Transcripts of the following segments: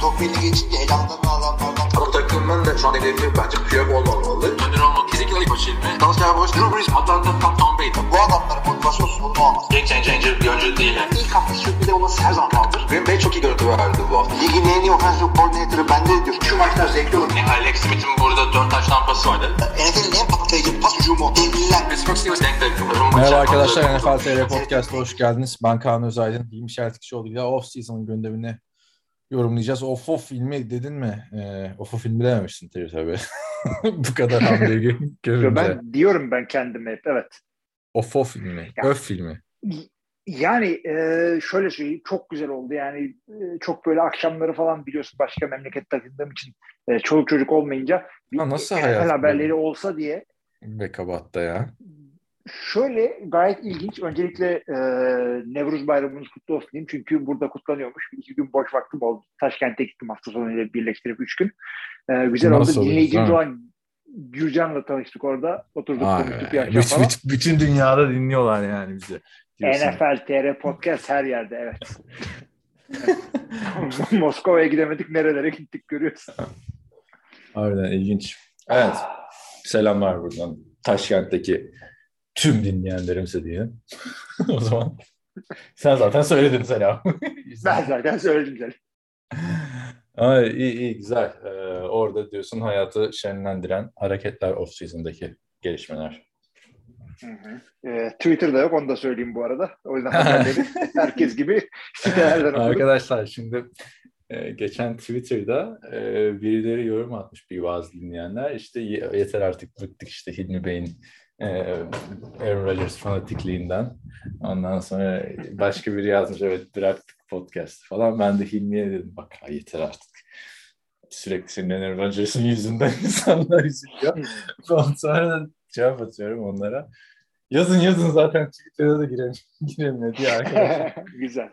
Top belli geçince heyecandan adamlardan Bu takımın da şu an hedefi bence Piyok olmamalı. Önder olmak başı ilmi. Dalsya Boş, Drew Brees, Atlanta, Tom, Tom Brady. bu adamların motivasyonsuz bunu olmaz. Game changer bir oyuncu değil. Yani. İlk hafta sürpriz olması her zaman kaldır. Green Bay çok iyi görüntü verdi bu hafta. Ligin en iyi offensive coordinator'ı bende diyor. Şu maçlar zevkli olur. Yani Alex Smith'in burada 4 taş tampası vardı. NFL'in en patlayıcı pas hücumu. Devliler. Pittsburgh Steelers denk. Merhaba arkadaşlar NFL TR Podcast'a hoş geldiniz. Ben Kaan Özaydın. Hilmi Şertikçioğlu ile off-season gündemini yorumlayacağız. Off off filmi dedin mi? Ee, off off filmi dememişsin tabii tabii. Bu kadar hamleyi gö- görünce. Ben diyorum ben kendime hep evet. Off off filmi. Ya. Öf filmi. Yani e, şöyle söyleyeyim çok güzel oldu yani e, çok böyle akşamları falan biliyorsun başka memleket takındığım için e, çoluk çocuk olmayınca bir Ha, nasıl hayat haberleri olsa diye Bekabat'ta ya. Şöyle gayet ilginç öncelikle e, Nevruz Bayramınız kutlu olsun diyeyim çünkü burada kutlanıyormuş bir iki gün boş vaktim oldu Taşkent'e gittim hafta sonuyla birleştirip üç gün E, güzel Nasıl oldu dinleyicimiz olan Gürcan'la tanıştık orada oturduk Aa, konuştuk bir akşam bütün, falan. bütün, bütün dünyada dinliyorlar yani bizi. diyorsun. NFL TR Podcast her yerde evet. Moskova'ya gidemedik nerelere gittik görüyorsun. Harbiden ilginç. Evet. Selamlar buradan. Taşkent'teki tüm dinleyenlerimize diye. o zaman sen zaten söyledin selam. Ben zaten söyledim zaten. Ay, iyi iyi güzel. Ee, orada diyorsun hayatı şenlendiren hareketler off-season'daki gelişmeler. Ee, Twitter'da yok onu da söyleyeyim bu arada. O yüzden herkes gibi sitelerden. Arkadaşlar şimdi e, geçen Twitter'da e, birileri yorum atmış bir bazı dinleyenler. İşte ye- yeter artık bıktık işte Hilmi Bey'in e, Aaron Rodgers fanatikliğinden. Ondan sonra başka biri yazmış evet bıraktık podcast falan. Ben de Hilmi'ye dedim bak yeter artık. Sürekli senin Aaron Rodgers'ın yüzünden insanlar üzülüyor. Ondan sonra cevap atıyorum onlara. Yazın yazın zaten Twitter'da da giremiyor, giremiyor diye arkadaşlar. Güzel.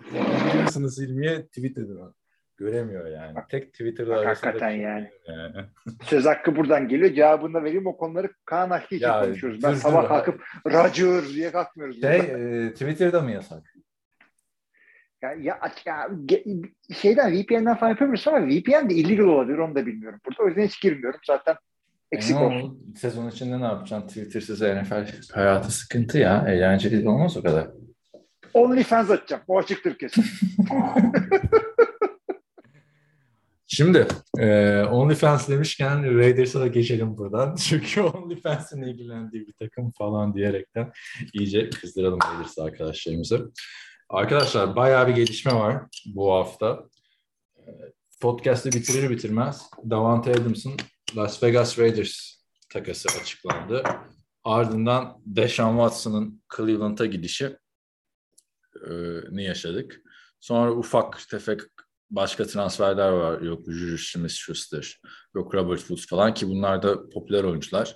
Biliyorsunuz Hilmi'ye tweet edin. Göremiyor yani. Tek Twitter'da Bak, hakikaten yani. yani. Söz hakkı buradan geliyor. Cevabını da vereyim. O konuları Kaan Ahki için konuşuyoruz. Ben sabah kalkıp Roger diye kalkmıyoruz. Şey, e, Twitter'da mı yasak? Ya, ya, ya, şeyden VPN'den falan yapabiliriz ama VPN de illegal olabilir. Onu da bilmiyorum burada. O yüzden hiç girmiyorum. Zaten eksik Ama olsun. Sezon içinde ne yapacaksın? Twitter'sız NFL hayatı sıkıntı ya. Eğlenceli olmaz o kadar. OnlyFans açacağım. O açıktır kesin. Şimdi e, OnlyFans demişken Raiders'a da geçelim buradan. Çünkü OnlyFans'ın ilgilendiği bir takım falan diyerekten iyice kızdıralım Raiders'ı arkadaşlarımızı. Arkadaşlar bayağı bir gelişme var bu hafta. E, Podcast'ı bitirir bitirmez Davante Adams'ın Las Vegas Raiders takası açıklandı. Ardından Deshaun Watson'ın Cleveland'a gidişi e, ni yaşadık. Sonra ufak tefek başka transferler var. Yok Juju Smith-Schuster, yok Robert Woods falan ki bunlar da popüler oyuncular.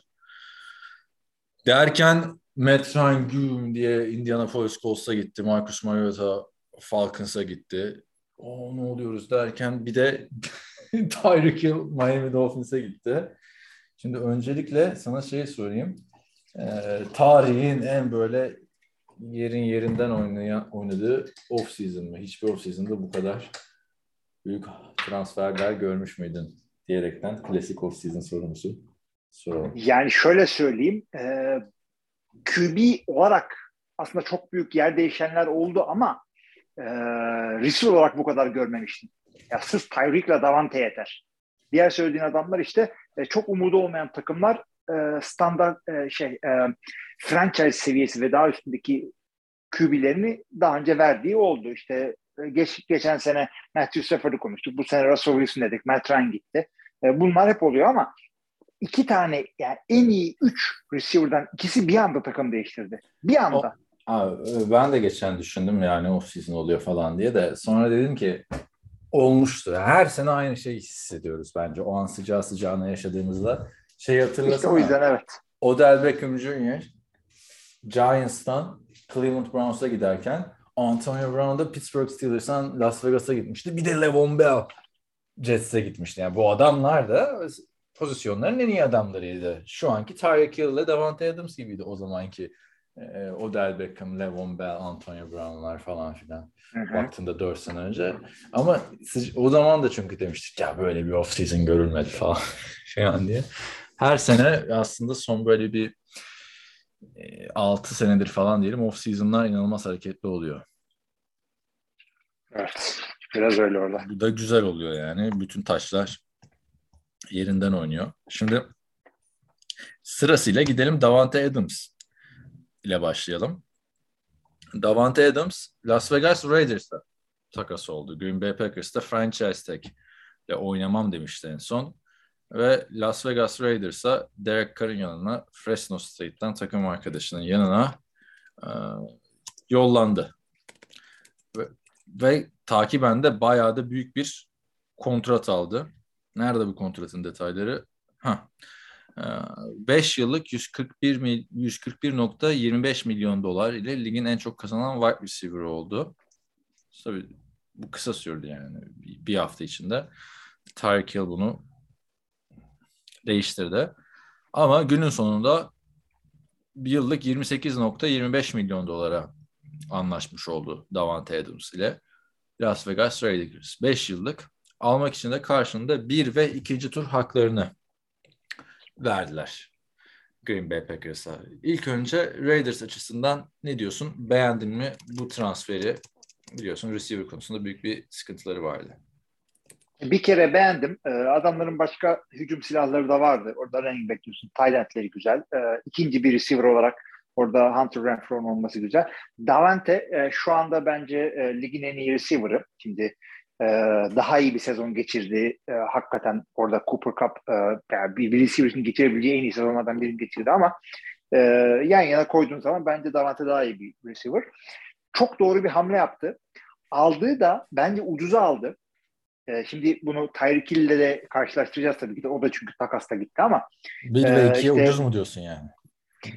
Derken Matt Ryan Güm diye Indianapolis Colts'a gitti. Marcus Mariota Falcons'a gitti. O ne oluyoruz derken bir de Tyreek Hill Miami Dolphins'e gitti. Şimdi öncelikle sana şey sorayım. Ee, tarihin en böyle yerin yerinden oynayan, oynadığı off season mı? Hiçbir off season'da bu kadar büyük transferler görmüş müydün? Diyerekten klasik off season sorumuzu soralım. Yani şöyle söyleyeyim. E, QB olarak aslında çok büyük yer değişenler oldu ama e, receiver olarak bu kadar görmemiştim. Ya sırf Tyreek'le Davante yeter. Diğer söylediğin adamlar işte e, çok umudu olmayan takımlar e, standart e, şey e, franchise seviyesi ve daha üstündeki QB'lerini daha önce verdiği oldu. İşte geç, geçen sene Matthew Stafford'u konuştuk. Bu sene Russell Wilson dedik. Matt Ryan gitti. E, bunlar hep oluyor ama iki tane yani en iyi üç receiver'dan ikisi bir anda takım değiştirdi. Bir anda. Abi, ben de geçen düşündüm yani off season oluyor falan diye de sonra dedim ki olmuştu. Her sene aynı şeyi hissediyoruz bence. O an sıcağı sıcağına yaşadığımızda. Şey hatırlasana. İşte o yüzden evet. Odell Beckham Jr. Giants'tan Cleveland Browns'a giderken Antonio Brown da Pittsburgh Steelers'tan Las Vegas'a gitmişti. Bir de Le'Veon Bell Jets'e gitmişti. Yani bu adamlar da pozisyonların en iyi adamlarıydı. Şu anki Tyreek Hill ile Davante Adams gibiydi o zamanki e, Odell Beckham, Le'Veon Bell, Antonio Brown'lar falan filan. Hı hı. Baktığında 4 sene önce. Ama o zaman da çünkü demiştik ya böyle bir off season görülmedi falan falan diye. Her sene aslında son böyle bir 6 senedir falan diyelim off season'lar inanılmaz hareketli oluyor. Evet. Biraz öyle orada. Bu da güzel oluyor yani. Bütün taşlar yerinden oynuyor. Şimdi sırasıyla gidelim Davante Adams ile başlayalım. Davante Adams Las Vegas Raiders'ta takas oldu. Green Bay Packers'ta franchise tag ile oynamam demişti en son. Ve Las Vegas Raiders'a Derek Carr'ın yanına Fresno State'ten takım arkadaşının yanına e, yollandı. Ve, ve takiben de bayağı da büyük bir kontrat aldı. Nerede bu kontratın detayları? Ha. 5 yıllık 141 mil- 141.25 milyon dolar ile ligin en çok kazanan wide receiver oldu. Tabii bu kısa sürdü yani bir hafta içinde. Tyreek Hill bunu değiştirdi. Ama günün sonunda bir yıllık 28.25 milyon dolara anlaşmış oldu Davante Adams ile Las Vegas Raiders. 5 yıllık almak için de karşında bir ve ikinci tur haklarını verdiler Green Bay Packers'a. İlk önce Raiders açısından ne diyorsun? Beğendin mi bu transferi? Biliyorsun receiver konusunda büyük bir sıkıntıları vardı. Bir kere beğendim. Ee, adamların başka hücum silahları da vardı. Orada running back diyorsun. Thailand'leri güzel. Ee, ikinci bir receiver olarak orada Hunter Renfro'nun olması güzel. Davante e, şu anda bence e, ligin en iyi receiver'ı. Şimdi e, daha iyi bir sezon geçirdi. E, hakikaten orada Cooper Cup yani bir, bir receiver'ın geçirebileceği en iyi sezonlardan birini geçirdi ama yan yana koyduğun zaman bence Davante daha iyi bir receiver. Çok doğru bir hamle yaptı. Aldığı da bence ucuza aldı. Ee, şimdi bunu Tyreek Hill'le de karşılaştıracağız tabii ki de. O da çünkü takasta gitti ama Bir ve ikiye işte- ucuz mu diyorsun yani?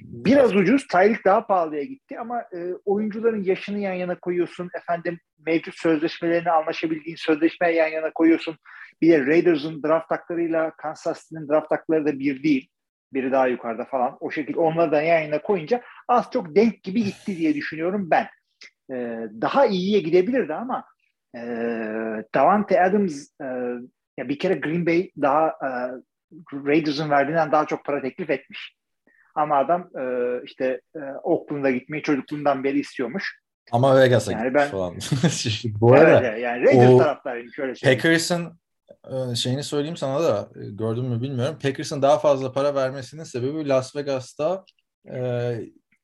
biraz ucuz. Tyreek daha pahalıya gitti ama e, oyuncuların yaşını yan yana koyuyorsun. Efendim mevcut sözleşmelerini anlaşabildiğin sözleşmeye yan yana koyuyorsun. Bir de Raiders'ın draft haklarıyla Kansas City'nin draft hakları da bir değil. Biri daha yukarıda falan. O şekilde onları da yan yana koyunca az çok denk gibi gitti diye düşünüyorum ben. Ee, daha iyiye gidebilirdi ama e, Davante Adams e, ya bir kere Green Bay daha e, Raiders'ın verdiğinden daha çok para teklif etmiş. Ama adam e, işte e, Oakland'a gitmeyi çocukluğundan beri istiyormuş. Ama Vegas'a Yani ben- falan. Bu arada Evet, evet, yani Raiders taraftarıyım şöyle söyleyeyim. Packers'ın e, şeyini söyleyeyim sana da e, gördün mü bilmiyorum. Packers'ın daha fazla para vermesinin sebebi Las Vegas'ta e,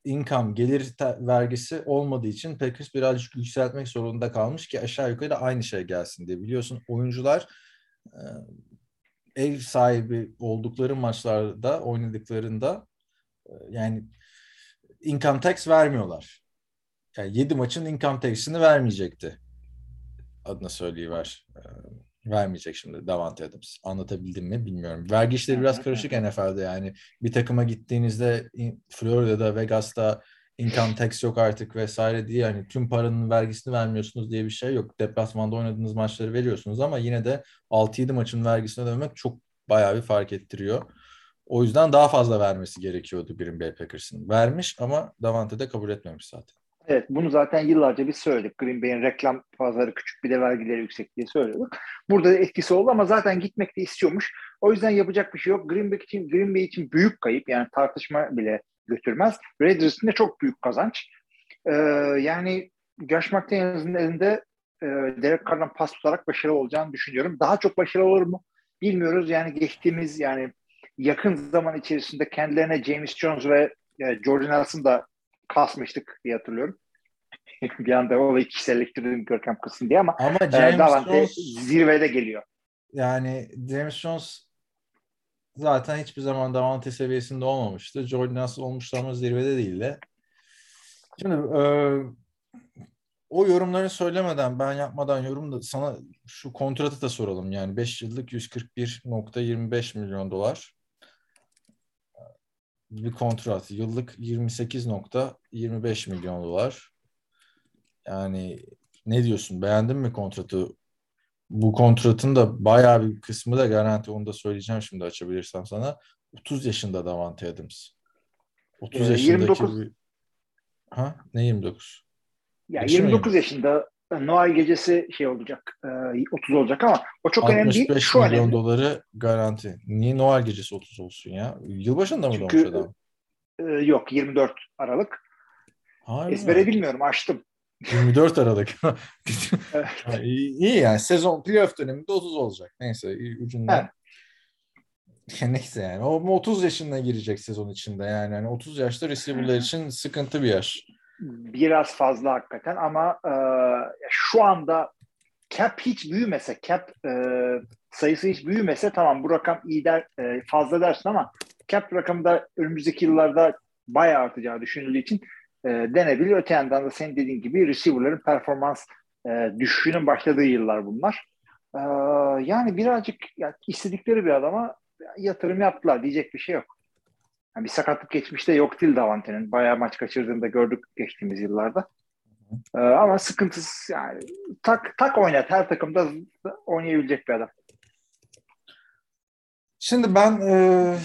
income, gelir vergisi olmadığı için Packers birazcık yükseltmek zorunda kalmış ki aşağı yukarı aynı şey gelsin diye. Biliyorsun oyuncular e, ev sahibi oldukları maçlarda oynadıklarında e, yani income tax vermiyorlar. Yani 7 maçın income tax'ini vermeyecekti. Adına söyleyiver. E, vermeyecek şimdi Davante Adams. Anlatabildim mi bilmiyorum. Vergi işleri biraz karışık NFL'de yani. Bir takıma gittiğinizde in- Florida'da, Vegas'ta income tax yok artık vesaire diye yani tüm paranın vergisini vermiyorsunuz diye bir şey yok. Deplasmanda oynadığınız maçları veriyorsunuz ama yine de 6-7 maçın vergisini ödemek çok bayağı bir fark ettiriyor. O yüzden daha fazla vermesi gerekiyordu Green Bay Packers'ın. Vermiş ama Davante de kabul etmemiş zaten. Evet bunu zaten yıllarca biz söyledik. Green Bay'in reklam pazarı küçük bir de vergileri yüksek diye söylüyorduk. Burada da etkisi oldu ama zaten gitmek de istiyormuş. O yüzden yapacak bir şey yok. Green Bay için Green Bay için büyük kayıp yani tartışma bile götürmez. Raiders için de çok büyük kazanç. Ee, yani Josh McDaniels'ın elinde e, Derek Carr'dan pas tutarak başarılı olacağını düşünüyorum. Daha çok başarılı olur mu? Bilmiyoruz. Yani geçtiğimiz yani yakın zaman içerisinde kendilerine James Jones ve e, Jordan Nelson da kasmıştık diye hatırlıyorum. bir anda olayı kişiselleştirdim Görkem kısım diye ama Ama e, James Davante Jones zirvede geliyor. yani James Jones zaten hiçbir zaman Davante seviyesinde olmamıştı. Jordan Nelson olmuştu ama zirvede değildi. Şimdi e, o yorumları söylemeden ben yapmadan yorum da sana şu kontratı da soralım. Yani 5 yıllık 141.25 milyon dolar bir kontrat. Yıllık 28.25 milyon dolar. Yani ne diyorsun? Beğendin mi kontratı? bu kontratın da bayağı bir kısmı da garanti. Onu da söyleyeceğim şimdi açabilirsem sana. 30 yaşında Davante Adams. 30 Ee, yaşındaki 29 bir... Ha? Ne 29? Ya Yaşı mı 29 yaşında Noel gecesi şey olacak. e, 30 olacak ama o çok önemli değil. 65 Şu milyon önemli. doları garanti. Niye Noel gecesi 30 olsun ya? Yılbaşında mı Çünkü- doğmuş adam? E, yok 24 Aralık. Hayır Ezbere mi? bilmiyorum açtım. 24 Aralık. Evet. İyi, yani sezon playoff döneminde 30 olacak. Neyse ucundan. Evet. Neyse yani. O 30 yaşına girecek sezon içinde yani. yani 30 yaşta receiver'lar için sıkıntı bir yaş. Biraz fazla hakikaten ama e, şu anda cap hiç büyümese, cap e, sayısı hiç büyümese tamam bu rakam iyi der, e, fazla dersin ama cap rakamı da önümüzdeki yıllarda bayağı artacağı düşünüldüğü için e, denebilir. Öte yandan da senin dediğin gibi receiver'ların performans e, düşüşünün başladığı yıllar bunlar. E, yani birazcık ya, istedikleri bir adama yatırım yaptılar diyecek bir şey yok. Yani bir sakatlık geçmişte yok değil Davante'nin. Bayağı maç kaçırdığını da gördük geçtiğimiz yıllarda. Ee, ama sıkıntısı yani tak tak oynat her takımda oynayabilecek bir adam. Şimdi ben e,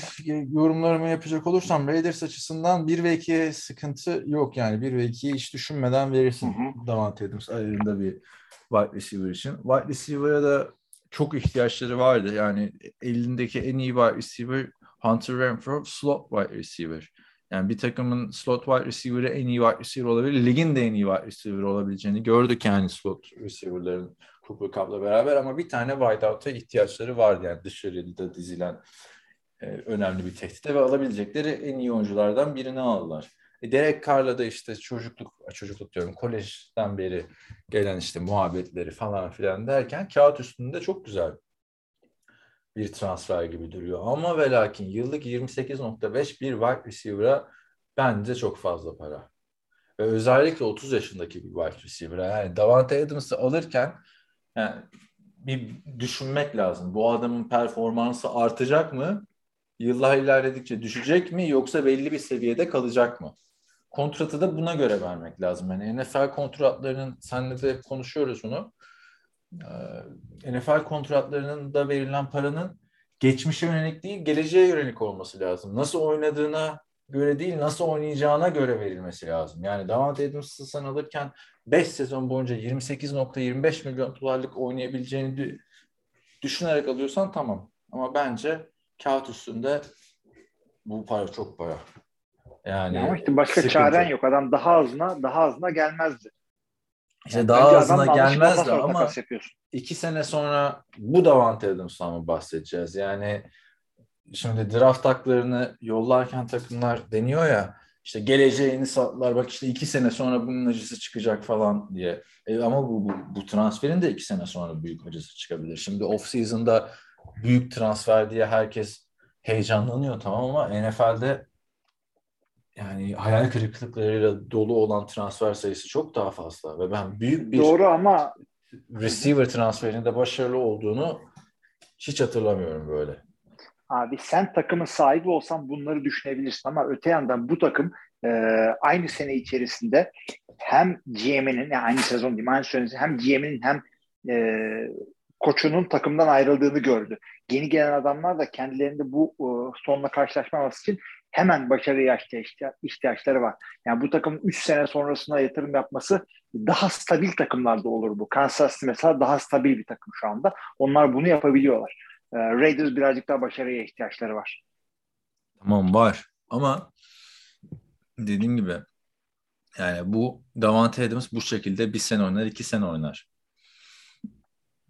yorumlarımı yapacak olursam Raiders açısından 1 ve 2'ye sıkıntı yok yani 1 ve 2'yi hiç düşünmeden verirsin Davante Adams elinde bir wide receiver için. Wide receiver'a da çok ihtiyaçları vardı. Yani elindeki en iyi wide receiver Hunter Renfro slot wide receiver. Yani bir takımın slot wide receiver'ı en iyi wide receiver olabilir. Ligin de en iyi wide receiver olabileceğini gördük yani slot receiver'ların Cooper Cup'la beraber ama bir tane wideout'a ihtiyaçları vardı yani dışarıda dizilen e, önemli bir tehdide ve alabilecekleri en iyi oyunculardan birini aldılar. E, Derek Carr'la da işte çocukluk, çocukluk diyorum kolejden beri gelen işte muhabbetleri falan filan derken kağıt üstünde çok güzel bir transfer gibi duruyor. Ama ve lakin yıllık 28.5 bir wide receiver'a bence çok fazla para. Ve özellikle 30 yaşındaki bir wide receiver'a yani Davante Adams'ı alırken yani bir düşünmek lazım. Bu adamın performansı artacak mı? Yıllar ilerledikçe düşecek mi? Yoksa belli bir seviyede kalacak mı? Kontratı da buna göre vermek lazım. Yani NFL kontratlarının, senle de konuşuyoruz bunu. Ee, NFL kontratlarının da verilen paranın geçmişe yönelik değil, geleceğe yönelik olması lazım. Nasıl oynadığına göre değil, nasıl oynayacağına göre verilmesi lazım. Yani Davante Adams'ı sen alırken 5 sezon boyunca 28.25 milyon dolarlık oynayabileceğini düşünerek alıyorsan tamam. Ama bence kağıt üstünde bu para çok para. Yani ama işte başka sıkıntı. çaren yok. Adam daha azına daha azına gelmezdi. İşte Yani daha azına gelmezdi ama iki sene sonra bu Davante Adams'tan mı bahsedeceğiz? Yani şimdi draft haklarını yollarken takımlar deniyor ya işte geleceğini sattılar bak işte iki sene sonra bunun acısı çıkacak falan diye. E ama bu, bu, bu transferin de iki sene sonra büyük acısı çıkabilir. Şimdi off season'da büyük transfer diye herkes heyecanlanıyor tamam ama NFL'de yani hayal kırıklıklarıyla dolu olan transfer sayısı çok daha fazla ve ben büyük bir Doğru ama receiver transferinde başarılı olduğunu hiç hatırlamıyorum böyle. abi sen takımın sahibi olsan bunları düşünebilirsin ama öte yandan bu takım e, aynı sene içerisinde hem GM'inin yani aynı sezon diyeyim aynı sene hem GM'inin hem e, koçunun takımdan ayrıldığını gördü. Yeni gelen adamlar da kendilerinde bu e, sonla karşılaşmaması için hemen başarıya ihtiyaç, ihtiyaçları var. Yani bu takımın 3 sene sonrasına yatırım yapması daha stabil takımlarda olur bu. Kansas City mesela daha stabil bir takım şu anda. Onlar bunu yapabiliyorlar. E, Raiders birazcık daha başarıya ihtiyaçları var. Tamam var ama dediğim gibi yani bu Davante Adams bu şekilde bir sene oynar, iki sene oynar.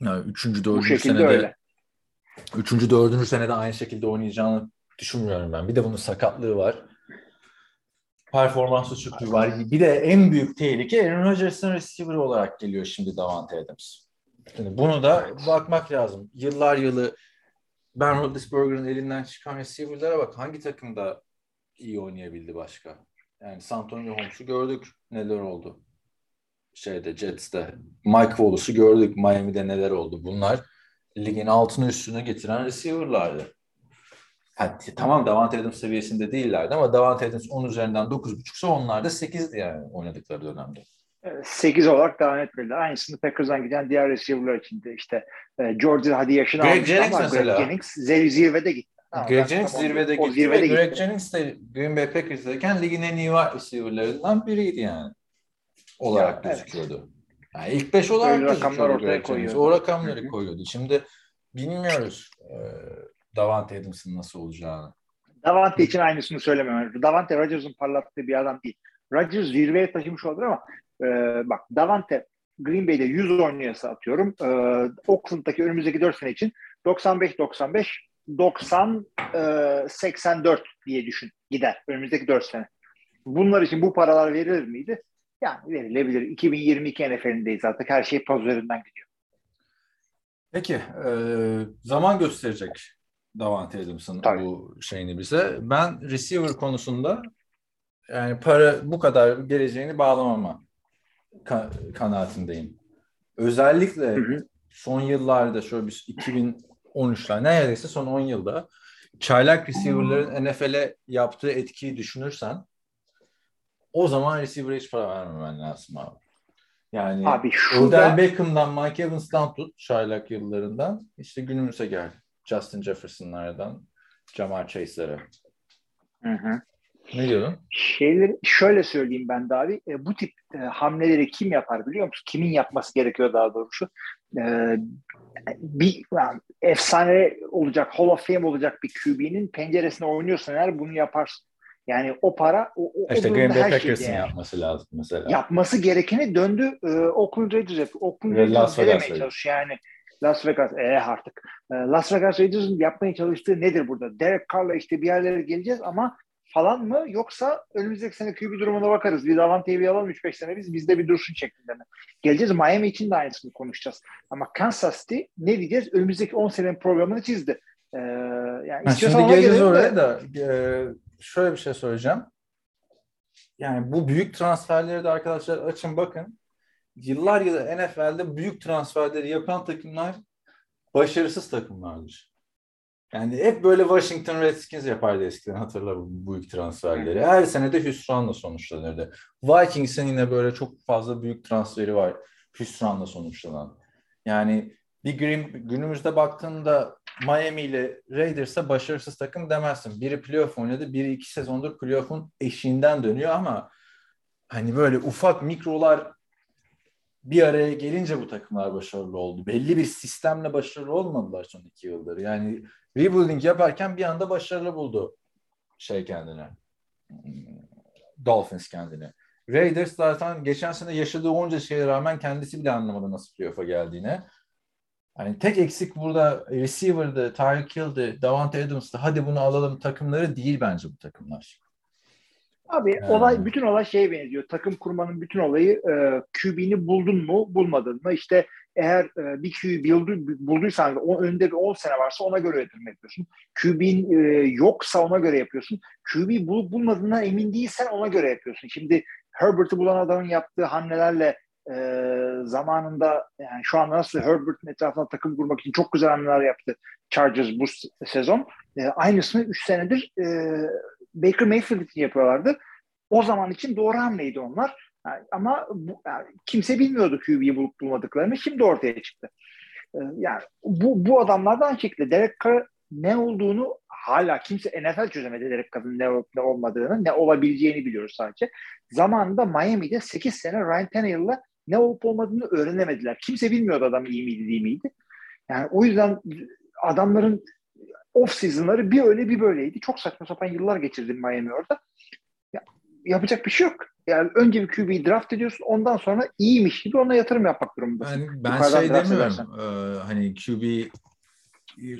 Yani üçüncü, Bu dördüncü şekilde senede öyle. üçüncü, dördüncü senede aynı şekilde oynayacağını düşünmüyorum ben. Bir de bunun sakatlığı var. Performans düşüklüğü var. Bir de en büyük tehlike Aaron Rodgers'ın receiver olarak geliyor şimdi Davante Adams. Şimdi bunu da bakmak lazım. Yıllar yılı Ben Roethlisberger'ın elinden çıkan receiver'lara bak. Hangi takımda iyi oynayabildi başka? Yani Santonio Holmes'u gördük neler oldu. Şeyde Jets'te. Mike Wallace'u gördük Miami'de neler oldu. Bunlar ligin altını üstüne getiren receiver'lardı. Ha, tamam Davante Adams seviyesinde değillerdi ama Davante Adams 10 üzerinden 9.5'sa onlar da 8'di yani oynadıkları dönemde. 8 olarak devam etmediler. Aynısını Packers'dan giden diğer receiver'lar için de işte e, George hadi yaşını Greg almış Jennings ama mesela. Greg Jennings zir- zirvede gitti. Tamam, Greg Jennings tamam, zirvede o gitti zirvede ve gitti. Greg Jennings de Green Bay Packers'dayken ligin en iyi receiver'larından biriydi yani. Olarak Ya, evet. gözüküyordu. Yani ilk beş olarak Öyle rakamlar ortaya koyuyordu. O rakamları koyuyordu. Şimdi bilmiyoruz e, Davante Adams'ın nasıl olacağını. Davante için aynısını söylemem. Davante Rodgers'ın parlattığı bir adam değil. Rodgers zirveye taşımış olabilir ama e, bak Davante Green Bay'de 100 oynuyorsa atıyorum. E, Oakland'daki önümüzdeki 4 sene için 95-95 90 e, 84 diye düşün gider önümüzdeki 4 sene. Bunlar için bu paralar verilir miydi? Yani verilebilir. 2022 NFL'indeyiz artık. Her şey poz üzerinden gidiyor. Peki e, zaman gösterecek Davante Adams'ın Tabii. bu şeyini bize. Ben receiver konusunda yani para bu kadar geleceğini bağlamama ka- kanaatindeyim. Özellikle Hı hı. son yıllarda şöyle bir 2013'ler neredeyse son 10 yılda çaylak receiver'ların NFL'e yaptığı etkiyi düşünürsen o zaman receiver'a hiç para vermemen lazım abi. Yani Abi Odell şurada Beckham'dan Mike Evans'tan tut çaylak yıllarından işte günümüze geldi. Justin Jefferson'lardan Jamar Chase'lere. Hı hı. Ne diyordun? şeyleri şöyle söyleyeyim ben de abi. E, bu tip e, hamleleri kim yapar biliyor musun? Kimin yapması gerekiyor daha doğrusu? E, bir yani, efsane olacak, Hall of Fame olacak bir QB'nin penceresine oynuyorsan eğer bunu yaparsın. Yani o para o, o, İşte Green Bay şey Packers'ın yapması lazım mesela. Yapması gerekeni döndü e, Oakland Raiders yapıyor. Oakland Ve Raiders Las ne Vegas demeye çalışıyor yani? Las Vegas, e artık. E, Las Vegas Raiders'ın yapmaya çalıştığı nedir burada? Derek Carr'la işte bir yerlere geleceğiz ama falan mı? Yoksa önümüzdeki sene QB durumuna bakarız. Bir Davante'yi bir alalım 3-5 sene biz bizde bir dursun şeklinde mi? Geleceğiz Miami için de aynısını konuşacağız. Ama Kansas City ne diyeceğiz? Önümüzdeki 10 senenin programını çizdi. E, yani Ha, şimdi geleceğiz oraya da e, şöyle bir şey söyleyeceğim. Yani bu büyük transferleri de arkadaşlar açın bakın. Yıllar yılı NFL'de büyük transferleri yapan takımlar başarısız takımlardır. Yani hep böyle Washington Redskins yapardı eskiden hatırla bu büyük transferleri. Her sene de hüsranla sonuçlanırdı. Vikings'in yine böyle çok fazla büyük transferi var. Hüsranla sonuçlanan. Yani bir Green, günümüzde baktığında Miami ile Raiders'a başarısız takım demezsin. Biri playoff oynadı, biri iki sezondur playoff'un eşiğinden dönüyor ama hani böyle ufak mikrolar bir araya gelince bu takımlar başarılı oldu. Belli bir sistemle başarılı olmadılar son iki yıldır. Yani rebuilding yaparken bir anda başarılı buldu şey kendine. Dolphins kendine. Raiders zaten geçen sene yaşadığı onca şeye rağmen kendisi bile anlamadı nasıl playoff'a geldiğini. Yani tek eksik burada receiver'dı, Tyreek Hill'di, Davante Adams'tı. Hadi bunu alalım takımları değil bence bu takımlar. Abi Yani. olay bütün olay şeye benziyor. Takım kurmanın bütün olayı e, QB'ni buldun mu, bulmadın mı? İşte eğer e, bir QB buldu, bulduysan o önünde bir 10 sene varsa ona göre yatırım yapıyorsun. QB'in e, yoksa ona göre yapıyorsun. QB bulup bulmadığından emin değilsen ona göre yapıyorsun. Şimdi Herbert'ı bulan adamın yaptığı hamlelerle e, zamanında yani şu anda nasıl Herbert'ın etrafına takım kurmak için çok güzel hamleler yaptı Chargers bu sezon. E, aynısını 3 senedir e, Baker Mayfield için yapıyorlardı. O zaman için doğru hamleydi onlar. Yani ama bu, yani kimse bilmiyordu QB'yi bulup bulmadıklarını. Şimdi ortaya çıktı. Ee, yani bu, bu adamlardan şekilde Derek Carr ne olduğunu hala kimse NFL çözemedi Derek Carr'ın ne olup ne olmadığını, ne olabileceğini biliyoruz sadece. Zamanında Miami'de 8 sene Ryan Tannehill'la ne olup olmadığını öğrenemediler. Kimse bilmiyordu adam iyi miydi değil miydi. Yani o yüzden adamların off season'ları bir öyle bir böyleydi. Çok saçma sapan yıllar geçirdim Miami orada. Ya, yapacak bir şey yok. Yani önce bir QB'yi draft ediyorsun. Ondan sonra iyiymiş gibi ona yatırım yapmak durumundasın. Ben, ben Yukarıdan şey demiyorum. e, hani QB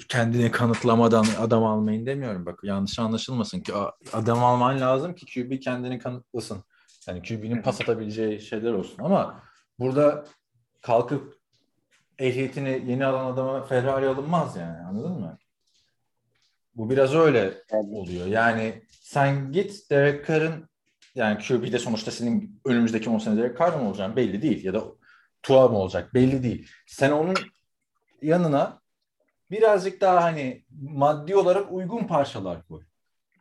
kendini kanıtlamadan adam almayın demiyorum. Bak yanlış anlaşılmasın ki adam alman lazım ki QB kendini kanıtlasın. Yani QB'nin pas atabileceği şeyler olsun ama burada kalkıp ehliyetini yeni alan adama Ferrari alınmaz yani anladın mı? Bu biraz öyle oluyor. Yani sen git Derek Carr'ın yani QB'de sonuçta senin önümüzdeki 10 sene Derek Carr mı olacaksın belli değil ya da Tua mı olacak belli değil. Sen onun yanına birazcık daha hani maddi olarak uygun parçalar koy.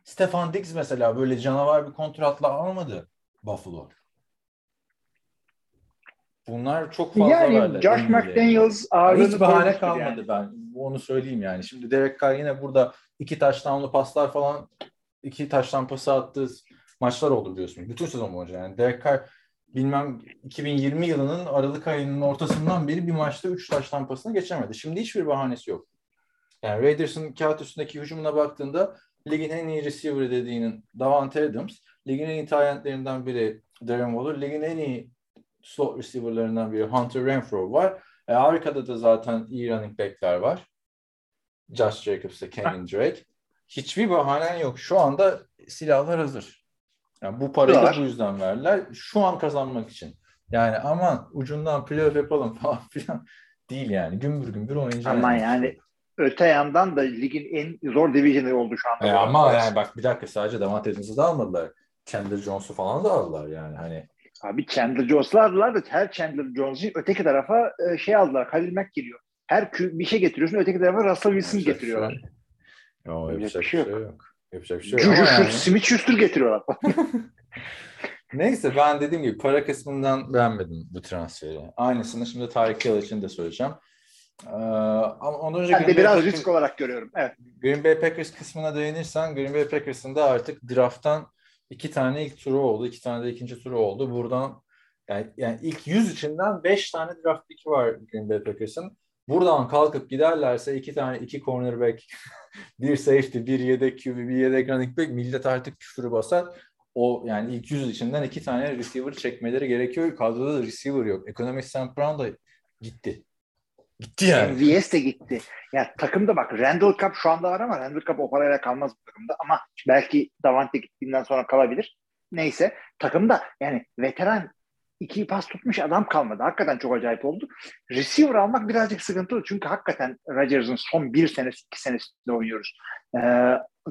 Stefan Diggs mesela böyle canavar bir kontratla almadı Buffalo. Bunlar çok fazla Yani haberler. Josh. McDaniels ağırlığını Hiç bahane kalmadı yani. ben. Onu söyleyeyim yani. Şimdi Derek Carr yine burada iki taştanlı paslar falan iki taştan pası attığı maçlar oldu biliyorsun. Bütün sezon boyunca yani. Derek Carr bilmem 2020 yılının Aralık ayının ortasından beri bir maçta 3 taştan pasını geçemedi. Şimdi hiçbir bahanesi yok. Yani Raiders'ın kağıt üstündeki hücumuna baktığında ligin en iyi receiver dediğinin Davante Adams, ligin en iyi talentlerinden biri Darren Waller, ligin en iyi slot receiver'larından biri Hunter Renfro var. E, arkada da zaten iyi running back'ler var. Josh Jacobs'la Kenyon Drake. Hiçbir bahanen yok. Şu anda silahlar hazır. Yani bu parayı da bu yüzden verdiler. Şu an kazanmak için. Yani aman ucundan playoff yapalım falan filan değil yani. Gümbür gümbür oynayacağız. Ama yani öte yandan da ligin en zor division'ı oldu şu anda. E ama yani bak bir dakika sadece Davante Adams'ı da almadılar. Chandler Jones'u falan da aldılar yani. Hani Abi Chandler Jones'u aldılar da her Chandler Jones'u öteki tarafa e, şey aldılar. Khalil Mack geliyor. Her bir şey getiriyorsun öteki tarafa Russell Wilson yapacak bir getiriyorlar. şey. Yo, Yapacak yapacak bir şey şey yok. yok. Yapacak bir şey yok. Juju yani- Smith Schuster getiriyorlar. Neyse ben dediğim gibi para kısmından beğenmedim bu transferi. Aynısını şimdi Tarık Hill için de söyleyeceğim. Ee, ama ondan önce Ben de Bay, biraz Packers, risk olarak görüyorum. Evet. Green Bay Packers kısmına değinirsen Green Bay Packers'ın da artık drafttan iki tane ilk turu oldu. iki tane de ikinci turu oldu. Buradan yani, yani ilk 100 içinden 5 tane draft picki var Green Bay Packers'ın. Buradan kalkıp giderlerse iki tane iki cornerback, bir safety, bir yedek QB, bir yedek running back millet artık küfürü basar. O yani ilk 100 içinden iki tane receiver çekmeleri gerekiyor. Kadroda da receiver yok. Ekonomik St. Brown da gitti. Gitti yani. MVS de gitti. Ya takımda bak Randall Cup şu anda var ama Randall Cup o parayla kalmaz bu takımda ama belki Davante gittiğinden sonra kalabilir. Neyse takımda yani veteran iki pas tutmuş adam kalmadı. Hakikaten çok acayip oldu. Receiver almak birazcık sıkıntılı çünkü hakikaten Rodgers'ın son bir senesi iki senesinde oynuyoruz. Ee,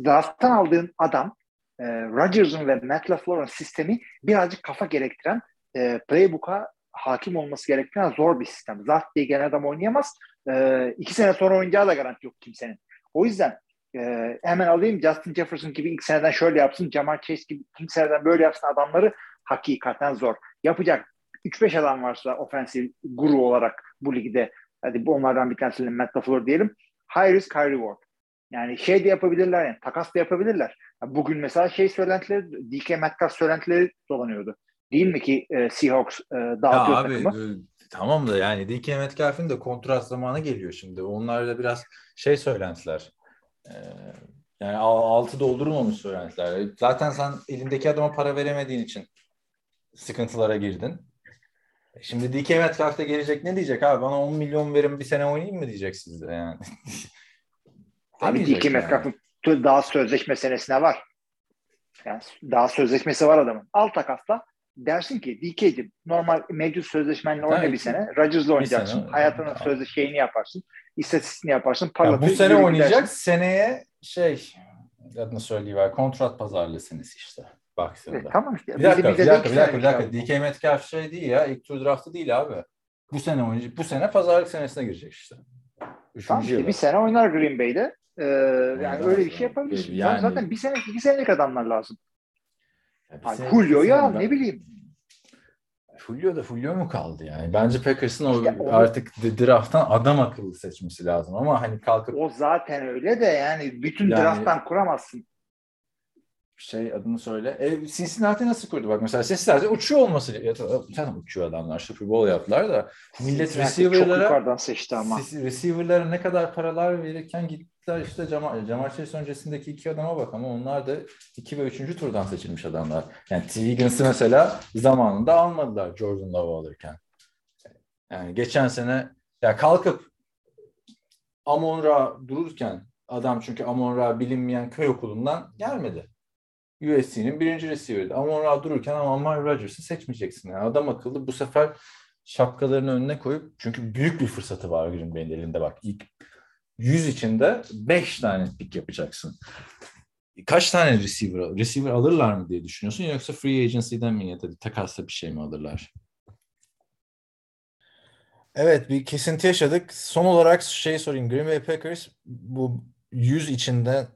draft'tan aldığın adam e, Rodgers'ın ve Matt LaFleur'un sistemi birazcık kafa gerektiren e, playbook'a hakim olması gerektiren zor bir sistem. Zart diye gelen adam oynayamaz. E, iki sene sonra oynayacağı da garanti yok kimsenin. O yüzden e, hemen alayım Justin Jefferson gibi ilk seneden şöyle yapsın, Jamar Chase gibi ilk seneden böyle yapsın adamları hakikaten zor. Yapacak 3-5 adam varsa ofensif guru olarak bu ligde hadi bu onlardan bir tanesi Matt LaFleur diyelim. High risk, high reward. Yani şey de yapabilirler yani takas da yapabilirler. Bugün mesela şey söylentileri DK Metcalf söylentileri dolanıyordu. Değil mi ki e, Seahawks e, Ya dağıtıyor abi takımı? e, tamam da yani DK Metcalf'in de kontrat zamanı geliyor şimdi. Onlar da biraz şey söylentiler. Ee, yani al- altı doldurulmamış söylentiler. Zaten sen elindeki adama para veremediğin için sıkıntılara girdin. E Şimdi DK Metcalf de gelecek ne diyecek abi? Bana 10 milyon verin bir sene oynayayım mı diyecek sizde yani. Abi DK yani. Metcalf'ın daha sözleşme senesine var. Yani daha sözleşmesi var adamın. Al takasla dersin ki DK'cim normal mevcut sözleşmenle oyna bir sene. Rodgers'la oynayacaksın. sene. Hayatının sözde şeyini yaparsın. istatistiğini yaparsın. Ya Parlatır, bu sene oynayacak gidersin. seneye şey adını söyleyiver kontrat pazarlığı senesi işte E, baktığında. tamam işte. Bir dakika, Bize- bir dakika, bir dakika, bir dakika. DK Metcalf şey değil ya. İlk tur draftı değil abi. Bu sene oynayacak. Bu sene pazarlık senesine girecek işte. Üçüncü Tamam işte yılı. bir sene oynar Green Bay'de. Ee, yani öyle bir ya. şey yapabilirsin. Yani- Zaten bir sene, iki senelik adamlar lazım. Ya bir sene al, ben- ne bileyim. Julio da Julio mu kaldı yani? Bence Packers'ın o İşte onu- artık drafttan adam akıllı seçmesi lazım ama hani kalkıp O zaten öyle de yani bütün Yani- drafttan kuramazsın. Şey adını söyle. E, Cincinnati nasıl kurdu? Bak mesela Cincinnati uçuyor olması. Ya, zaten uçuyor adamlar. Super Bowl yaptılar da. Millet Cincinnati Çok receiver'lara yukarıdan seçti ama. Receiver'lara ne kadar paralar verirken gittiler işte Jamal, Jamal Chase öncesindeki iki adama bak ama onlar da 2 ve 3. turdan seçilmiş adamlar. Yani T. Higgins'i mesela zamanında almadılar Jordan Love'ı alırken. Yani geçen sene ya kalkıp Amon Ra dururken adam çünkü Amon Ra bilinmeyen köy okulundan gelmedi. USC'nin birinci receiver'ıydı. Amon Ra dururken ama Amari Rodgers'ı seçmeyeceksin. Yani adam akıllı bu sefer şapkalarını önüne koyup çünkü büyük bir fırsatı var Green Bay'in elinde bak. İlk 100 içinde 5 tane pick yapacaksın. Kaç tane receiver, receiver alırlar mı diye düşünüyorsun yoksa free agency'den mi ya da takasla bir şey mi alırlar? Evet bir kesinti yaşadık. Son olarak şey sorayım. Green Bay Packers bu 100 içinde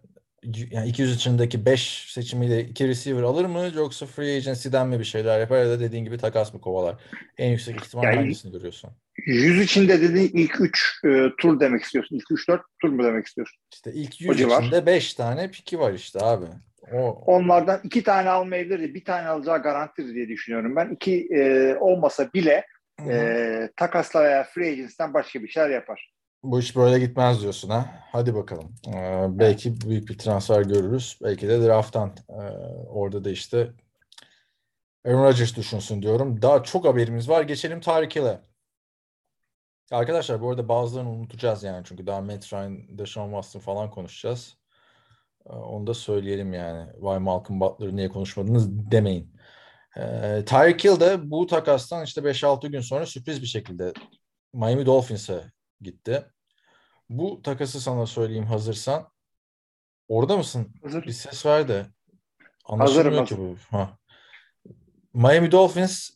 yani 200 içindeki 5 seçimiyle 2 receiver alır mı yoksa free agency'den mi bir şeyler yapar ya da dediğin gibi takas mı kovalar? En yüksek ihtimal Yani- hangisini görüyorsun? 100 içinde dediğin ilk 3 tur demek istiyorsun. İlk 3-4 tur mu demek istiyorsun? İşte ilk O 100 civar. içinde 5 tane piki var işte abi. O, Onlardan iki tane almayabilir, bir tane alacağı garantidir diye düşünüyorum ben. İki e, olmasa bile Hı hı. e, takasla veya free agency'den başka bir şeyler yapar. Bu iş böyle gitmez diyorsun ha. Hadi bakalım. Ee, belki büyük bir transfer görürüz. Belki de draft'tan. Ee, orada da işte Aaron Rodgers düşünsün diyorum. Daha çok haberimiz var. Geçelim Tarık Hill'e. Arkadaşlar bu arada bazılarını unutacağız yani. Çünkü daha Matt Ryan, Deshaun Watson falan konuşacağız. Ee, onu da söyleyelim yani. Vay Malcolm Butler'ı niye konuşmadınız demeyin. Ee, Tyreek Hill de bu takastan işte 5-6 gün sonra sürpriz bir şekilde Miami Dolphins'e gitti. Bu takası sana söyleyeyim hazırsan. Orada mısın? Hazır. Bir ses ver de. Anlaşılmıyor Hazırım, ki bu. Ha. Miami Dolphins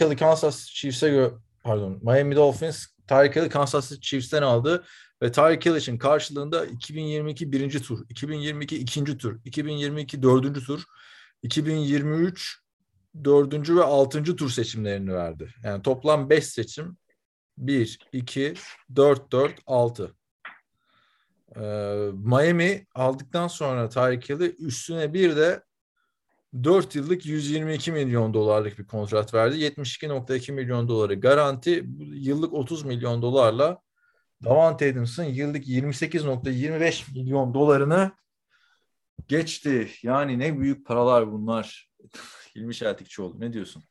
Hill'i Kansas Chiefs'e gö- pardon. Miami Dolphins Hill'i Kansas City Chiefs'ten aldı ve Tyreek Hill için karşılığında 2022 birinci tur, 2022 ikinci tur, 2022 dördüncü tur, 2023 dördüncü ve altıncı tur seçimlerini verdi. Yani toplam 5 seçim 1, 2, 4, 4, 6. Ee, Miami aldıktan sonra Tyreek üstüne bir de 4 yıllık 122 milyon dolarlık bir kontrat verdi. 72.2 milyon doları garanti. Yıllık 30 milyon dolarla Davante Adams'ın yıllık 28.25 milyon dolarını geçti. Yani ne büyük paralar bunlar. Hilmi Şeltikçioğlu ne diyorsun?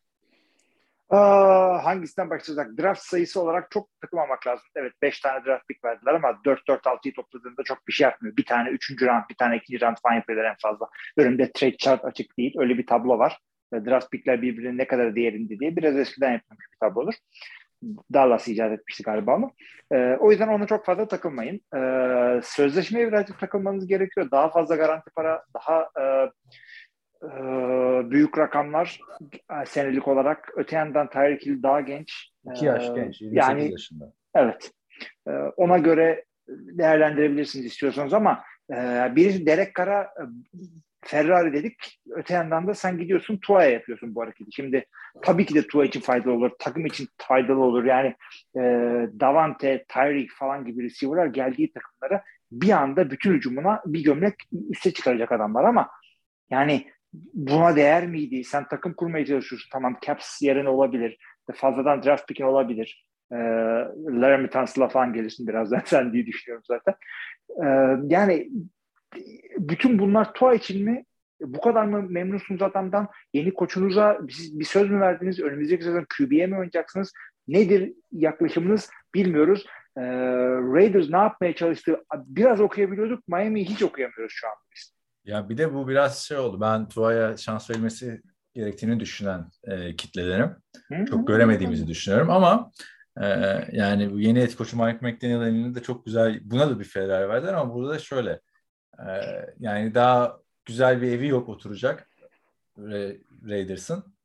Aa, hangisinden başlayacak? Draft sayısı olarak çok takılmamak lazım. Evet 5 tane draft pick verdiler ama 4-4-6'yı topladığında çok bir şey yapmıyor. Bir tane 3. round, bir tane 2. round falan yapıyorlar en fazla. Önümde trade chart açık değil. Öyle bir tablo var. Draft pickler birbirinin ne kadar değerinde diye biraz eskiden yapılmış bir tablo olur. Dallas icat etmişti galiba ama. Ee, o yüzden ona çok fazla takılmayın. Ee, sözleşmeye birazcık takılmanız gerekiyor. Daha fazla garanti para, daha e, büyük rakamlar e, senelik olarak. Öte yandan Tyreek Hill daha genç. 2 yaş Ee, genç, 28 Yani yaşında. evet. Ee, ona göre değerlendirebilirsiniz istiyorsanız ama e, birisi Derek Carr'a e, Ferrari dedik. Öte yandan da sen gidiyorsun Tua'ya yapıyorsun bu hareketi. Şimdi tabii ki de Tua için faydalı olur. Takım için faydalı olur. Yani e, Davante, Tyreek falan gibi receiver'lar geldiği takımlara bir anda bütün hücumuna bir gömlek üste çıkaracak adamlar ama yani buna değer miydi? Sen takım kurmaya çalışıyorsun. Tamam caps yerine olabilir. Fazladan draft pick'in olabilir. Ee, Laramie Tunsil'a falan gelirsin birazdan sen diye düşünüyorum zaten. Ee, yani bütün bunlar Tua için mi? Bu kadar mı memnunsunuz adamdan? Yeni koçunuza bir, bir söz mü verdiniz? Önümüzdeki sezon QB'ye mi oynayacaksınız? Nedir yaklaşımınız bilmiyoruz. Ee, Raiders ne yapmaya çalıştı? Biraz okuyabiliyorduk. Miami'yi hiç okuyamıyoruz şu an biz. Ya bir de bu biraz şey oldu. Ben Tua'ya şans verilmesi gerektiğini düşünen e, kitlelerim. Çok göremediğimizi düşünüyorum ama e, yani bu yeni et koçu Mike McDaniel elinde de çok güzel buna da bir Ferrari verdiler ama burada da şöyle e, yani daha güzel bir evi yok oturacak Ra- Raiders'ın.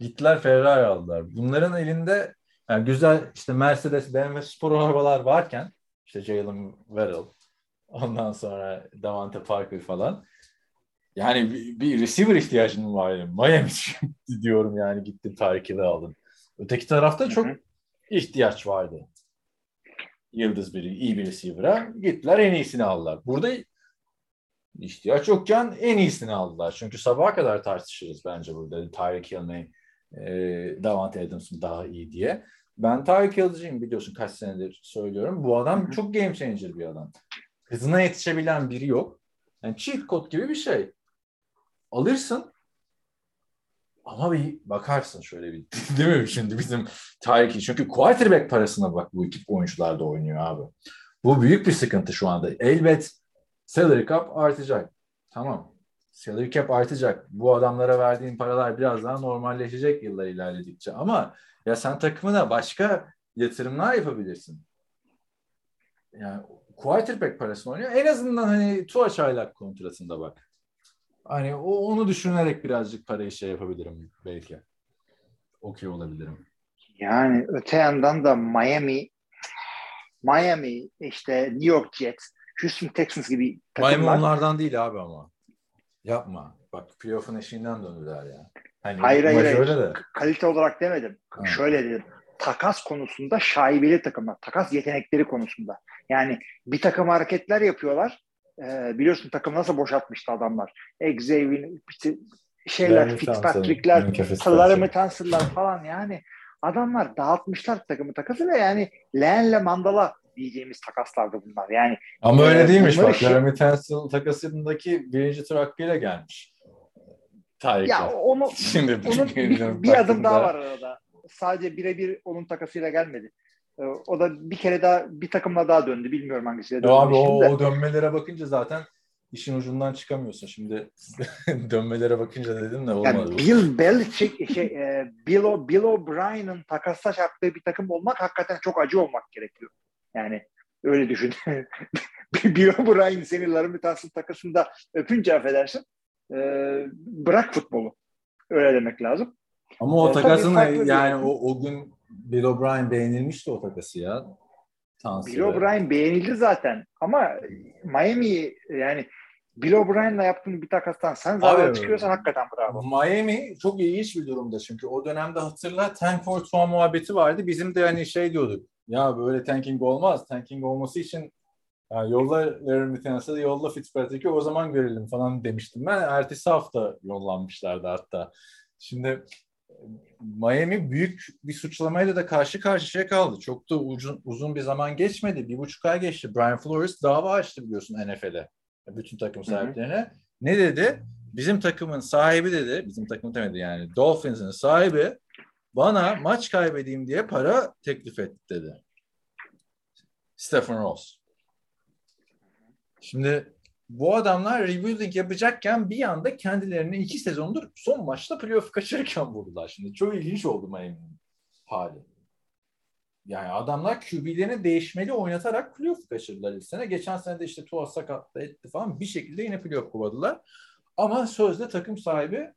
Gittiler Ferrari aldılar. Bunların elinde yani güzel işte Mercedes, BMW spor arabalar varken işte Jalen Verrill ondan sonra Davante Parker falan yani bir, bir receiver ihtiyacın mı var? Miami diyorum yani gittin Tyreek Hill'i aldın. Öteki tarafta çok Hı hı. ihtiyaç vardı. Yıldız biri, iyi bir receiver'a. Gittiler en iyisini aldılar. Burada ihtiyaç yokken en iyisini aldılar. Çünkü sabaha kadar tartışırız bence burada Tyreek Hill mi, e, Davante Adams mı daha iyi diye. Ben Tyreek Hill'ciyim biliyorsun kaç senedir söylüyorum. Bu adam çok game changer bir adam. Hızına yetişebilen biri yok. Yani cheat code gibi bir şey. Alırsın ama bir bakarsın şöyle bir değil mi şimdi bizim Hill. Çünkü quarterback parasına bak bu ekip oyuncular da oynuyor abi. Bu büyük bir sıkıntı şu anda. Elbet salary cap artacak. Tamam. Salary cap artacak. Bu adamlara verdiğin paralar biraz daha normalleşecek yıllar ilerledikçe. Ama ya sen takımına başka yatırımlar yapabilirsin. Yani quarterback parasını oynuyor. En azından hani Tua çaylak kontratında bak. Hani o, onu düşünerek birazcık parayı şey yapabilirim belki. Okey olabilirim. Yani öte yandan da Miami Miami işte New York Jets Houston Texans gibi takımlar. Maymunlardan değil abi ama. Yapma. Bak playoff'un eşiğinden döndüler ya. Hani Hayır hayır, de. kalite olarak demedim. Ha. Şöyle dedim. Takas konusunda şaibeli takımlar. Takas yetenekleri konusunda. Yani bir takım hareketler yapıyorlar. Ee, biliyorsun takım nasıl boşaltmıştı adamlar. Xavier, işte şeyler, Larry Fitzpatrick'ler. Larry Tunsil'lar falan yani. Adamlar dağıtmışlar takımı takası ve yani Leğenle Mandala diyeceğimiz takaslardı bunlar. Yani Ama öyle Ee, değilmiş bak. şey- Laramie Tunsil takasındaki birinci tur hakkıyla gelmiş. Tarih. ya onu Şimdi onun bir, bir adım daha var arada. Sadece birebir onun takasıyla gelmedi. Ee, O da bir kere daha bir takımla daha döndü. Bilmiyorum hangisiyle döndü. abi o, de. o dönmelere bakınca zaten işin ucundan çıkamıyorsun. Şimdi dönmelere bakınca dedim de Yani olmadı. Bill Belichick, şey, e, Bill, O- Bill O'Brien'in takasla çarptığı bir takım olmak hakikaten çok acı olmak gerekiyor. Yani öyle düşün. Bill O'Brien seni Laramie Tunsil takasında öpünce affedersin. e, bırak futbolu. Öyle demek lazım. Ama o tabii takasın farklı bir- yani o, o gün Bill O'Brien beğenilmişti o takası ya. Tansi'de. Bill O'Brien beğenildi zaten ama Miami yani Bill O'Brien'la yaptığın bir takastan sen Abi, çıkıyorsan hakikaten bravo. Miami çok ilginç bir durumda çünkü o dönemde hatırla tank for two muhabbeti vardı. Bizim de hani şey diyorduk. Ya böyle tanking olmaz. Tanking olması için ya yolla Larry Tunsil'i yolla Fitzpatrick'i o zaman görelim falan demiştim ben. Ertesi hafta yollanmışlardı hatta. Şimdi Miami büyük bir suçlamayla da karşı karşıya kaldı. Çok da uzun, uzun bir zaman geçmedi. Bir buçuk ay geçti. Brian Flores dava açtı biliyorsun NFL'e. Bütün takım Hı hı. sahiplerine. Ne dedi? Bizim takımın sahibi dedi. Bizim takım demedi yani. Dolphins'in sahibi bana maç kaybedeyim diye para teklif etti dedi. Stephen Ross. Şimdi bu adamlar rebuilding yapacakken bir anda kendilerini iki sezondur son maçta playoff kaçırırken buldular. Şimdi çok ilginç oldu Miami'nin hali. Yani adamlar QB'lerini değişmeli oynatarak playoff kaçırdılar ilk sene. Geçen sene de işte Tua sakatlı etti falan bir şekilde yine playoff kovadılar. Ama sözde takım sahibi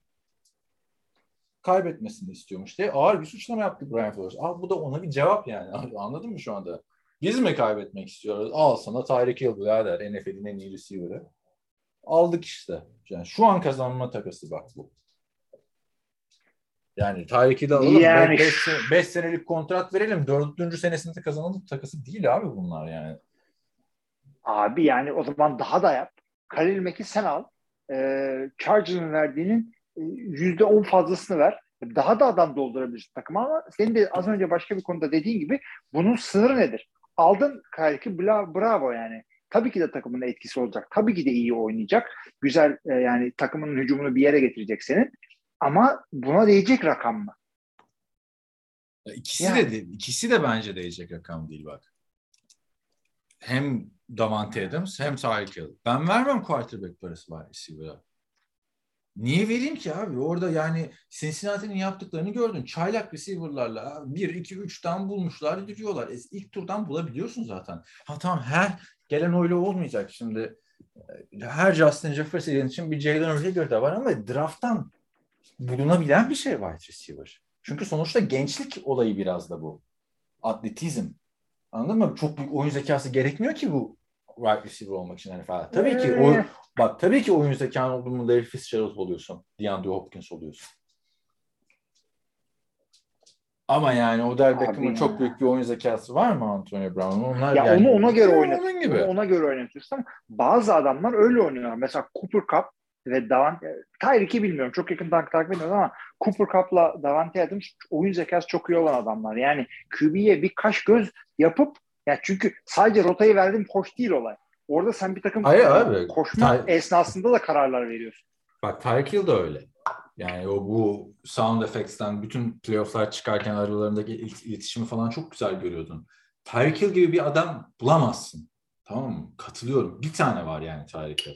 kaybetmesini istiyormuş diye ağır bir suçlama yaptı Brian Flores. Abi bu da ona bir cevap yani. Anladın mı şu anda? Biz mi kaybetmek istiyoruz? Al sana Tyreek Hill birader. NFL'in en iyi receiver'ı. Aldık işte. Yani şu an kazanma takası bak bu. Yani Tyreek Hill'i alalım. Yani 5 senelik kontrat verelim. 4. senesinde kazanalım takası değil abi bunlar yani. Abi yani o zaman daha da yap. Khalil Mack'i sen al. Ee, Chargers'ın verdiğinin e, yüzde on fazlasını ver. Daha da adam doldurabilirsin takıma ama senin de az önce başka bir konuda dediğin gibi bunun sınırı nedir? Aldın bla- bravo yani. Tabii ki de takımın etkisi olacak. Tabii ki de iyi oynayacak. Güzel e, yani takımın hücumunu bir yere getirecek senin. Ama buna değecek rakam mı? Ya İkisi Yani. de. İkisi de bence değecek rakam değil bak. Hem Davante Adams hem Tyreek Hill. Ben vermem quarterback parası var receiver'a. Niye vereyim ki abi? Orada yani Cincinnati'nin yaptıklarını gördün. Çaylak receiver'larla 1, 2, 3'ten bulmuşlar gidiyorlar. E, ilk turdan bulabiliyorsun zaten. Ha tamam her gelen öyle olmayacak şimdi. e, Her Justin Jefferson için bir Jalen Reagor da var ama drafttan bulunabilen bir şey wide receiver. Çünkü sonuçta gençlik olayı biraz da bu. Atletizm. Anladın mı? Çok büyük oyun zekası gerekmiyor ki bu wide receiver olmak için NFL. Tabii ki o Ee, bak tabii ki oyun zekan olduğunda Larry Fitzgerald oluyorsun. DeAndre Hopkins oluyorsun. Ama yani Odell Abi Beckham'ın çok büyük bir oyun zekası var mı Antonio Brown? Onlar Ya yani, onu ona göre Onun oynatıyorsun. gibi. Ona göre oynatıyorsun ama bazı adamlar öyle oynuyor. Mesela Cooper Cup ve Davante Tyreek'i bilmiyorum. Çok yakından takip etmiyorum ama Cooper Cup'la Davante Adams oyun zekası çok iyi olan adamlar. Yani QB'ye bir kaş göz yapıp ya çünkü sadece rotayı verdim hoş değil olay. Orada sen bir takım Hayır abi. koşma Ty- esnasında da kararlar veriyorsun. Bak Tyreek Hill de öyle. Yani o bu sound effects'ten bütün playoff'lar çıkarken aralarındaki il- iletişimi falan çok güzel görüyordun. Tyreek Hill gibi bir adam bulamazsın. Tamam mı? Katılıyorum. Bir tane var yani Tyreek Hill.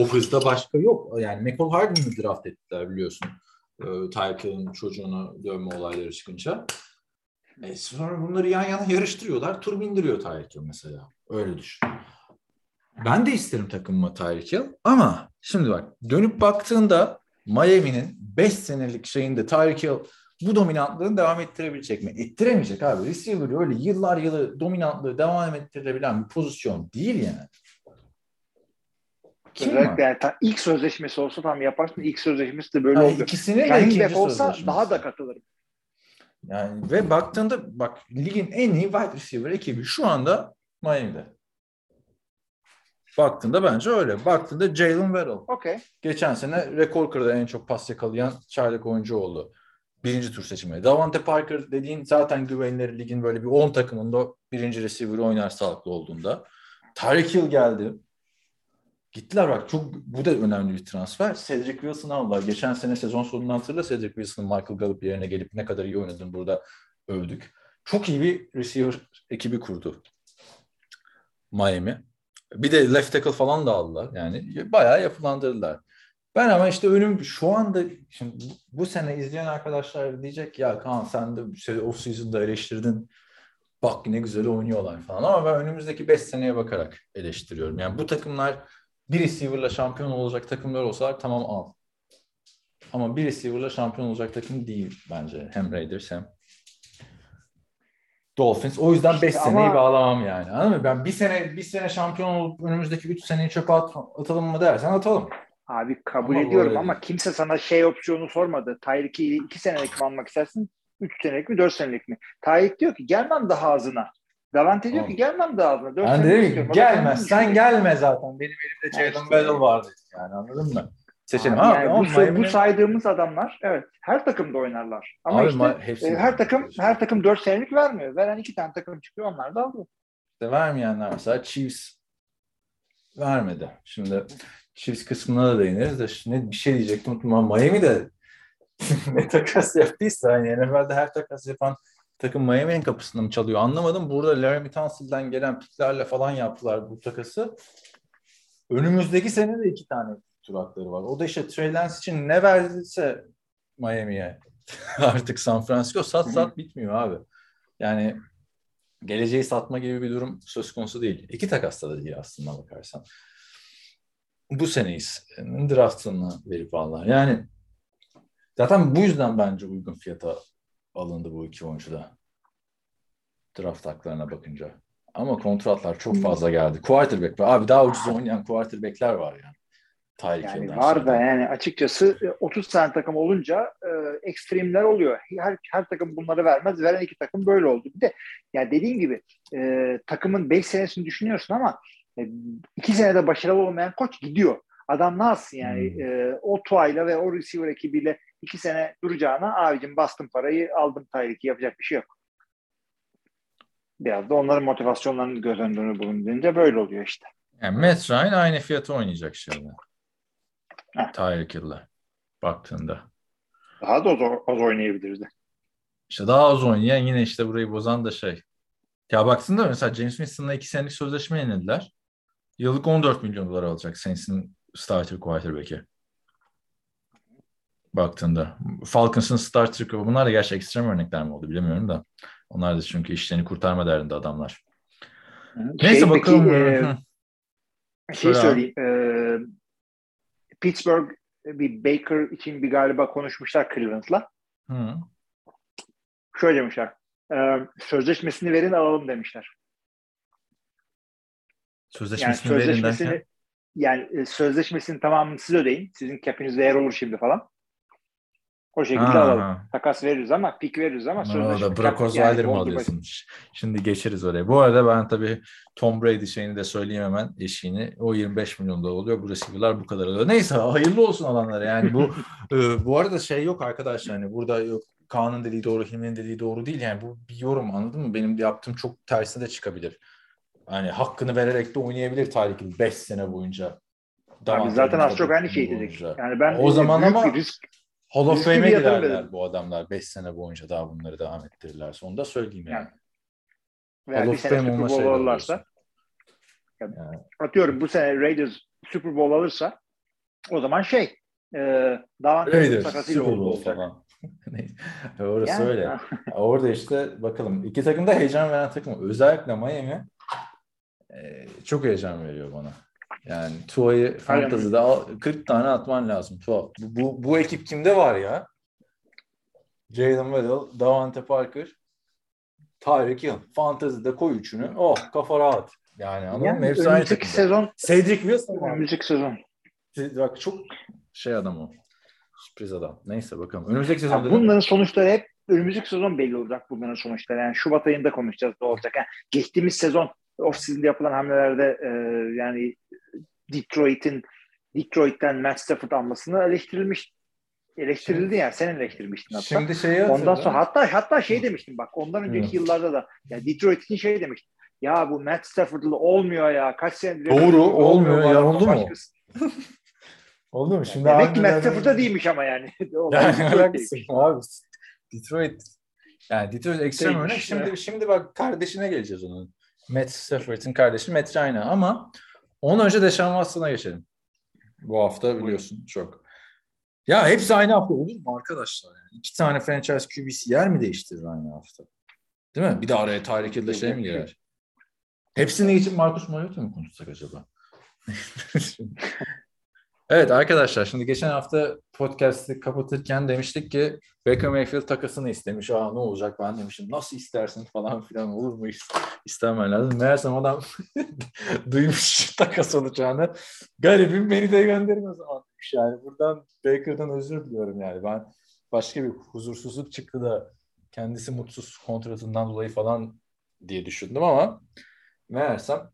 O hızda başka yok. Yani Michael Harden'ı draft ettiler biliyorsun. Ee, Tyreek Hill'in çocuğunu dövme olayları çıkınca. E sonra bunları yan yana yarıştırıyorlar. Tur bindiriyor Tyreek Hill mesela. Öyle düşün. Ben de isterim takımıma Tyreek Hill ama şimdi bak dönüp baktığında Miami'nin 5 senelik şeyinde Tyreek Hill bu dominantlığını devam ettirebilecek mi? Ettiremeyecek abi. Receiver öyle yıllar yılı dominantlığı devam ettirebilen bir pozisyon değil yani. Kim Özellikle var? yani ta- ilk sözleşmesi olsa tam yaparsın. İlk sözleşmesi de böyle Ha, oldu. ikisinin de ikinci back olsa daha da katılırım. Yani ve baktığında bak ligin en iyi wide receiver ekibi şu anda Miami'de. Baktığında bence öyle. Baktığında Jalen Waddle. Okey. Geçen sene rekor kırdı en çok pas yakalayan çaylak oyuncu oldu. Birinci tur seçimi. Davante Parker dediğin zaten güvenilir ligin böyle bir 10 takımında birinci receiver oynar sağlıklı olduğunda. Tyreek Hill geldi. Gittiler bak çok bu da önemli bir transfer. Cedric Wilson'ı aldılar. Geçen sene sezon sonundan hatırla Cedric Wilson'ın Michael Gallup yerine gelip ne kadar iyi oynadığını burada övdük. Çok iyi bir receiver ekibi kurdu Miami. Bir de left tackle falan da aldılar. Yani bayağı yapılandırdılar. Ben ama işte önüm şu anda şimdi bu sene izleyen arkadaşlar diyecek ya Kaan sen de şey, off season'da eleştirdin. Bak ne güzel oynuyorlar falan ama ben önümüzdeki 5 seneye bakarak eleştiriyorum. Yani bu takımlar bir receiver'la şampiyon olacak takımlar olsalar tamam al. Ama bir receiver'la şampiyon olacak takım değil bence. Hem Raiders hem Dolphins. O yüzden 5 İşte seneyi ama- bağlamam yani. Anladın mı? Ben bir sene bir sene şampiyon olup önümüzdeki 3 seneyi çöpe at, atalım mı dersen atalım. Abi kabul Ama ediyorum ama değil. kimse sana şey opsiyonu sormadı. Tyreek'i iki senelik mi almak istersin? Üç senelik mi, dört senelik mi? Tyreek diyor ki gelmem daha ağzına. Davante diyor ki gelmem daha ağzına. Dört Ben dedim ki gelmezsen düşünüyor. gelme zaten. Benim elimde Jalen işte. Vardı yani anladın mı? Seçelim. Abi yani bu, say- bu saydığımız adamlar evet her takımda oynarlar. Ama Abi işte ma- hepsi- e, her takım her takım dört senelik vermiyor. Veren iki tane takım çıkıyor onlar da alıyor. İşte vermeyenler mesela Chiefs vermedi. Şimdi Chiefs kısmına da değiniriz de şimdi bir şey diyecektim Miami de ne takas yaptıysa yani NFL'de her takas yapan takım Miami'nin kapısında mı çalıyor anlamadım. Burada Laramie Tunsil'den gelen piklerle falan yaptılar bu takası. Önümüzdeki sene de iki tane tur hakları var. O da işte Trey Lance için ne verdiyse Miami'ye artık San Francisco sat sat bitmiyor abi. Yani geleceği satma gibi bir durum söz konusu değil. İki takasta da değil aslında bakarsan. Bu seneyiz. Draftını verip aldılar. Yani zaten bu yüzden bence uygun fiyata alındı bu iki oyuncu da. Draft haklarına bakınca. Ama kontratlar çok fazla geldi. Quarterback. Abi daha ucuz oynayan quarterbackler var yani. Tyreek Yani var sonra. da yani açıkçası e, 30 tane takım olunca e, ekstremler oluyor. Her, her takım bunları vermez. Veren iki takım böyle oldu. Bir de yani dediğim gibi e, takımın 5 senesini düşünüyorsun ama e, iki senede başarılı olmayan koç gidiyor. Adam ne yapsın yani Hmm. e, o tuayla ve o receiver ekibiyle iki sene duracağına abicim bastım parayı aldım Tyreek'i yapacak bir şey yok. Biraz da onların motivasyonlarını göz önünde bulunduğunca böyle oluyor işte. Yani Matt Ryan aynı fiyata oynayacak şimdi. Tyreek Hill'le baktığında. Daha da az, az oynayabilirdi. İşte daha az oynayan yine işte burayı bozan da şey. Ya baksın da mesela James Winston'la iki senelik sözleşme yenildiler. Yıllık 14 milyon dolar alacak Saints'in starter quarterback'i. Baktığında. Falcons'ın starter bunlar da gerçi ekstrem örnekler mi oldu bilemiyorum da. Onlar da çünkü işlerini kurtarma derdinde adamlar. Neyse Şey, bakalım. peki, e, şey Söyle söyleyeyim. e, Pittsburgh bir Baker için bir galiba konuşmuşlar Cleveland'la. Hı. Şöyle demişler. e, sözleşmesini verin alalım demişler. Yani Sözleşmesini verin sözleşmesini derken. yani e, sözleşmesinin tamamını siz ödeyin. Sizin cap'iniz değer olur şimdi falan. O şekilde Ha, alalım. ha. Takas veririz ama pik veririz ama Aa, sözleşme da Brock cap- yani Osweiler mi alıyorsun? Şimdi geçeriz oraya. Bu arada ben tabii Tom Brady şeyini de söyleyeyim hemen eşiğini. O 25 milyon dolar oluyor. Bu receiver'lar bu kadar oluyor. Neyse hayırlı olsun alanlara. Yani bu e, bu arada şey yok arkadaşlar. Yani burada yok Kaan'ın dediği doğru, Hilmi'nin dediği doğru değil. Yani bu bir yorum anladın mı? Benim yaptığım çok tersine de çıkabilir. Yani hakkını vererek de oynayabilir Hill 5 sene boyunca. Davante zaten az çok aynı şey dedik. Yani ben O zaman ama risk Hall of Fame'e girerler bu adamlar 5 sene boyunca daha bunları devam ettirirlerse. Onu da söyleyeyim yani. Yani. Hall of Fame Super olma şeyleri alırlarsa olsun. Yani. atıyorum bu sene Raiders Super Bowl alırsa o zaman şey e, Davante Raiders, Super Bowl olacak. falan. Orası Yani, öyle. Orada işte bakalım. iki takım da heyecan veren takım. Özellikle Miami e, çok heyecan veriyor bana. Yani Tua'yı Fantasy'de al- 40 tane atman lazım. Tua. Bu, bu, bu ekip kimde var ya? Jalen Waddle, Davante Parker, Tyreek Hill. Fantasy'de koy üçünü. Oh kafa rahat. Yani anladın mı? yani Hepsi aynı sezon Cedric Wilson var. önümüzdeki sezon Bak çok şey adam o. Sürpriz adam. Neyse bakalım. Önümüzdeki Ya sezonda bunların sonuçları hep önümüzdeki sezon belli olacak bunların sonuçları. Yani Şubat ayında konuşacağız ne olacak. Yani geçtiğimiz sezon off-season'da yapılan hamlelerde e, yani Detroit'in Detroit'ten Matt Stafford almasını eleştirilmiş eleştirildi yani sen eleştirmiştin hatta. şimdi şeyi Ondan sonra hatta hatta şey demiştim bak ondan önceki Hı. yıllarda da ya Detroit için şey demiştim. Ya bu Matt Stafford'lı olmuyor ya. Kaç senedir Doğru, olmuyor. bu Ya oldu mu? Oldu mu? Şimdi Demek ki Matt Stafford'da değilmiş ama yani. Yani abi. Detroit yani Detroit ekstrem örnek. Şimdi şimdi bak kardeşine geleceğiz onun. Matt Stafford'ın kardeşi Matt Ryan ama ondan önce Deshaun Watson'a geçelim. Bu hafta biliyorsun çok. Ya hepsi aynı hafta olur mu arkadaşlar? Yani? İki tane franchise QB'si yer mi değiştirir aynı hafta? Değil mi? Bir de araya Tyreek Hill'de şey mi girer? Hepsini için Marcus Mariota mı konuşsak acaba? Evet arkadaşlar şimdi geçen hafta podcast'i kapatırken demiştik ki Baker Mayfield takasını istemiş. Aa ne olacak ben demişim. Nasıl istersin falan filan olur mu is- istemen lazım. Meğersem adam duymuş takas olacağını. Garibim beni de zaman demiş. Yani buradan Baker'dan özür diliyorum yani. Ben başka bir huzursuzluk çıktı da kendisi mutsuz kontratından dolayı falan diye düşündüm ama meğersem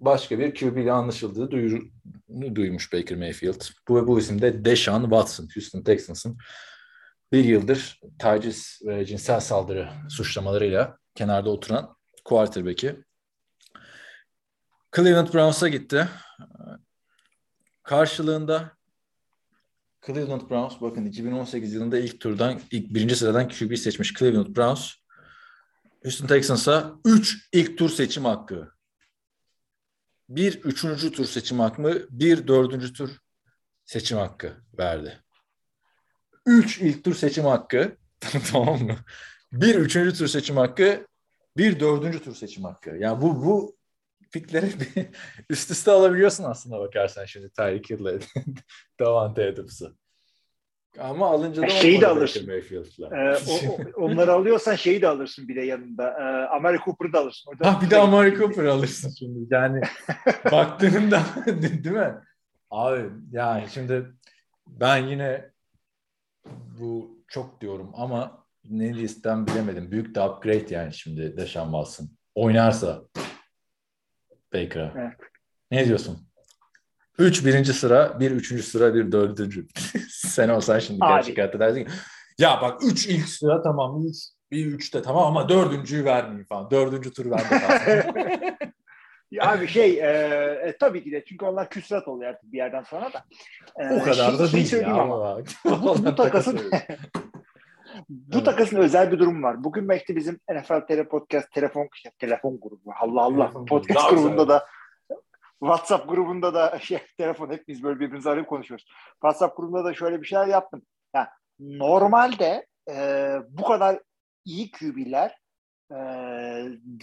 başka bir QB ile anlaşıldığı duyuru, duymuş Baker Mayfield. Bu, bu isim de Deshaun Watson, Houston Texans'ın bir yıldır taciz ve cinsel saldırı suçlamalarıyla kenarda oturan quarterback'i. Cleveland Browns'a gitti. Karşılığında Cleveland Browns bakın 2018 yılında ilk turdan ilk birinci sıradan QB seçmiş Cleveland Browns. Houston Texans'a 3 ilk tur seçim hakkı bir üçüncü tur seçim hakkı, bir dördüncü tur seçim hakkı verdi. Üç ilk tur seçim hakkı, tamam mı? Bir üçüncü tur seçim hakkı, bir dördüncü tur seçim hakkı. Yani bu bu pikleri üst üste alabiliyorsun aslında bakarsan şimdi Tyreek Hill'le Davante Adams'ı. Ama alınca da şeyi de alırsın. Mayfield'la. Ee, o, o- onları alıyorsan şeyi de alırsın bir de yanında. Ee, Amari Cooper'ı da alırsın. Orada Ha bir de Amari Cooper alırsın şimdi. Yani baktığında değil mi? Abi yani şimdi ben yine bu çok diyorum ama ne listem bilemedim. Büyük de upgrade yani şimdi Deshaun Watson. Oynarsa Baker'a. Evet. Ne diyorsun? Üç birinci sıra, bir üçüncü sıra, bir dördüncü. Sen olsan şimdi Abi. gerçek hayatta dersin ki ya bak üç ilk sıra tamam, üç, bir üçte tamam ama dördüncüyü vermeyeyim falan. Dördüncü tur kalsın. Ya Abi şey e, e, tabii ki de çünkü onlar küsrat oluyor artık bir yerden sonra da. Ee, o kadar şey- da şey değil söyleyeyim ya. ama. Bu, bu takasın bu Evet. takasın özel bir durum var. Bugün belki bizim NFL Tele Podcast telefon şey, telefon grubu. Allah Allah. Telefon. Podcast grubunda da WhatsApp grubunda da şey telefon hepimiz böyle birbirimizi arayıp konuşuyoruz. WhatsApp grubunda da şöyle bir şeyler yaptım. Yani normalde e, bu kadar iyi QB'ler e,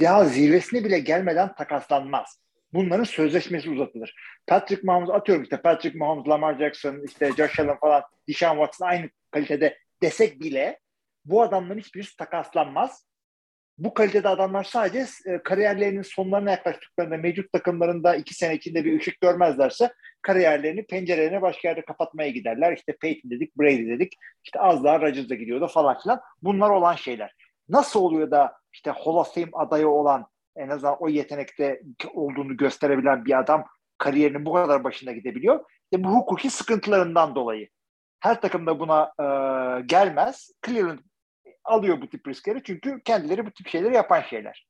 daha zirvesine bile gelmeden takaslanmaz. Bunların sözleşmesi uzatılır. Patrick Mahomes atıyorum işte Patrick Mahomes, Lamar Jackson, işte Josh Allen falan, Deshaun Watson aynı kalitede desek bile bu adamların hiçbirisi takaslanmaz. Bu kalitede adamlar sadece e, kariyerlerinin sonlarına yaklaştıklarında mevcut takımlarında iki sene içinde bir ışık görmezlerse kariyerlerini pencerelerine başka yerde kapatmaya giderler. İşte Peyton dedik, Brady dedik. İşte az daha Rodgers'a gidiyordu falan filan. Bunlar olan şeyler. Nasıl oluyor da işte Hall of Fame adayı olan en azından o yetenekte olduğunu gösterebilen bir adam kariyerinin bu kadar başına gidebiliyor? İşte bu hukuki sıkıntılarından dolayı. Her takım da buna e, gelmez. Cleveland alıyor bu tip riskleri çünkü kendileri bu tip şeyleri yapan şeyler.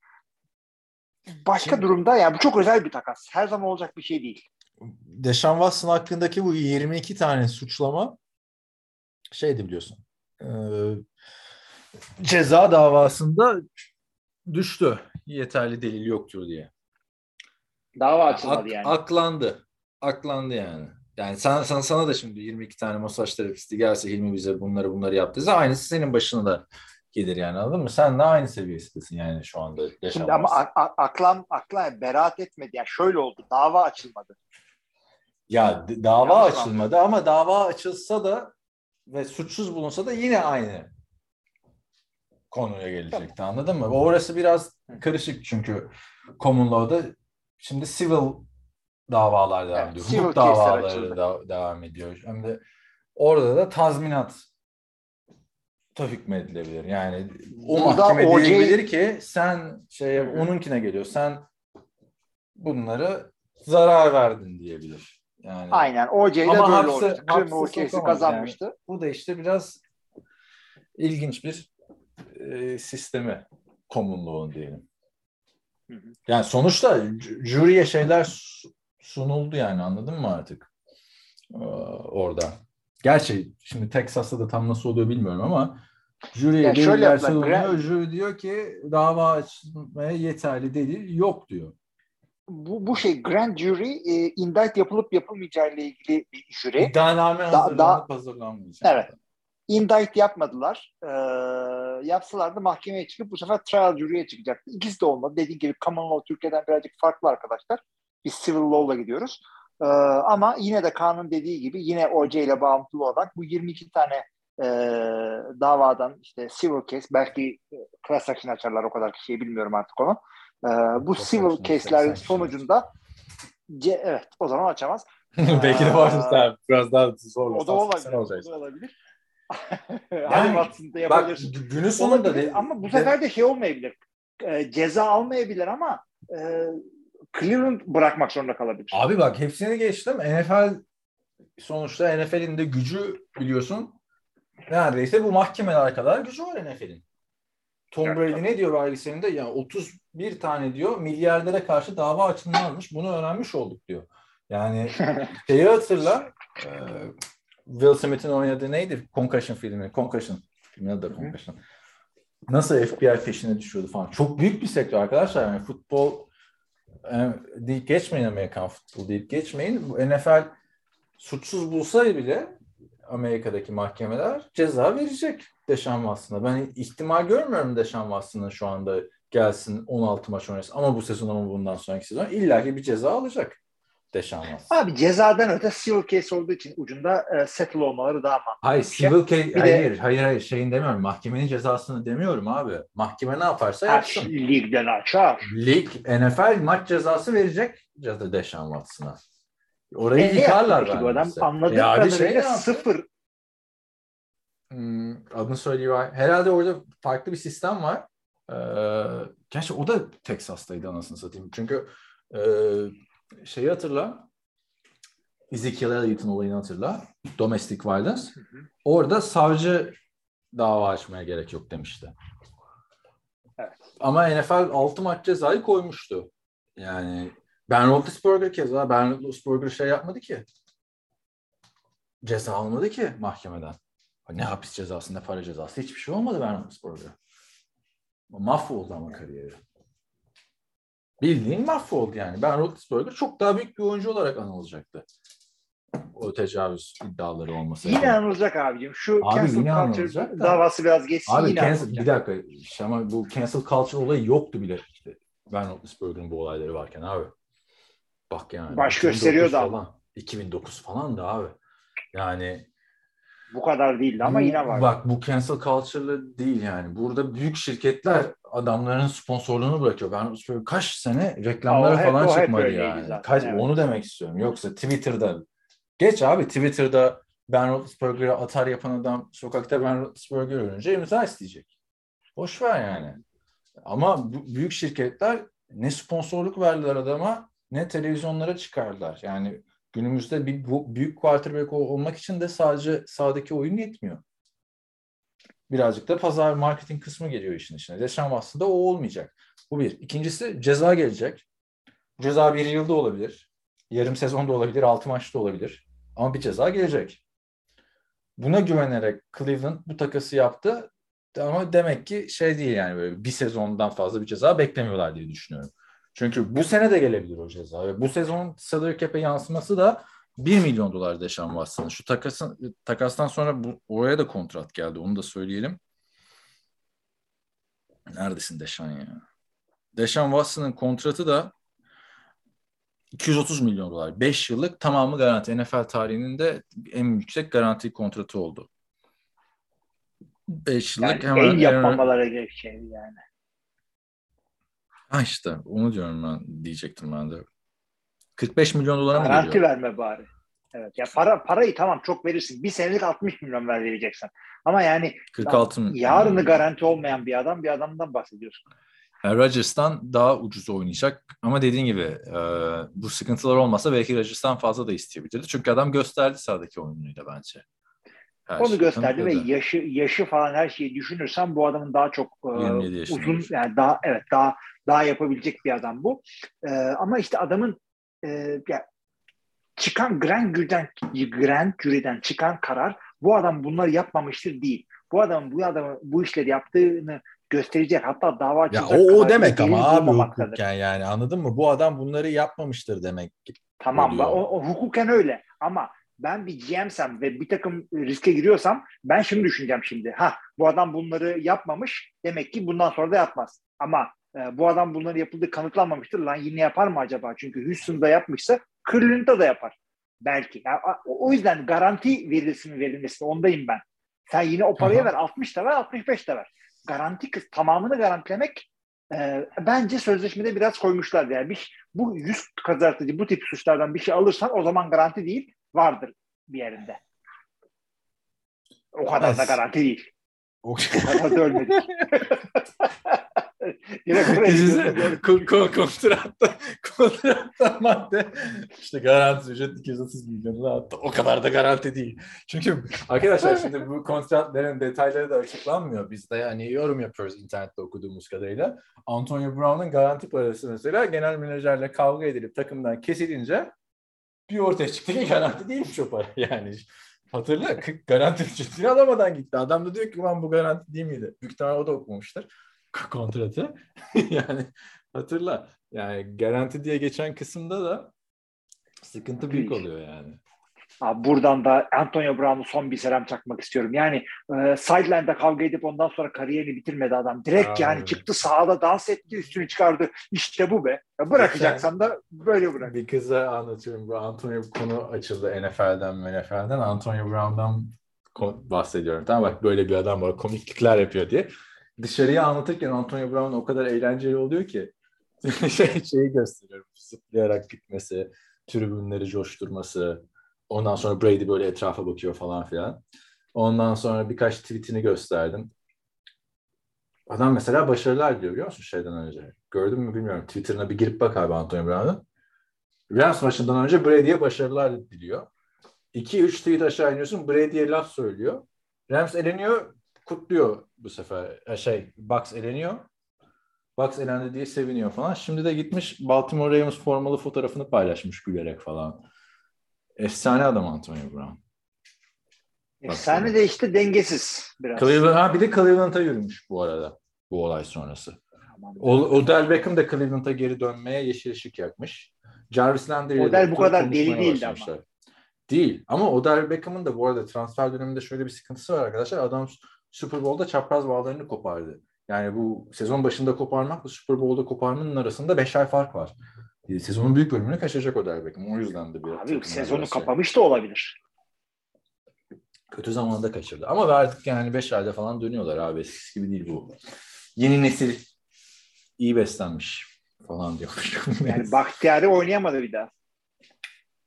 Başka Şimdi- durumda yani bu çok özel bir takas. Her zaman olacak bir şey değil. Deshaun Watson hakkındaki bu 22 tane suçlama şeydi biliyorsun. e, ceza davasında düştü. Yeterli delil yoktur diye. Dava açılmadı Ak- yani. Aklandı. Aklandı yani. Yani sana, sana, sana da şimdi 22 tane masaj terapisti gelse Hilmi bize bunları bunları yaptıysa aynısı senin başına da gelir yani anladın mı? Sen de aynı seviyedesin yani şu anda. Deshaun Şimdi ama Watson. a- a- aklan aklan beraat etmedi. Yani şöyle oldu. Dava açılmadı. Ya dava Yanlış açılmadı ama dava açılsa da ve suçsuz bulunsa da yine aynı konuya gelecekti anladın mı? Orası biraz karışık çünkü common law'da şimdi civil davalar devam Evet, ediyor. civil Hukuk davaları da, devam ediyor. Hem de orada da tazminat da hükmedilebilir. Yani o Burada mahkeme OJ diyebilir ki sen şey onunkine geliyor. Sen bunları zarar verdin diyebilir. Yani Aynen. Ama böyle hapse- olmuştu. case'i sokamaz kazanmıştı. bu da işte biraz ilginç bir e, sistemi komunluğun diyelim. Yani sonuçta jüriye şeyler sunuldu yani anladın mı artık Ee, orada. Gerçi şimdi Texas'ta da tam nasıl oluyor bilmiyorum ama jüriye Ya şöyle sunuluyor. Grant- Jüri diyor ki dava açmaya yeterli delil yok diyor. Bu, bu şey grand jury e, indict yapılıp yapılmayacağı ile ilgili bir jüri. İddianame hazırlanıp da- hazırlanmayacak. Evet. Indict yapmadılar. Ee, yapsalardı mahkemeye çıkıp bu sefer trial jury'e çıkacaktı. İkisi de olmadı. Dediğim gibi common law Türkiye'den birazcık farklı arkadaşlar. Biz civil law'la gidiyoruz. Ee, ama yine de kanun dediği gibi yine OJ ile bağlantılı olarak bu 22 tane e, davadan işte civil case belki e, class action açarlar o kadar kişiyi bilmiyorum artık onu. Ee, bu Class civil class action. sonucunda ce- evet o zaman açamaz. Belki de vardır Aa, sen biraz daha O zorlasan da olabilir. sen O olacaksın. da olabilir. Yani Watson'da Bak günün sonunda Olabilir de, ama bu sefer de şey olmayabilir. Ee, ceza almayabilir ama e, Cleveland bırakmak zorunda kalabilir. Abi bak hepsini geçtim. NFL sonuçta NFL'in de gücü biliyorsun. Neredeyse bu mahkemeler kadar gücü var NFL'in. Tom Evet, Brady ne diyor belgeselinde? Ya 31 tane diyor milyardere karşı dava açılmış. Bunu öğrenmiş olduk diyor. Yani şeyi hatırla. e, Will Smith'in oynadığı neydi? Concussion filmi. Concussion. Filmin adı da Concussion. Nasıl FBI peşine düşüyordu falan. Çok büyük bir sektör arkadaşlar. Yani futbol deyip geçmeyin Amerikan futbol deyip geçmeyin. NFL suçsuz bulsaydı bile Amerika'daki mahkemeler ceza verecek Deşan Watson'a. Ben ihtimal görmüyorum Deşan Watson'ın şu anda gelsin 16 maç oynasın ama bu sezon ama bundan sonraki sezon illaki bir ceza alacak Deşan Watson. Abi cezadan öte civil case olduğu için ucunda e, settle olmaları daha mantıklı. Hayır, şey. civil case, Bir de- hayır, hayır, hayır, şeyin demiyorum. Mahkemenin cezasını demiyorum abi. Mahkeme ne yaparsa yapsın. şey ligden açar. Lig, NFL maç cezası verecek ceza Deşan Watson'a. Orayı E, yıkarlar bu adam? bence. Anladığım Ya şey kadarıyla yaptı? sıfır. Hmm, adını söyleyeyim. Herhalde orada farklı bir sistem var. Ee, gerçi o da Texas'taydı anasını satayım. Çünkü e, şeyi hatırla. Ezekiel Elliott'ın olayını hatırla. Domestic violence. Orada savcı dava açmaya gerek yok demişti. Evet. Ama NFL 6 maç cezayı koymuştu. Yani Ben Roethlisberger keza Ben Roethlisberger şey yapmadı ki. Ceza almadı ki mahkemeden. Ne hapis cezası ne para cezası hiçbir şey olmadı Ben Roethlisberger. Mahvoldu ama kariyeri. Bildiğin mahvoldu yani. Ben Roethlisberger çok daha büyük bir oyuncu olarak anılacaktı. O tecavüz iddiaları olması. Yine anılacak abicim. Şu Abi cancel yine culture da. davası biraz geçsin Abi yine cancel, anılacak. bir dakika işte ama bu cancel culture olayı yoktu bile işte. Ben Roethlisberger'ın bu olayları varken abi. Bak yani. Baş 2009 gösteriyordu ama. falan. 2009 falan da abi. Yani Bu kadar değildi ama bu- yine var. Bak bu cancel culture'lı değil yani. Burada büyük şirketler adamların sponsorluğunu bırakıyor. Ben Roethlisberger kaç sene reklamlara O falan hep çıkmadı yani. zaten, Kaç, evet. Onu demek istiyorum. Yoksa Twitter'da geç abi Twitter'da Ben Roethlisberger'e atar yapan adam sokakta Ben Roethlisberger ölünce imza isteyecek. Boş ver yani. Ama bu, büyük şirketler ne sponsorluk verdiler adama ne televizyonlara çıkardılar. Yani günümüzde bir bu, büyük quarterback ol- olmak için de sadece sahadaki oyun yetmiyor. Birazcık da pazar marketing kısmı geliyor işin içine. Deşan Watson'da o olmayacak. Bu bir. İkincisi ceza gelecek. Ceza bir yılda olabilir. Yarım sezonda olabilir. Altı maçta olabilir. Ama bir ceza gelecek. Buna güvenerek Cleveland bu takası yaptı. Ama demek ki şey değil yani böyle bir sezondan fazla bir ceza beklemiyorlar diye düşünüyorum. Çünkü bu sene de gelebilir o ceza. Ve bu sezon salary cap'e yansıması da 1 milyon dolar Deşan Watson'ın. Şu takasın, takastan sonra bu, oraya da kontrat geldi. Onu da söyleyelim. Neredesin Deşan ya? Deşan Watson'ın kontratı da 230 milyon dolar. 5 yıllık tamamı garanti. NFL tarihinin de en yüksek garanti kontratı oldu. 5 yıllık yani hemen el yapmamaları gerekecek yani. Ha işte onu diyorum ben diyecektim ben de. 45 milyon dolara mı Garanti geliyor? verme bari. Evet. Ya para parayı tamam çok verirsin. Bir senelik 60 milyon ver vereceksin. Ama yani 46 milyon. yarını garanti olmayan bir adam bir adamdan bahsediyorsun. Yani Rodgers'tan daha ucuz oynayacak. Ama dediğin gibi e, bu sıkıntılar olmasa belki Rodgers'tan fazla da isteyebilirdi. Çünkü adam gösterdi sahadaki oyunuyla bence. Her Onu şeyi gösterdi ve yaşı yaşı falan her şeyi düşünürsen bu adamın daha çok e, 27 yaşında. uzun yani daha evet daha daha yapabilecek bir adam bu. E, ama işte adamın e, ya, çıkan Grand Jury'den Grand Jury'den çıkan karar bu adam bunları yapmamıştır değil. Bu adamın bu adamın bu işleri yaptığını gösterecek hatta dava Ya açacak o, o demek ama abi hukuken yani anladın mı? Bu adam bunları yapmamıştır demek. Tamam oluyor. o, o hukuken öyle ama ben bir GM'sem ve bir takım riske giriyorsam ben şunu düşüneceğim şimdi. Ha bu adam bunları yapmamış demek ki bundan sonra da yapmaz. Ama e, bu adam bunları yapıldığı kanıtlanmamıştır. Lan yine yapar mı acaba? Çünkü Houston'da yapmışsa Cleveland'da da yapar. Belki. Yani, o yüzden garanti verilsin verilmesi ondayım ben. Sen yine o parayı Aha. ver 60 da ver 65 de ver. Garanti kız tamamını garantilemek e, bence sözleşmede biraz koymuşlar. Yani bir, bu yüz kazartıcı bu tip suçlardan bir şey alırsan o zaman garanti değil vardır bir yerinde. O kadar da garanti değil. O- kadar da ölmedik. Yine kontratta, kontratta madde işte garanti ücret 230 milyon attı. O kadar da garanti değil. Çünkü arkadaşlar şimdi bu kontratların detayları da açıklanmıyor. Biz de yani yorum yapıyoruz internette okuduğumuz kadarıyla. Antonio Brown'un garanti parası mesela genel menajerle kavga edilip takımdan kesilince bir ortaya çıktı ki garanti değilmiş o para yani. Hatırla garanti ücretini alamadan gitti. Adam da diyor ki ulan bu garanti değil miydi? Büyük ihtimalle o da okumamıştır kontratı. yani hatırla. Yani garanti diye geçen kısımda da sıkıntı büyük oluyor yani. Abi buradan da Antonio Brown'u son bir selam çakmak istiyorum. Yani e, sideline'da kavga edip ondan sonra kariyerini bitirmedi adam. Direkt Abi. yani çıktı sahada dans etti üstünü çıkardı. İşte bu be. Ya bırakacaksan da böyle bırak. Bir kıza anlatıyorum. Bu Antonio konu açıldı NFL'den NFL'den. Antonio Brown'dan bahsediyorum. Tamam bak böyle bir adam var. Komiklikler yapıyor diye. Dışarıya anlatırken Antonio Brown o kadar eğlenceli oluyor ki şey, şeyi gösteriyorum. Zıplayarak gitmesi, tribünleri coşturması. Ondan sonra Brady böyle etrafa bakıyor falan filan. Ondan sonra birkaç tweetini gösterdim. Adam mesela başarılar diyor biliyor musun şeyden önce? Gördün mü bilmiyorum. Twitter'ına bir girip bak abi Antonio Brown'un. Rams maçından önce Brady'ye başarılar diliyor. 2-3 tweet aşağı iniyorsun Brady'ye laf söylüyor. Rams eleniyor kutluyor bu sefer. E, Şey Bucks eleniyor. Bucks elendi diye seviniyor falan. Şimdi de gitmiş Baltimore Ravens formalı fotoğrafını paylaşmış gülerek falan. Efsane adam Antonio Brown. Efsane de işte dengesiz biraz. Cleveland, ha bir de Cleveland'a yürümüş bu arada bu olay sonrası. O, Odell Beckham da Cleveland'a geri dönmeye yeşil ışık yakmış. Jarvis Landry ile Odell de bu kadar deli değildi ama. Değil. Ama Odell Beckham'ın da bu arada transfer döneminde şöyle bir sıkıntısı var arkadaşlar. Adam Super Bowl'da çapraz bağlarını kopardı. Yani bu sezon başında koparmakla Super Bowl'da koparmanın arasında 5 ay fark var. E, Sezonun büyük bölümünü kaçıracak Odell Beckham. O yüzden de bir Abi sezonu arası. kapamış da olabilir. Kötü zamanda kaçırdı. Ama artık yani 5 ayda falan dönüyorlar abi. Eskisi gibi değil bu. Yeni nesil iyi beslenmiş falan diyormuş. Yani Bahtiyari oynayamadı bir daha.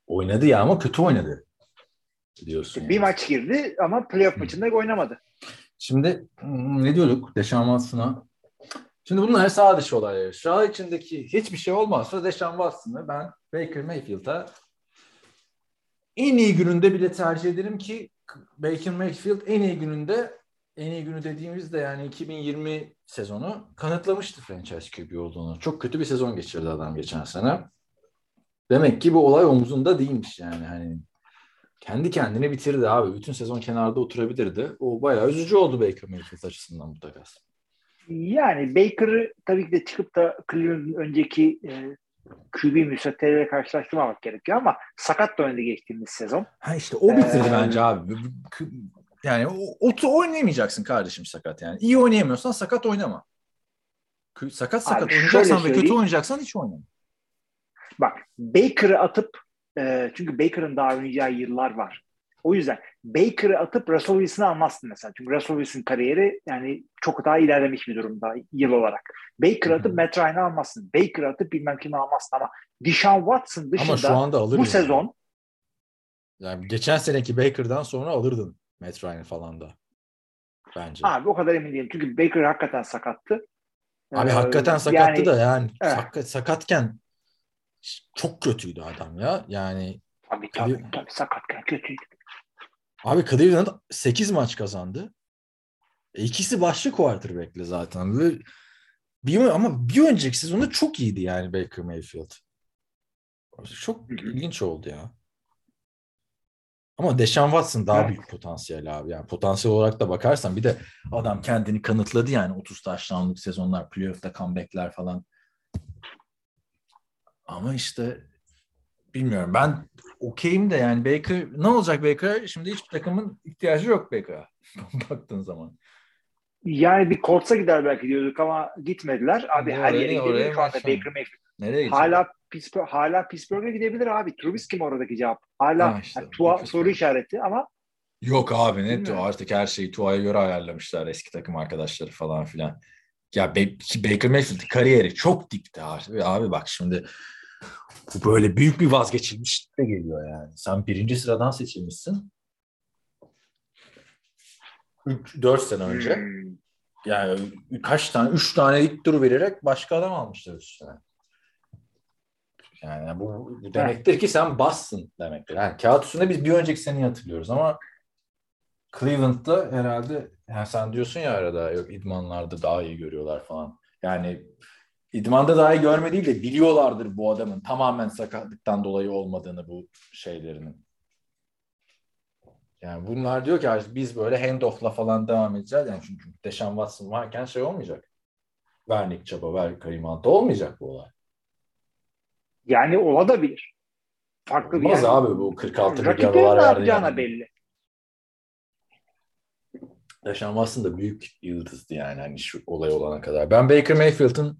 oynadı ya ama kötü oynadı. Diyorsun. Bir yani. maç girdi ama playoff maçında oynamadı. Şimdi hmm, ne diyorduk? Deşan Watson'a. Şimdi bunlar sağ dışı olaylar. Sağ içindeki hiçbir şey olmazsa Deşan Watson'ı ben Baker Mayfield'a en iyi gününde bile tercih ederim ki Baker Mayfield en iyi gününde en iyi günü dediğimizde yani 2020 sezonu kanıtlamıştı franchise QB olduğunu. Çok kötü bir sezon geçirdi adam geçen sene. Demek ki bu olay omuzunda değilmiş yani. Hani kendi kendini bitirdi abi. Bütün sezon kenarda oturabilirdi. O bayağı üzücü oldu Baker Mayfield açısından bu takas. Yani Baker'ı tabii ki de çıkıp da Cleveland'ın önceki e, QB müsveddeleriyle karşılaştırmamak gerekiyor ama sakat da oynadı geçtiğimiz sezon. Ha işte o bitirdi Ee, bence abi. Yani o, o oynayamayacaksın kardeşim sakat yani. İyi oynayamıyorsan sakat oynama. Sakat sakat Abi oynayacaksan ve kötü oynayacaksan hiç oynama. Bak Baker'ı atıp e, çünkü Baker'ın daha oynayacağı yıllar var. O yüzden Baker'ı atıp Russell Wilson'ı almazsın mesela. Çünkü Russell Wilson kariyeri yani çok daha ilerlemiş bir durumda yıl olarak. Baker'ı atıp Matt Ryan'ı almazsın. Baker'ı atıp bilmem kimi almazsın ama Deshaun Watson dışında Ama şu anda alır bu yani. sezon Yani geçen seneki Baker'dan sonra alırdın Matt Ryan falan da. Bence. abi o kadar emin değilim. Çünkü Baker hakikaten sakattı. Abi Ee, hakikaten sakattı yani- da yani Evet. sak- sakatken çok kötüydü adam ya. Yani Tabii tabii, tabii sakatken kötüydü. Abi Cleveland 8 maç kazandı. E, ikisi başlı quarterback'li zaten. Ve bir, ama bir önceki sezonda çok iyiydi yani Baker Mayfield. Çok ilginç oldu ya. Ama Deshaun Watson daha Evet. büyük potansiyel abi. Yani potansiyel olarak da bakarsan bir de adam kendini kanıtladı yani 30 taşlanlık sezonlar, playoff'ta comeback'ler falan. Ama işte bilmiyorum. Ben okeyim de yani Baker ne olacak Baker? Şimdi hiçbir takımın ihtiyacı yok Baker'a baktığın zaman. Yani bir Colts'a gider belki diyorduk ama gitmediler. Abi her Oraya- yere gidebilir şu anda. Baker Mayfield. Nereye gidecek? Hala Pittsburgh, hala Pittsburgh'e gidebilir abi. Trubisky mi oradaki cevap? Hala Ha işte, yani Tua soru işareti ama Yok abi ne Bilmiyorum. artık her şeyi Tua'ya göre ayarlamışlar eski takım arkadaşları falan filan. Ya Baker Mayfield kariyeri çok dipti abi. Abi bak şimdi bu böyle büyük bir vazgeçilmişlik de geliyor yani. Sen birinci sıradan seçilmişsin. 4 sene önce. Hmm. Yani kaç tane? 3 tane ilk tur vererek başka adam almışlar üstüne. Yani bu, bu demektir ki sen bassın demektir. Yani kağıt üstünde biz bir önceki seneyi hatırlıyoruz ama Cleveland'da herhalde yani sen diyorsun ya arada yok idmanlarda daha iyi görüyorlar falan. Yani idmanda daha iyi görme değil de biliyorlardır bu adamın tamamen sakatlıktan dolayı olmadığını bu şeylerinin. Yani bunlar diyor ki "Abi biz böyle handoff'la falan devam edeceğiz. Yani çünkü Deshaun Watson varken şey olmayacak. Ver Nick Chubb'a, ver Kareem Hunt'a olmayacak bu olay. Yani olabilir. Farklı bir Olmaz yer. abi bu 46 milyon Rakiplerin dolar verdi yani. belli. Deshaun Watson da büyük yıldızdı yani hani şu olay olana kadar. Ben Baker Mayfield'ın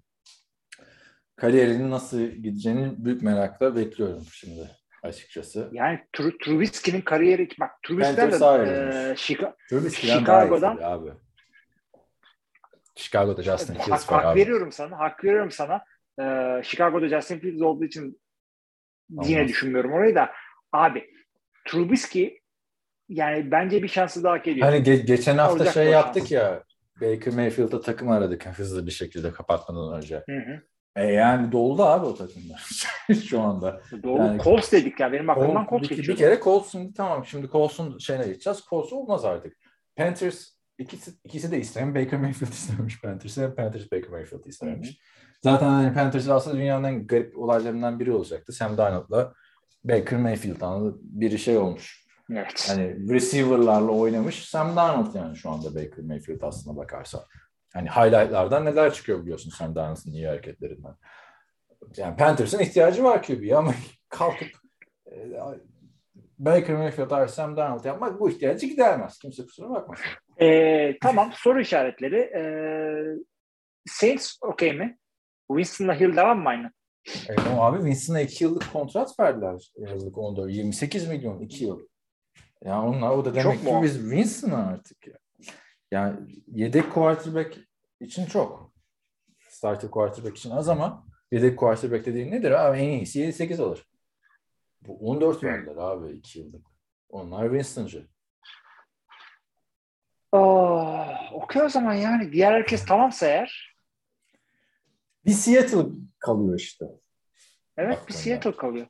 kariyerinin nasıl gideceğini büyük merakla bekliyorum şimdi açıkçası. Yani Tru- Trubisky'nin kariyeri bak Trubisky'den de e, daha Chicago'dan- abi. Chicago'da Justin hak, Fields var hak abi. veriyorum sana. Hak veriyorum sana. Ee, Chicago'da Justin Fields olduğu için yine Olmaz. düşünmüyorum orayı da. Abi Trubisky yani bence bir şansı daha hak ediyor. Hani ge- geçen hafta Olacak şey yaptık şans. ya Baker Mayfield'a takım aradık hızlı bir şekilde kapatmadan önce. Hı hı. E yani doldu abi o takımlar şu anda. Doğru. Yani- Colts dedik ya. Benim aklımdan Col- Colts bir, bir geçiyor. kere Colts şimdi tamam şimdi Colts'un şeyine geçeceğiz. Colts olmaz artık. Panthers ikisi, ikisi de isteyen Baker Mayfield istemiş Panthers'ı hem Panthers Baker Mayfield istemiş. Zaten hani Panthers aslında dünyanın en garip olaylarından biri olacaktı. Sam Darnold'la Baker Mayfield anladın. Biri şey olmuş. Evet. Hani receiver'larla oynamış Sam Darnold yani şu anda Baker Mayfield aslına bakarsan. Hani highlightlardan neler çıkıyor biliyorsun Sam Darnold'un iyi hareketlerinden. Yani Panthers'ın ihtiyacı var QB'ye ama kalkıp e, Baker Mayfield artı Sam Darnold yapmak bu ihtiyacı gidermez. Kimse kusura bakmasın. Ee, tamam soru işaretleri. Ee, Saints okey mi? Winston'la Hill devam mı aynı? E, ama abi Winston'a 2 yıllık kontrat verdiler. Yazlık 14. 28 milyon 2 yıl. Ya onlar o da demek Çok ki mu? biz Winston artık ya. Yani yedek quarterback için çok. Starter quarterback için az ama yedek quarterback dediğin nedir abi? En iyisi 7-8 alır. Bu 14 verdiler abi 2 yıllık. Onlar Winston'cı. Oh, okey o zaman yani. Diğer herkes tamamsa eğer. Bir Seattle kalıyor işte. Evet bir Aklımda. Seattle kalıyor.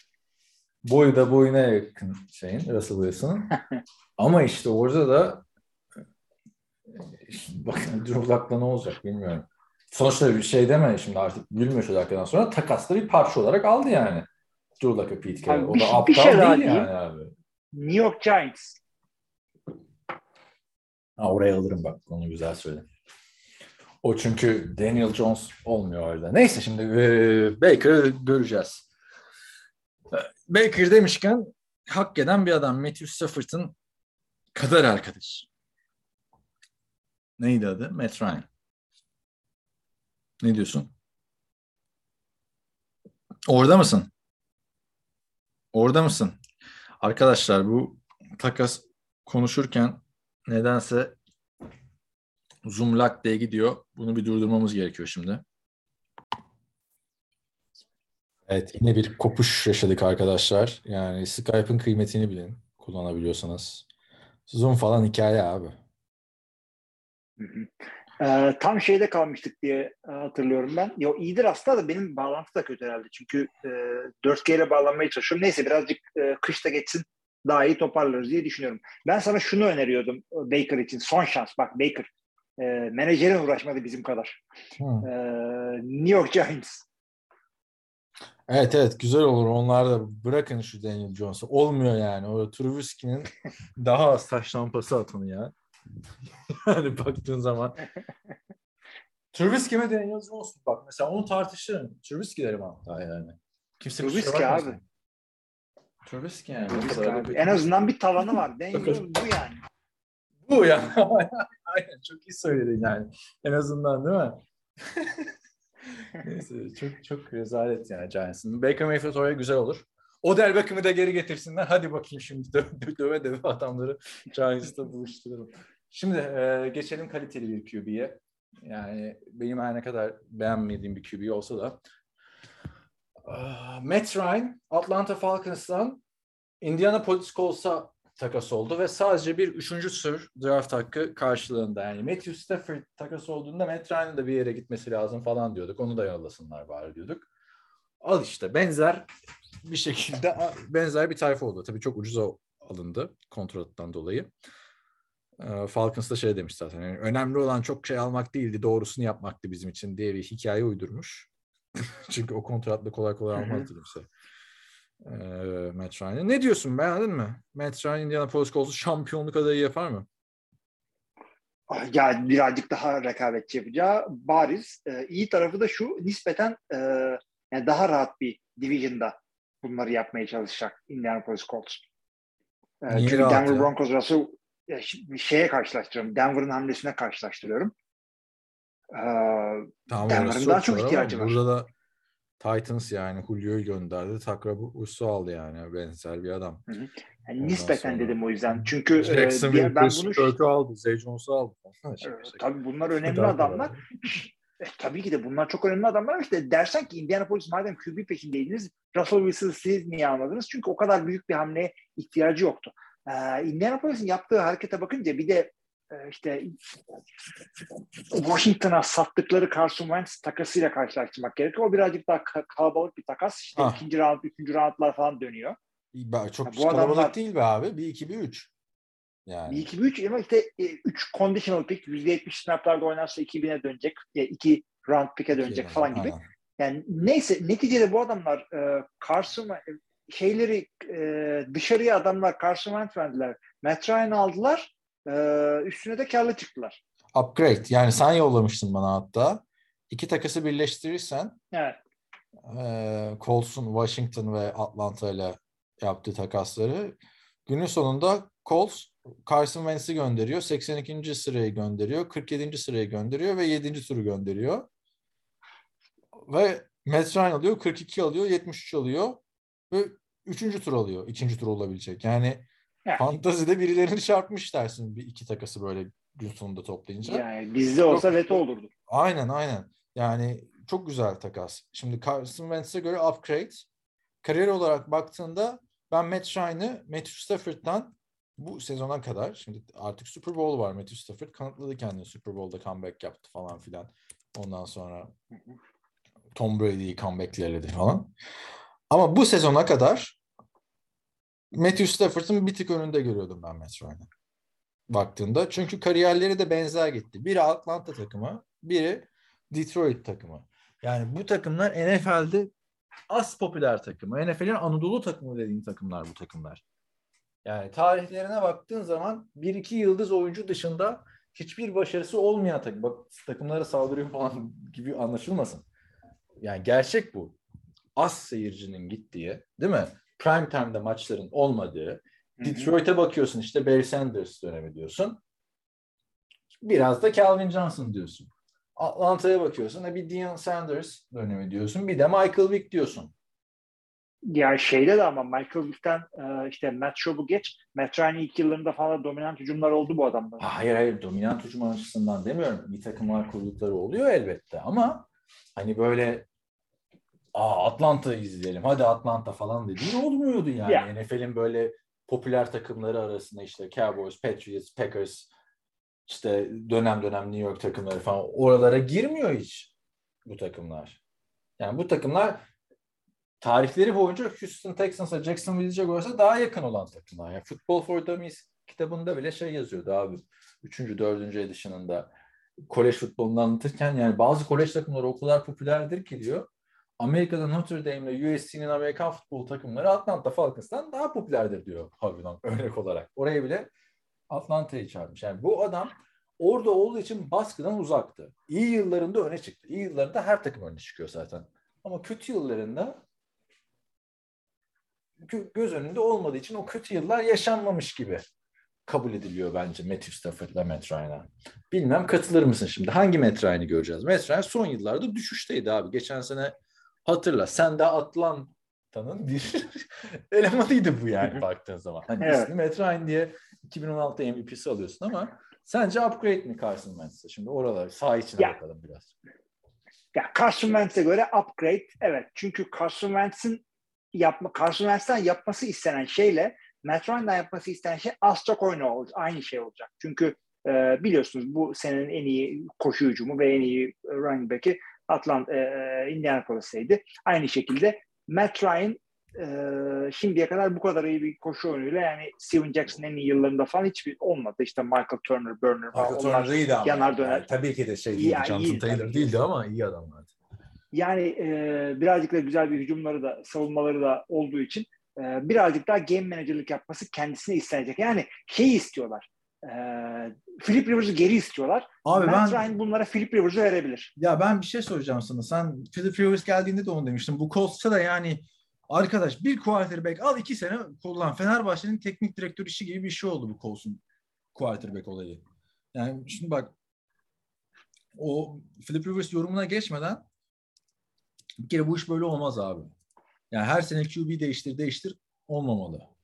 Boyu da boyuna yakın şeyin Russell Wilson'ın. Ama işte orada da bakın Drew Luck'la ne olacak bilmiyorum. Sonuçta bir şey deme şimdi artık gülmüyor şu dakikadan sonra takaslı bir parça olarak aldı yani. Drew Luck'ı Pete Carroll. O da aptal bir şey değil yani abi. New York Giants. Ha, oraya alırım bak onu güzel söyle. O çünkü Daniel Jones olmuyor orada. Neyse şimdi e, Baker'ı göreceğiz. E, Baker demişken hak eden bir adam. Matthew Stafford'ın kadar arkadaş. Neydi adı? Matt Ryan. Ne diyorsun? Orada mısın? Orada mısın? Arkadaşlar bu takas konuşurken nedense Zoom lag diye gidiyor. Bunu bir durdurmamız gerekiyor şimdi. Evet yine bir kopuş yaşadık arkadaşlar. Yani Skype'ın kıymetini bilin kullanabiliyorsanız. Zoom falan hikaye abi. Hı hı. Ee, tam şeyde kalmıştık diye hatırlıyorum ben. Yo iyidir aslında da benim bağlantı da kötü herhalde. Çünkü e, 4G ile bağlanmaya çalışıyorum. Neyse birazcık e, kışta geçsin daha iyi toparlarız diye düşünüyorum. Ben sana şunu öneriyordum e, Baker için. Son şans. Bak Baker. E, menajerin uğraşmadı bizim kadar. Hı. E, New York Giants. Evet evet güzel olur. Onlar da bırakın şu Daniel Jones'u. Olmuyor yani. O Trubisky'nin daha az taş lampası atın ya. yani baktığın zaman. Trubisky mi Daniel Jones mu? Bak mesela onu tartışırım. Trubisky derim hatta yani. Kimse Trubisky bakmasın. abi. Trubisky yani. Trubisky abi. bir- En azından bir tavanı var. Daniel bu yani. Bu ya. Aynen çok iyi söyledin yani. En azından değil mi? Neyse çok çok rezalet yani Giants'ın. Baker Mayfield oraya güzel olur. Odell Beckham'ı da geri getirsinler. Hadi bakayım şimdi döve döve, döve adamları Giants'ta buluşturalım. Şimdi e, geçelim kaliteli bir QB'ye. Yani benim her ne kadar beğenmediğim bir QB olsa da Ah, Matt Ryan Atlanta Falcons'tan Indianapolis Colts'a takas oldu ve sadece bir üçüncü sır draft hakkı karşılığında. Yani Matthew Stafford takas olduğunda Matt Ryan'ın da bir yere gitmesi lazım falan diyorduk. Onu da yollasınlar bari diyorduk. Al işte benzer bir şekilde benzer bir tayfa oldu. Tabii çok ucuza alındı kontrattan dolayı. Falcons da şey demiş zaten. yani önemli olan çok şey almak değildi, doğrusunu yapmaktı bizim için diye bir hikaye uydurmuş. Çünkü o kontratla kolay kolay almazdı kimse. Ee, Matt Ryan'ı. Ne diyorsun beğendin mi? Matt Ryan Indianapolis Colts'u şampiyonluk adayı yapar mı? Ya birazcık daha rekabetçi yapacağı bariz. Ee, iyi tarafı da şu nispeten e, yani daha rahat bir division'da bunları yapmaya çalışacak Indianapolis Colts. Ee, Niye çünkü Denver ya? Broncos Russell şeye karşılaştırıyorum. Denver'ın hamlesine karşılaştırıyorum. Ee, Tamam Denver'ın daha çok ihtiyacı var. Burada da Titans yani Julio'yu gönderdi. Takrabusu aldı yani benzer bir adam. yani Ondan nispeten sonra- dedim o yüzden. Çünkü e, Jacksonville diğer- ben bunu Burke'ü aldı. Zay Jones'u aldı. Evet, tabii bunlar önemli Daha adamlar. E, tabii ki de bunlar çok önemli adamlar işte dersen ki Indianapolis madem QB peşindeydiniz Russell Wilson'ı siz niye almadınız? Çünkü o kadar büyük bir hamleye ihtiyacı yoktu. Ee, Indianapolis'in yaptığı harekete bakınca bir de e, işte Washington'a sattıkları Carson Wentz takasıyla karşılaştırmak gerekiyor. O birazcık daha ka- kalabalık bir takas. İşte Ah. ikinci round, üçüncü roundlar falan dönüyor. Çok Ya bu kalabalık adamlar- değil be abi. Bir iki bir üç. Yani. 1 2 3 ama işte 3 conditional pick %70 snaplarda oynarsa 2000'e dönecek. 2 round pick'e dönecek falan gibi. Yani neyse neticede bu adamlar e, Carson şeyleri e, dışarıya adamlar Wentz verdiler. Matt Ryan aldılar. E, üstüne de karlı çıktılar. Upgrade. Yani sen yollamıştın bana hatta. İki takası birleştirirsen Evet. e, Colts'un Washington ve Atlanta ile yaptığı takasları günün sonunda Colts Carson Wentz'i gönderiyor. 82. sırayı gönderiyor. 47. sırayı gönderiyor ve 7. turu gönderiyor. Ve Matt Ryan alıyor. 42 alıyor. 73 alıyor. Ve 3. tur alıyor. 2. tur olabilecek. Yani Evet. fantazide birilerini çarpmış dersin bir iki takası böyle gün sonunda toplayınca. Yani bizde olsa veto olurdu. Aynen aynen. Yani çok güzel takas. Şimdi Carson Wentz'e göre upgrade. Kariyer olarak baktığında ben Matt Ryan'ı Matthew Stafford'dan bu sezona kadar şimdi artık Super Bowl var Matthew Stafford kanıtladı kendini Super Bowl'da comeback yaptı falan filan. Ondan sonra Tom Brady'yi comeback'ledi falan. Ama bu sezona kadar Matthew Stafford'ın bir tık önünde görüyordum ben Matt Ryan'ı baktığında. Çünkü kariyerleri de benzer gitti. Biri Atlanta takımı, biri Detroit takımı. Yani bu takımlar NFL'de az popüler takımı. NFL'in Anadolu takımı dediğin takımlar bu takımlar. Yani tarihlerine baktığın zaman bir iki yıldız oyuncu dışında hiçbir başarısı olmayan takım. Bak takımlara saldırıyor falan gibi anlaşılmasın. Yani gerçek bu. Az seyircinin gittiği, değil mi? Prime time'da maçların olmadığı, Detroit'e bakıyorsun işte Barry Sanders dönemi diyorsun. Biraz da Calvin Johnson diyorsun. Atlanta'ya bakıyorsun e bir Deion Sanders dönemi diyorsun. Bir de Michael Vick diyorsun. Yani şeyde de ama Michael Vick'ten e, işte Matt Schaub'u geç. Matt Ryan ilk yıllarında falan dominant hücumlar oldu bu adamda. Hayır hayır dominant hücum açısından demiyorum. Bir takımlar kurdukları oluyor elbette ama hani böyle Aa Atlanta'yı izleyelim hadi Atlanta falan dediği olmuyordu yani. Ya. NFL'in böyle popüler takımları arasında işte Cowboys, Patriots, Packers işte dönem dönem New York takımları falan oralara girmiyor hiç bu takımlar. Yani bu takımlar tarihleri boyunca Houston Texans'a, Jacksonville Jaguars'a daha yakın olan takımlar. Yani Football for Dummies kitabında bile şey yazıyordu abi. Üçüncü, dördüncü edition'ında kolej futbolunu anlatırken yani bazı kolej takımları o kadar popülerdir ki diyor. Amerika'da Notre Dame ile USC'nin Amerikan futbol takımları Atlanta Falcons'tan daha popülerdir diyor harbiden örnek olarak. Oraya bile Atlanta'yı çağırmış. Yani bu adam orada olduğu için baskıdan uzaktı. İyi yıllarında öne çıktı. İyi yıllarında her takım öne çıkıyor zaten. Ama kötü yıllarında gö- göz önünde olmadığı için o kötü yıllar yaşanmamış gibi kabul ediliyor bence Matthew Stafford ve Matt Ryan'a. Bilmem katılır mısın şimdi? Hangi Matt Ryan'ı göreceğiz? Matt Ryan son yıllarda düşüşteydi abi. Geçen sene hatırla sen de Atlanta'nın bir elemanıydı bu yani baktığın zaman. Hani Evet. ismi Matt Ryan diye 2016 MVP'si alıyorsun ama sence upgrade mi Carson Wentz'e? Şimdi oralar sağ içine Ya. bakalım biraz. Ya Carson Wentz'e göre upgrade evet. Çünkü Carson Wentz'in yapma Carson Wentz'ten yapması istenen şeyle Matt Ryan'dan yapması istenen şey az çok oyunu olacak. Aynı şey olacak. Çünkü e, biliyorsunuz bu senenin en iyi koşu hücumu ve en iyi running back'i Atlanta, e, Indianapolis'teydi. Aynı şekilde Matt Ryan e, şimdiye kadar bu kadar iyi bir koşu oyunuyla yani Steven Jackson'ın en iyi yıllarında falan hiçbir olmadı. İşte Michael Turner, Burner falan. onlar iyiydi ama. yanar döner. tabii ki de şey değildi, Ya, Jonathan iyi, Taylor değildi ama iyi adamlardı. Yani e, birazcık da güzel bir hücumları da savunmaları da olduğu için e, birazcık daha game managerlık yapması kendisine istenecek. Yani şeyi istiyorlar. E, Philip Rivers'ı geri istiyorlar. Abi Matt ben Ryan bunlara Philip Rivers'ı verebilir. Ya ben bir şey soracağım sana. Sen Philip Rivers geldiğinde de onu demiştin. Bu Colts'ta da yani arkadaş bir quarterback al iki sene kullan. Fenerbahçe'nin teknik direktör işi gibi bir şey oldu bu Colts'un quarterback olayı. Yani şimdi bak o Philip Rivers yorumuna geçmeden bir kere bu iş böyle olmaz abi. Yani her sene QB değiştir değiştir olmamalı.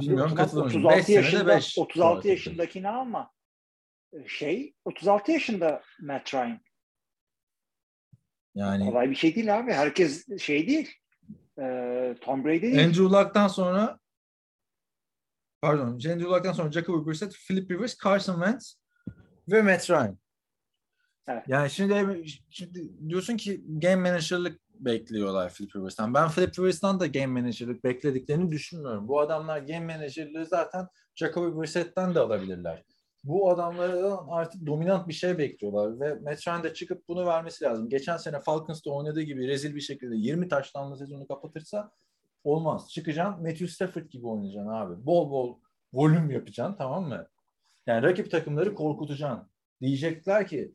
Bilmiyorum mısın? 36 Beş senede yaşında, beş 36 quarterback. yaşındakini alma. E, Şey 36 yaşında Matt Ryan. Yani Kolay bir şey değil abi. Herkes şey değil. E, Tom Brady değil. Andrew Luck'tan sonra pardon Andrew Luck'tan sonra Jacoby Brissett, Philip Rivers, Carson Wentz ve Matt Ryan. Evet. Yani şimdi, şimdi diyorsun ki game manager'lık bekliyorlar Philip Rivers'tan. Ben Philip Rivers'tan da game manager'lık beklediklerini düşünmüyorum. Bu adamlar game manager'lığı zaten Jacoby Brissett'ten de alabilirler. Bu adamlardan artık dominant bir şey bekliyorlar ve Matt Ryan da çıkıp bunu vermesi lazım. Geçen sene Falcons'ta oynadığı gibi rezil bir şekilde 20 taştanlı sezonu kapatırsa olmaz. Çıkacaksın Matthew Stafford gibi oynayacaksın abi. Bol bol volüm yapacaksın tamam mı? Yani rakip takımları korkutacaksın. Diyecekler ki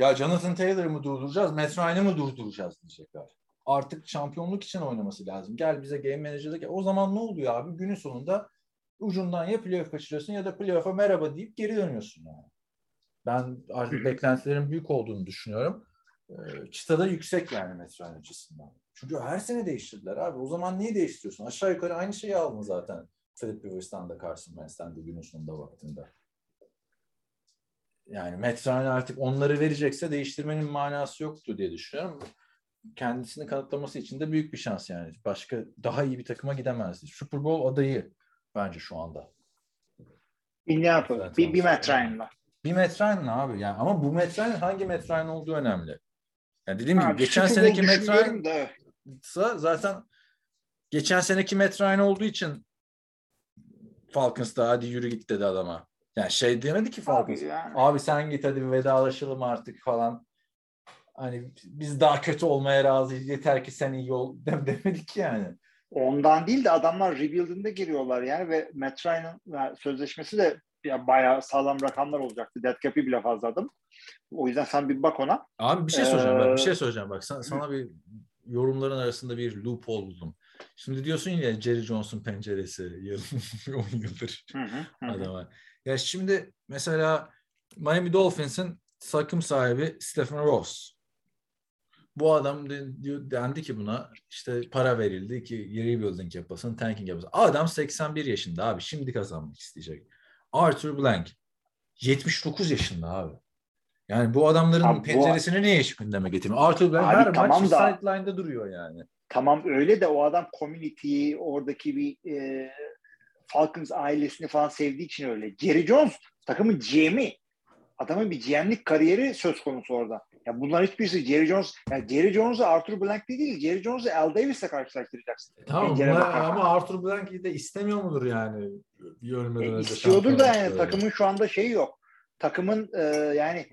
ya Jonathan Taylor'ı mı durduracağız, Matt Ryan'ı mı durduracağız diyecekler. Artık şampiyonluk için oynaması lazım. Gel bize game manager'lık. O zaman ne oluyor abi? Günün sonunda ucundan ya playoff kaçırıyorsun ya da playoff'a merhaba deyip geri dönüyorsun yani. Ben artık beklentilerin büyük olduğunu düşünüyorum. Ee, Çıtada yüksek yani Matt Ryan açısından. Çünkü her sene değiştirdiler abi. O zaman niye değiştiriyorsun? Aşağı yukarı aynı şeyi aldın zaten. Philip Rivers'tan da Carson Wentz'ten de günün sonunda baktığında. Yani Matt Ryan artık onları verecekse değiştirmenin manası yoktu diye düşünüyorum. Kendisini kanıtlaması için de büyük bir şans yani. Başka daha iyi bir takıma gidemezdi. Super Bowl adayı bence şu anda. Indianapolis. Bir, bir Matt. Ryan'la. Bir Matt Ryan ne abi? Yani ama bu Matt Ryan hangi Matt Ryan olduğu önemli. Yani dediğim gibi Abi, geçen Super seneki Matt Ryan da, zaten geçen seneki Matt Ryan olduğu için Falcons'ta hadi yürü git dedi adama. Yani şey demedi ki Falcons. Abi yani. Abi sen git hadi vedalaşalım artık falan. Hani biz daha kötü olmaya razıyız. Yeter ki sen iyi ol dem demedik yani. Ondan değil de adamlar rebuild'inde giriyorlar yani ve Matt Ryan'ın yani sözleşmesi de ya bayağı sağlam rakamlar olacaktı. Dead cap'i bile fazladım. O yüzden sen bir bak ona. Abi bir şey soracağım ben. Ee, Bir şey soracağım bak. Sana, sana bir yorumların arasında bir loophole buldum. Şimdi diyorsun ya Jerry Johnson penceresi yıl- 10 yıldır adama. Ya şimdi mesela Miami Dolphins'in takım sahibi Stephen Ross. Bu adam de, diyor, dendi ki buna işte para verildi ki rebuilding yapasın, tanking yapasın. Adam 81 yaşında abi. Şimdi kazanmak isteyecek. Arthur Blank 79 yaşında abi. Yani bu adamların Abi bu- penceresini niye hiç gündeme getirmiyor? Arthur Blank Abi her tamam maç da- sideline'da duruyor yani. Tamam öyle de o adam community'yi oradaki bir e, Falcons ailesini falan sevdiği için öyle. Jerry Jones takımın GM'i. Adamın bir GM'lik kariyeri söz konusu orada. Ya bunların hiçbirisi Jerry Jones, yani Jerry Jones'u Arthur Blank değil, Jerry Jones'u Al Davis'le karşılaştıracaksın. Tamam Pencere bunlar- ama Arthur Blank'i de istemiyor mudur yani? Bir ölmeden E, istiyordur da yani takımın şu anda şeyi yok. Takımın e, yani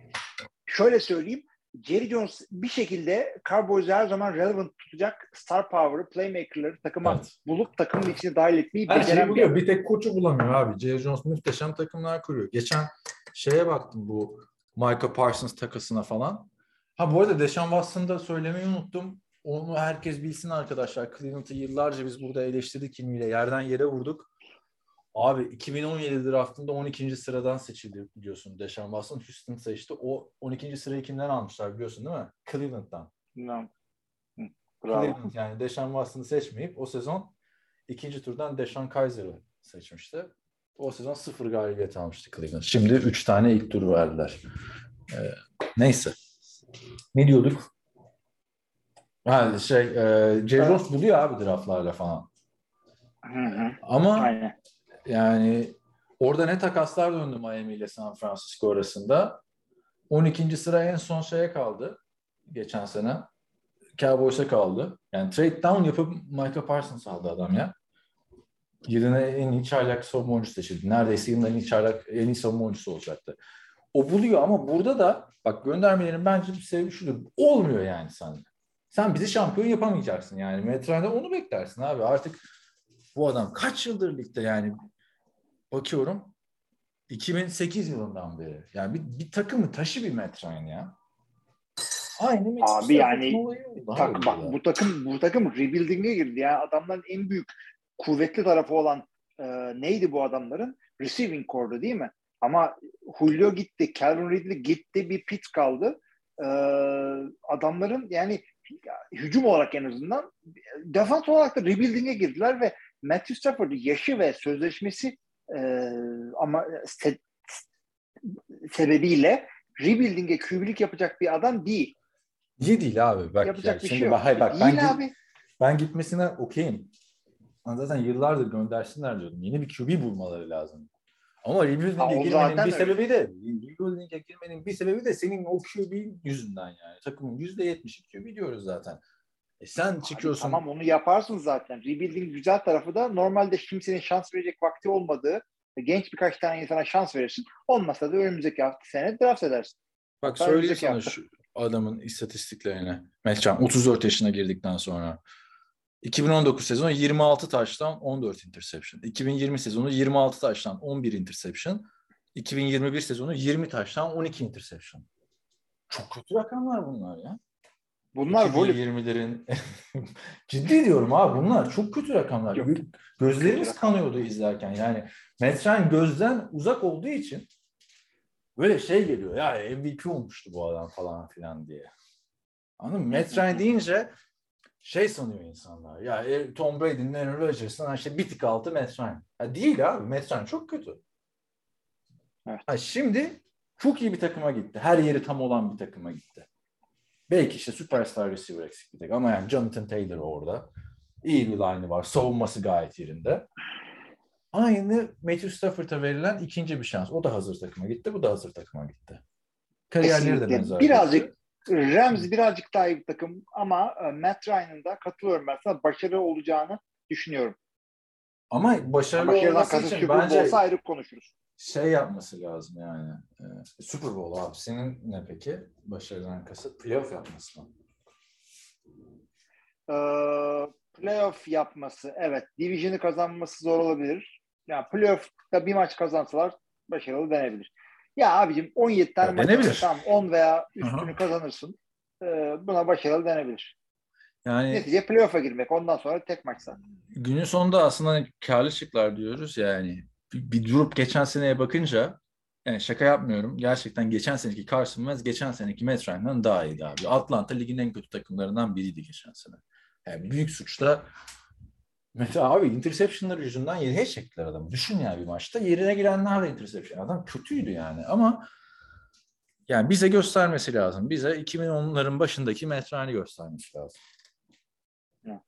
şöyle söyleyeyim. Jerry Jones bir şekilde Cowboys'u her zaman relevant tutacak star power'ı, playmaker'ları takıma Evet. bulup takımın içine dahil etmeyi Her beceren bir buluyor. Bir tek koçu bulamıyor abi. Jerry Jones muhteşem takımlar kuruyor. Geçen şeye baktım bu Michael Parsons takasına falan. Ha bu arada Deshaun Watson'ı da söylemeyi unuttum. Onu herkes bilsin arkadaşlar. Cleveland'ı yıllarca biz burada eleştirdik ilmiyle. Yerden yere vurduk. Abi 2017 draftında 12. sıradan seçildi biliyorsun Deshaun Watson. Houston seçti. O 12. sırayı kimden almışlar biliyorsun değil mi? Cleveland'dan. Bravo. Cleveland yani Deshaun Watson'ı seçmeyip o sezon ikinci turdan Deshaun Kaiser'ı seçmişti. O sezon sıfır galibiyet almıştı Cleveland. Şimdi üç tane ilk tur verdiler. Ee, neyse. Ne diyorduk? Ha, şey, e, Jerry Jones buluyor abi draftlarla falan. Hı hı. Ama Aynen. Yani orada ne takaslar döndü Miami ile San Francisco arasında. 12. sıra en son şeye kaldı. Geçen sene. Cowboys'a kaldı. Yani trade down yapıp Michael Parsons aldı adam ya. Yılın en iyi çaylak savunma oyuncusu seçildi. Neredeyse yılın en iyi çaylak, en iyi savunma oyuncusu olacaktı. O buluyor ama burada da bak göndermelerin bence bir sebebi şudur. Olmuyor yani sende. Sen bizi şampiyon yapamayacaksın yani. Metrende onu beklersin abi. Artık bu adam kaç yıldır ligde yani bakıyorum 2008 yılından beri. Yani bir, bir takımı taşı bir Metrain ya. Aynı Metin Abi yani Tak, bak bu takım bu takım rebuilding'e girdi ya. Adamların en büyük kuvvetli tarafı olan e, neydi bu adamların? Receiving core'du değil mi? Ama Julio gitti, Calvin Ridley gitti, bir Pitts kaldı. E, adamların yani hücum olarak en azından defans olarak da rebuilding'e girdiler ve Matthew Stafford yaşı ve sözleşmesi e, ama se- sebebiyle rebuilding'e kübülük yapacak bir adam değil. İyi değil abi. Bak, yapacak yani bir şimdi şey yok. bak, hayır, bak, değil ben, abi. ben gitmesine okeyim. Zaten yıllardır göndersinler diyordum. Yeni bir QB bulmaları lazım. Ama rebuilding'e girmenin bir öyle. sebebi de rebuilding'e girmenin bir sebebi de senin o QB yüzünden yani. Takımın %70'i QB diyoruz zaten. E sen çıkıyorsun. Tamam onu yaparsın zaten. Rebuilding güzel tarafı da normalde kimsenin şans verecek vakti olmadığı genç birkaç tane insana şans verirsin. Olmasa da önümüzdeki hafta sene draft edersin. Bak söyleyeyim sana hafta. şu adamın istatistiklerini. Metcan 34 yaşına girdikten sonra. 2019 sezonu 26 taştan 14 interception. 2020 sezonu 26 taştan 11 interception. 2021 sezonu 20 taştan 12 interception. Çok kötü rakamlar bunlar ya. Bunlar volüm. 2020'lerin ciddi diyorum abi bunlar çok kötü rakamlar. Yok. Gö- Gözlerimiz kanıyordu izlerken. Yani Metren gözden uzak olduğu için böyle şey geliyor ya MVP olmuştu bu adam falan filan diye. Anladın mı? Metren deyince şey sanıyor insanlar. Ya e, Tom Brady'nin Aaron Rodgers'ın işte bir tık altı Metren. Ya değil abi. Metren çok kötü. Evet. Ha, şimdi çok iyi bir takıma gitti. Her yeri tam olan bir takıma gitti. Belki işte süperstar receiver eksik bir tek ama yani Jonathan Taylor orada. İyi bir line'ı var. Savunması gayet yerinde. Aynı Matthew Stafford'a verilen ikinci bir şans. O da hazır takıma gitti. Bu da hazır takıma gitti. Kariyerleri de benzer. Birazcık Rams birazcık daha iyi bir takım ama e, Matt Ryan'ın da katılıyorum ben sana başarılı olacağını düşünüyorum. Ama başarılı Başarıdan olması için bence olsa ayrı konuşuruz. Şey yapması lazım yani. Ee, Super Bowl abi. Senin ne peki? Başarıdan kasıt playoff yapması mı? Ee, playoff yapması evet. Division'ı kazanması zor olabilir. Yani playoff'ta bir maç kazansalar başarılı denebilir. Ya abicim 17 tane maç denebilir. tamam 10 veya üstünü Aha. kazanırsın. Ee, buna başarılı denebilir. Yani Netice playoff'a girmek. Ondan sonra tek maç zaten. günün sonunda aslında karlı çıklar diyoruz yani. Bir, durup geçen seneye bakınca Yani şaka yapmıyorum. Gerçekten geçen seneki Carson Wentz geçen seneki Matt Ryan'dan daha iyiydi abi. Atlanta ligin en kötü takımlarından biriydi geçen sene. Yani büyük suçta Mesela abi interceptionlar yüzünden yere çektiler adamı. Düşün yani bir maçta. Yerine girenler de interception. Adam kötüydü yani ama yani bize göstermesi lazım. Bize 2010'ların başındaki Metrani göstermesi lazım. Ya.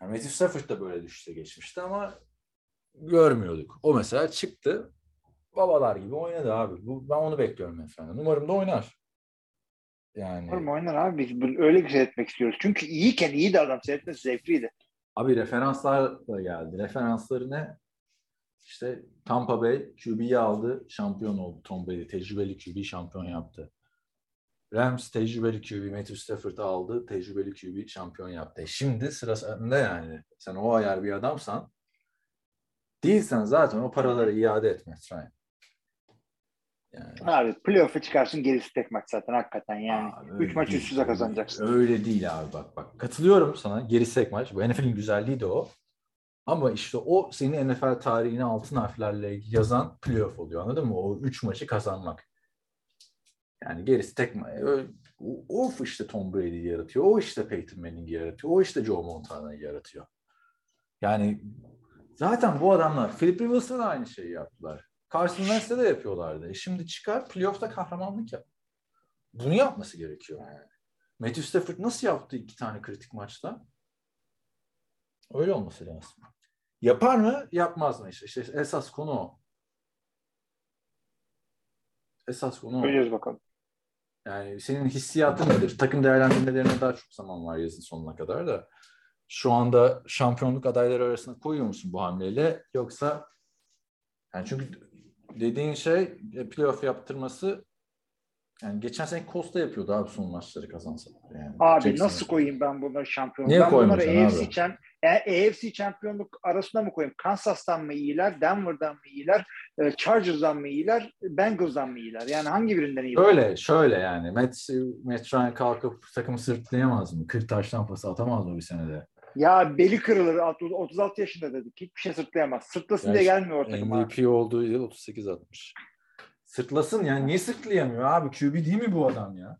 Yani Matthew Stafford da böyle düşüşe geçmişti ama görmüyorduk. O mesela çıktı. Babalar gibi oynadı abi. Bu, ben onu bekliyorum efendim. Umarım da oynar. Yani Umarım oynar abi. Biz öyle bir seyretmek istiyoruz. Çünkü iyiyken iyiydi adam. Seyretmesi zevkliydi. Abi referanslar da geldi. Referansları ne? İşte Tampa Bay QB'yi aldı, şampiyon oldu Tom Brady. Tecrübeli QB şampiyon yaptı. Rams tecrübeli QB Matthew Stafford'ı aldı, tecrübeli QB şampiyon yaptı. E Şimdi sıra sende yani. Sen o ayar bir adamsan değilsen zaten o paraları iade etme Ryan. Yani, Abi playoff'a çıkarsın gerisi tek maç zaten hakikaten yani. Abi, Üç maç değil. üst üste kazanacaksın. Öyle değil abi bak bak. Katılıyorum sana. Gerisi tek maç. Bu NFL'in güzelliği de o. Ama işte o senin NFL tarihine altın harflerle yazan playoff oluyor anladın mı? O üç maçı kazanmak. Yani gerisi tek maç. O, o işte Tom Brady'yi yaratıyor. O işte Peyton Manning'i yaratıyor. O işte Joe Montana'yı yaratıyor. Yani zaten bu adamlar Philip Rivers'ta da aynı şeyi yaptılar. Carson Wentz'te de yapıyorlardı. E şimdi çıkar playoff'ta kahramanlık yap. Bunu yapması gerekiyor yani. Matthew Stafford nasıl yaptı iki tane kritik maçta? Öyle olması lazım. Yapar mı, yapmaz mı işte? İşte esas konu o. Esas konu o. Göreceğiz bakalım. Yani senin hissiyatın nedir? Takım değerlendirmelerine daha çok zaman var yazın sonuna kadar da. Şu anda şampiyonluk adayları arasında koyuyor musun bu hamleyle? Yoksa yani çünkü dediğin şey e, playoff yaptırması yani geçen sene Costa yapıyordu abi son maçları kazansa. Yani Abi Jackson- nasıl koyayım ben bunları şampiyon? Niye ben bunları koymayacaksın AFC, yani şampiyonluk arasında mı koyayım? Kansas'tan mı iyiler, Denver'dan mı iyiler, e, Chargers'dan mı iyiler, Bengals'dan mı iyiler? Yani hangi birinden iyiler? Şöyle, şöyle yani. Matt, Matt Ryan kalkıp takımı sırtlayamaz mı? 40 taştan pası atamaz mı bir senede? Ya beli kırılır. 36 yaşında dedik. Hiçbir şey sırtlayamaz. Sırtlasın diye Gerçi gelmiyor o takıma. MVP olduğu yıl 38 atmış. Sırtlasın yani niye sırtlayamıyor abi? QB değil mi bu adam ya?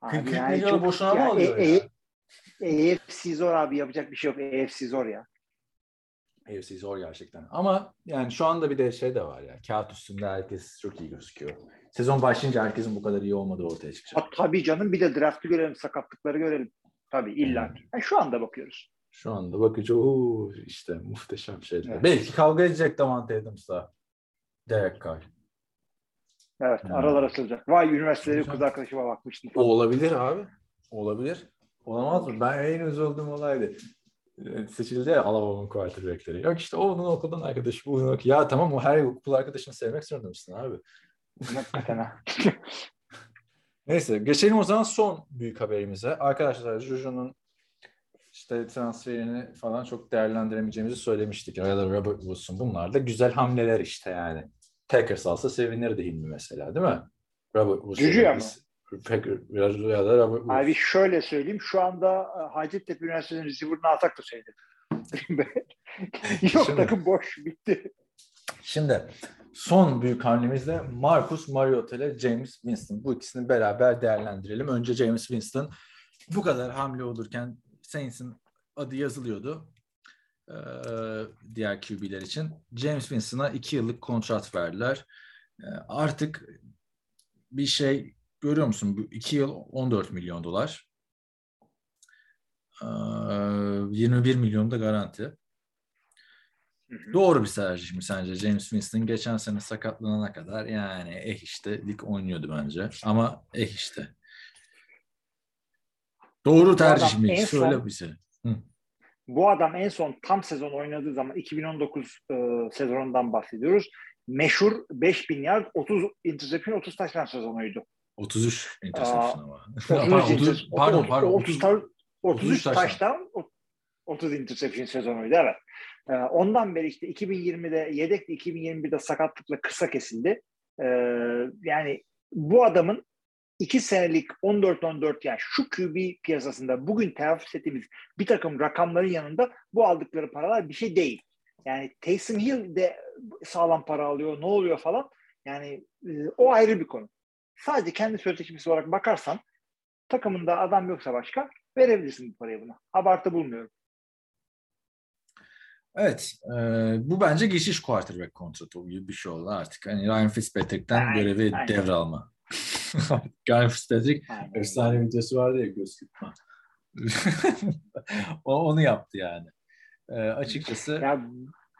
Abi 40 yani milyonu çok- boşuna mı alıyor e- ya? e- AFC zor abi yapacak bir şey yok. AFC zor ya. AFC zor gerçekten. Ama yani şu anda bir de şey de var ya. Kağıt üstünde herkes çok iyi gözüküyor. Sezon başlayınca herkesin bu kadar iyi olmadığı ortaya çıkacak. Ha, tabii canım bir de draftı görelim, sakatlıkları görelim. Tabii illa ki. Yani şu anda bakıyoruz. Şu anda bakınca ooo işte muhteşem şeyler. Evet. Belki kavga edecek Davante Adams'la. Derek Carr. Evet Hmm. aralar açılacak. Vay üniversitede Güzel. kız arkadaşıma bakmıştım. O olabilir abi. Olabilir. Olamaz mı? Ben en üzüldüğüm olaydı. Ee, Seçildi ya Alabama'nın quarterback'leri. Yok işte o onun okuldan arkadaşı, bu onun okul. Ya tamam o her okul arkadaşını sevmek zorunda mısın abi? Hakikaten ha. Neyse geçelim o zaman son büyük haberimize. Arkadaşlar Juju'nun işte transferini falan çok değerlendiremeyeceğimizi söylemiştik. Ya da Robert Wilson bunlar da güzel hamleler işte yani. Packers alsa sevinirdi Hilmi mesela değil mi? Robert Wilson. Juju'ya mı? Packers ya da Robert Wilson. Abi şöyle söyleyeyim. Şu anda e, Hacettepe Üniversitesi'nin receiver'ını alsak da söyledim. Yok Şimdi- takım boş. Bitti. Şimdi son büyük hamlemiz de Marcus Mariota ile James Winston. Bu ikisini beraber değerlendirelim. Önce James Winston bu kadar hamle olurken Saints'in adı yazılıyordu. Ee, diğer QB'ler için. James Winston'a iki yıllık kontrat verdiler. Ee, artık bir şey görüyor musun? Bu iki yıl 14 milyon dolar. Ee, 21 milyon da garanti. Doğru bir tercih mi sence? James Winston geçen sene sakatlanana kadar yani eh işte lig oynuyordu bence. Ama eh işte. Doğru tercih mi? Söyle son- bize. Bu adam en son tam sezon oynadığı zaman 2019 e, sezonundan bahsediyoruz. Meşhur 5000 yard 30 interception 30 taştan sezonuydu. 33 interception ama. 33 pardon, 30, inter- pardon, otuz- pardon, 30 30, ta- 33 33 taştan. taştan 30 interception sezonuydu evet. Ee, ondan beri işte 2020'de yedekle 2021'de sakatlıkla kısa kesildi. Ee, yani bu adamın 2 senelik 14-14 yani şu QB piyasasında bugün telaffuz ettiğimiz bir takım rakamların yanında bu aldıkları paralar bir şey değil. Yani Taysom Hill de sağlam para alıyor ne oluyor falan. Yani e, o ayrı bir konu. Sadece kendi sözleşmesi olarak bakarsan takımında adam yoksa başka verebilirsin bu parayı buna. Abartı bulmuyorum. Evet. e, bu bence geçiş quarterback kontratı gibi bir şey oldu artık. Hani Ryan Fitzpatrick'ten Aynen, görevi aynen. devralma. Ryan Fitzpatrick Aynen. efsane videosu vardı ya göz kırpma. o onu yaptı yani. E, açıkçası Ya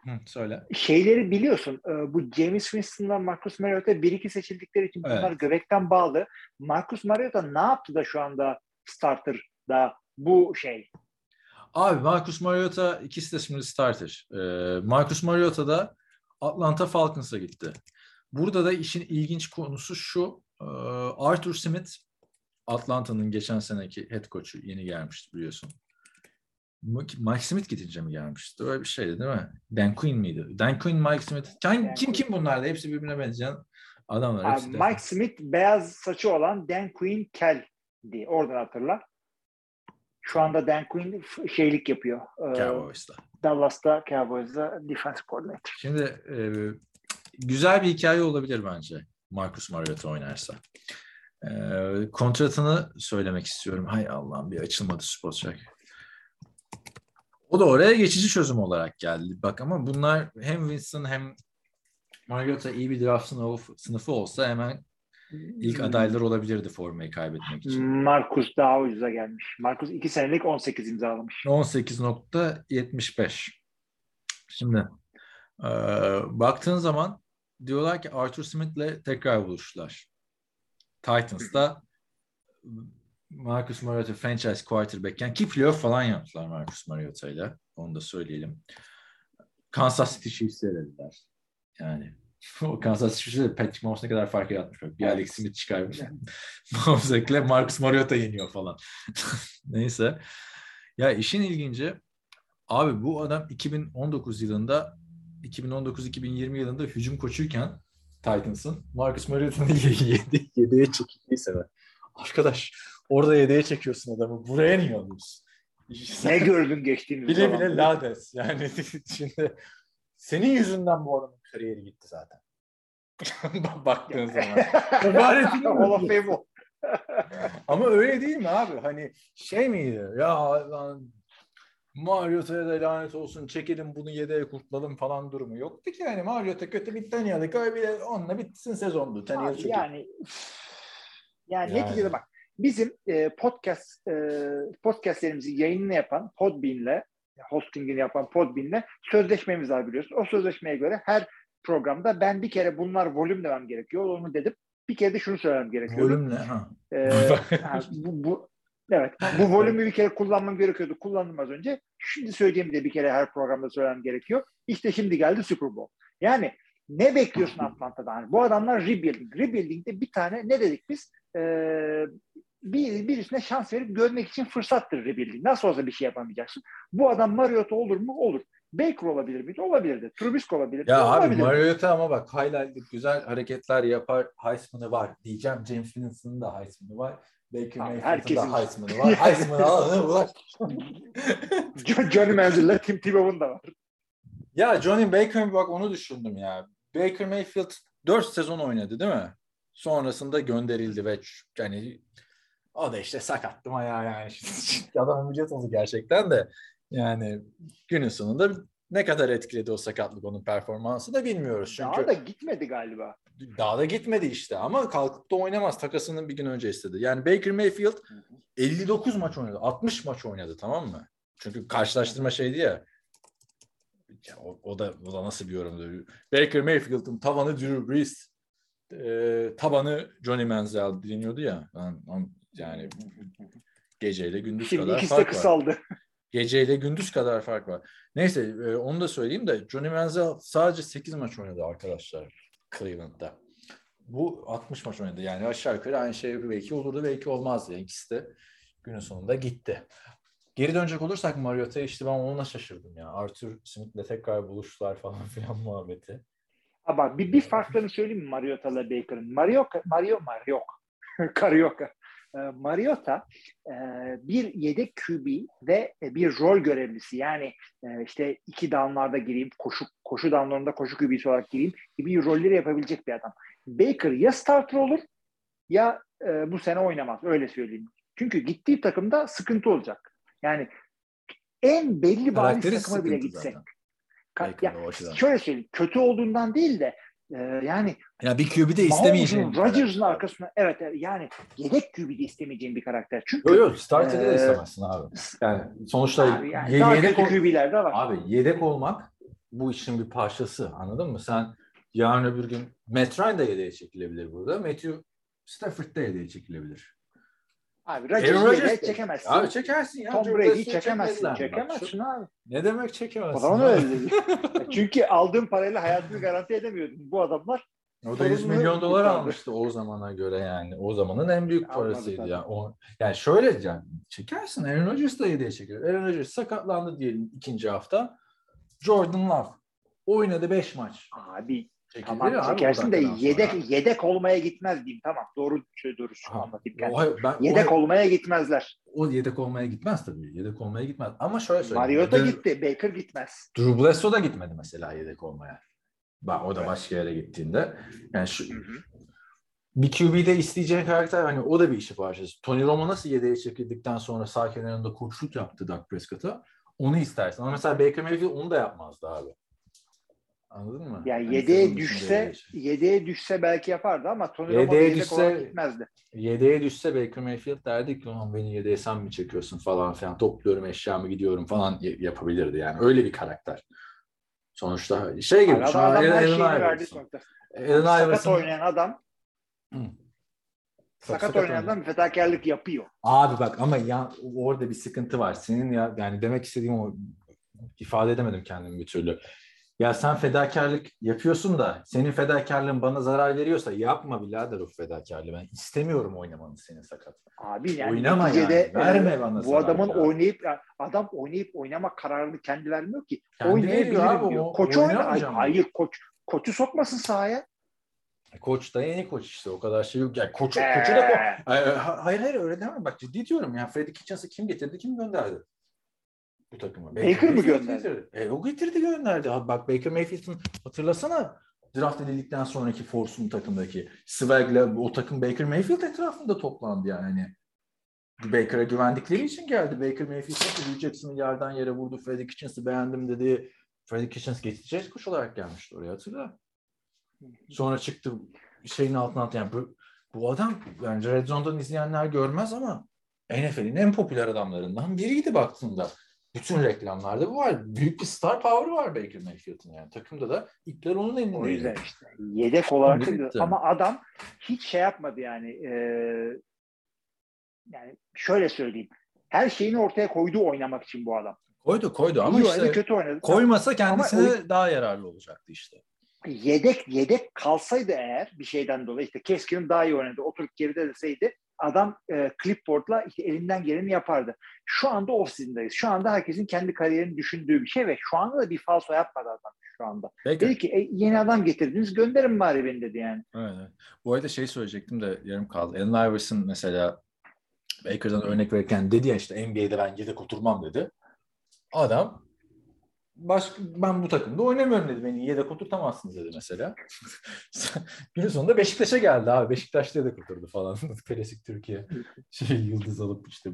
Hı, söyle. şeyleri biliyorsun. Bu James Winston'la Marcus Mariota 1-2 seçildikleri için bunlar Evet. göbekten bağlı. Marcus Mariota ne yaptı da şu anda starter'da bu şey? Abi Marcus Mariota ikisi de şimdi starter. Ee, Marcus Mariota da Atlanta Falcons'a gitti. Burada da işin ilginç konusu şu. e, Arthur Smith Atlanta'nın geçen seneki head coach'u yeni gelmişti biliyorsun. Mike Smith gidince mi gelmişti? Öyle bir şeydi değil mi? Dan Quinn miydi? Dan Quinn, Mike Smith. Kim, kim kim bunlar da? Hepsi birbirine benzeyen adamlar. Abi, de- Mike Smith beyaz saçı olan Dan Quinn Kell'di. Oradan hatırla. Şu anda Dan Quinn şeylik yapıyor. E, Cowboys'ta. Dallas'ta Cowboys'da defense coordinator. Şimdi e, güzel bir hikaye olabilir bence Marcus Mariota oynarsa. E, kontratını söylemek istiyorum. Hay Allah'ım bir açılmadı Spotrack. O da oraya geçici çözüm olarak geldi. Bak ama bunlar hem Winston hem Mariota iyi bir draft sınıfı, sınıfı olsa hemen ilk adaylar olabilirdi formayı kaybetmek için. Marcus daha ucuza gelmiş. Marcus 2 senelik 18 imzalamış. 18.75. Şimdi e, baktığın zaman diyorlar ki Arthur Smith'le tekrar buluştular. Titans'ta Marcus Mariota franchise quarterback'ken ki playoff falan yaptılar Marcus Mariota ile. Onu da söyleyelim. Kansas City Chiefs'e elediler. Yani Kansas City Chiefs'e Patrick Mahomes ne kadar fark yaratmış. Bak, Bir Alex Smith çıkarmış. Mahomes'le Marcus Mariota yeniyor falan. Neyse. Ya işin ilginci abi bu adam 2019 yılında 2019-2020 yılında hücum koçuyken Titans'ın Marcus Mariota'nı yedi, yedeğe çekildiği sever. Arkadaş orada yedeğe çekiyorsun adamı. Buraya niye alıyorsun? Ne gördün geçtiğimiz Bile bile lades. Yani şimdi senin yüzünden bu adamın kariyeri gitti zaten. Baktığın zaman. Mübarek'in Hall of Fame o. Ama öyle değil mi abi? Hani şey miydi? Ya lan Mariota'ya da lanet olsun çekelim bunu yedeğe kurtulalım falan durumu yoktu ki yani Mariota kötü bir tanıyalım. Öyle onunla bitsin sezondu. Çok yani yani, Yani. neticede bak bizim e, podcast e, podcastlerimizi yayınını yapan Podbean'le hostingini yapan Podbean'le sözleşmemiz var biliyorsun. O sözleşmeye göre her programda ben bir kere bunlar volüm demem gerekiyor. Onu dedim. Bir kere de şunu söylemem gerekiyor. Volüm ne? Ha. Ee, ha, bu, bu, evet. Bu volümü bir kere kullanmam gerekiyordu. Kullandım az önce. Şimdi söyleyeyim de bir kere her programda söylemem gerekiyor. İşte şimdi geldi Super Bowl. Yani ne bekliyorsun Atlanta'dan? Yani bu adamlar rebuilding. Rebuilding'de bir tane ne dedik biz? Ee, bir, birisine şans verip görmek için fırsattır rebuilding. Nasıl olsa bir şey yapamayacaksın. Bu adam Mariota olur mu? Olur. Baker olabilir miydi? Olabilirdi. Trubisky olabilir miydi? Ya abi Olabilirdi. Mariota ama bak highlight'lık güzel hareketler yapar. Heisman'ı var diyeceğim. James Winston'ın da Heisman'ı var. Baker Abi Mayfield'ın da Heisman'ı var. Heisman'ı alanı Johnny Manziel'le Tim Tebow'un da var. Ya Johnny Baker bak onu düşündüm ya. Baker Mayfield 4 sezon oynadı değil mi? Sonrasında gönderildi ve yani o da işte sakattım ayağı yani. Adam oldu gerçekten de. Yani günün sonunda ne kadar etkiledi o sakatlık onun performansı da bilmiyoruz. Çünkü Daha da gitmedi galiba. daha da gitmedi işte ama kalkıp da oynamaz. Takasını bir gün önce istedi. Yani Baker Mayfield 59 maç oynadı. 60 maç oynadı tamam mı? Çünkü karşılaştırma şeydi ya. ya o, o da o da nasıl bir yorumdu? Baker Mayfield'ın tavanı Drew Brees, e, tabanı Johnny Manziel deniyordu ya. Ben- ben- yani geceyle gündüz Şimdi kadar ikisi de fark var. kısaldı. Geceyle gündüz kadar fark var. Neyse e, onu da söyleyeyim de Johnny Manziel sadece 8 maç oynadı arkadaşlar Cleveland'da. Bu 60 maç oynadı. Yani aşağı yukarı aynı şey belki olurdu belki olmazdı. Yani ikisi de günün sonunda gitti. Geri dönecek olursak Mariota'ya işte ben ona şaşırdım ya. Arthur Smith'le tekrar buluştular falan filan muhabbeti. Ama bir, bir farklarını söyleyeyim mi Mariota'la Baker'ın? Mariota, Mario, Mario, Carioca. Ee, Mariota e, bir yedek QB ve e, bir rol görevlisi. Yani e, işte iki downlarda gireyim, koşu koşu downlarında koşu QB'si olarak gireyim gibi rolleri yapabilecek bir adam. Baker ya starter olur ya bu sene oynamaz. Öyle söyleyeyim. Çünkü gittiği takımda sıkıntı olacak. Yani en belli bariz takıma bile gitsek. Ka- ya, şöyle söyleyeyim. Kötü olduğundan değil de e, yani Ya bir QB'de istemeyeceğim. Mahomes'un, Rodgers'ın arkasına evet yani yedek QB'de istemeyeceğim bir karakter. Çünkü Yok yok starter'ı da Ee, istemezsin abi. Yani sonuçta abi yani ye- yedek, QB'ler de var. abi yedek olmak bu işin bir parçası anladın mı? Sen yarın öbür gün Matt Ryan da yedeğe çekilebilir burada. Matthew Stafford da yedeğe çekilebilir. Abi Rodgers'ı de- çekemezsin. Abi çekersin ya. Tom Brady'yi çekemezsin. Çekemezsin abi. Ne demek çekemezsin? O zaman öyle dedi. Çünkü aldığın parayla hayatını garanti edemiyordun. Bu adamlar O da 100 Sorumlu milyon dolar kurtardı. almıştı o zamana göre yani. O zamanın en büyük parasıydı tabii. yani. O, yani şöyle yani çekersin. Aaron Rodgers da yedeğe çekiyor. Aaron Rodgers sakatlandı diyelim ikinci hafta. Jordan Love oynadı 5 maç. abi Çekilir tamam abi çekersin de yedek sonra. yedek olmaya gitmez diyeyim. Tamam doğru Ha, anlatayım. Yani. o, ben, Yedek o, olmaya gitmezler. o yedek olmaya gitmez tabii. Yedek olmaya gitmez. Ama şöyle söyleyeyim. Mariota gitti. Baker gitmez. Drew Bledsoe da gitmedi mesela yedek olmaya. O da başka yere gittiğinde. Yani şu, bir QB'de isteyeceğin karakter hani o da bir işi parçası. Tony Romo nasıl yedeğe çekildikten sonra sağ kenarında koçluk yaptı Dak Prescott'a. Onu istersin. Ama mesela Baker Mayfield onu da yapmazdı abi. Anladın mı? Yani Hani yedeğe düşse yedeğe düşse belki yapardı ama Tony Romo Yedeğe da yedek düşse- gitmezdi. yedeğe düşse Baker Mayfield derdi ki ulan beni yedeğe sen mi çekiyorsun falan filan topluyorum eşyamı gidiyorum falan yapabilirdi yani. Öyle bir karakter. Sonuçta şey gibi. Abi şu adam, an verdi Iverson. Sakat Iverson- oynayan adam Hı. sakat oynayan adam fedakarlık yapıyor. Abi bak ama ya orada bir sıkıntı var. Senin ya yani demek istediğim o ifade edemedim kendimi bir türlü. Ya sen fedakarlık yapıyorsun da senin fedakarlığın bana zarar veriyorsa yapma birader o fedakarlığı. Ben istemiyorum oynamanı senin sakat. Abi yani Oynama yani. Verme e, bana bu adamın ya. oynayıp adam oynayıp oynama kararını kendi vermiyor ki. Kendi Oynayabilirim abi, diyor. o- Koçu oyna. Hayır koç. Koçu sokmasın sahaya. Koç da yeni koç işte o kadar şey yok. Ya koç, Ee, koçu da ko- ay, hayır hayır öyle demem. Bak ciddi diyorum ya. Freddie Kitchens'ı kim getirdi kim gönderdi? Bu takıma. Baker mı Mayfield gönderdi? getirdi. E, o getirdi gönderdi. Abi bak Baker Mayfield'ın hatırlasana draft edildikten sonraki Force'un takımdaki Swag'la o takım Baker Mayfield etrafında toplandı yani. Baker'a güvendikleri için geldi. Baker Mayfield nasıl Hugh Jackson'ı yerden yere vurdu. Freddie Kitchens'ı beğendim dedi. Freddie Kitchens geçeceğiz koç olarak gelmişti oraya hatırla. Sonra çıktı şeyin altına attı. Yani bu, bu adam yani Red Zone'dan izleyenler görmez ama NFL'in en popüler adamlarından biriydi baktığında. Bütün reklamlarda bu var. Büyük bir star power'ı var Baker Mayfield'ın yani. Takımda da ipler onun O elindeydi. yüzden işte yedek olarak da- ama adam hiç şey yapmadı yani. e, yani şöyle söyleyeyim. Her şeyini ortaya koydu oynamak için bu adam. Koydu koydu ama İyi işte oynadı, kötü oynadı. koymasa kendisine Ama daha yararlı olacaktı işte. yedek yedek kalsaydı eğer bir şeyden dolayı işte Keskin'in daha iyi oynadı. Oturup geride deseydi adam e, clipboardla işte elinden geleni yapardı. Şu anda off season'dayız. Şu anda herkesin kendi kariyerini düşündüğü bir şey ve şu anda da bir falso yapmadı adam şu anda. Baker. Dedi ki e, yeni adam getirdiniz gönderin bari beni dedi yani. Evet, evet. Bu arada şey söyleyecektim de yarım kaldı. Allen Iverson mesela Baker'dan örnek verirken dedi ya işte NBA'de ben yedek oturmam dedi. Adam başka, ben bu takımda oynamıyorum dedi. Beni yedek oturtamazsınız dedi mesela. Günün sonunda Beşiktaş'a geldi abi. Beşiktaş'ta yedek oturdu falan. Klasik Türkiye. Şey yıldız alıp işte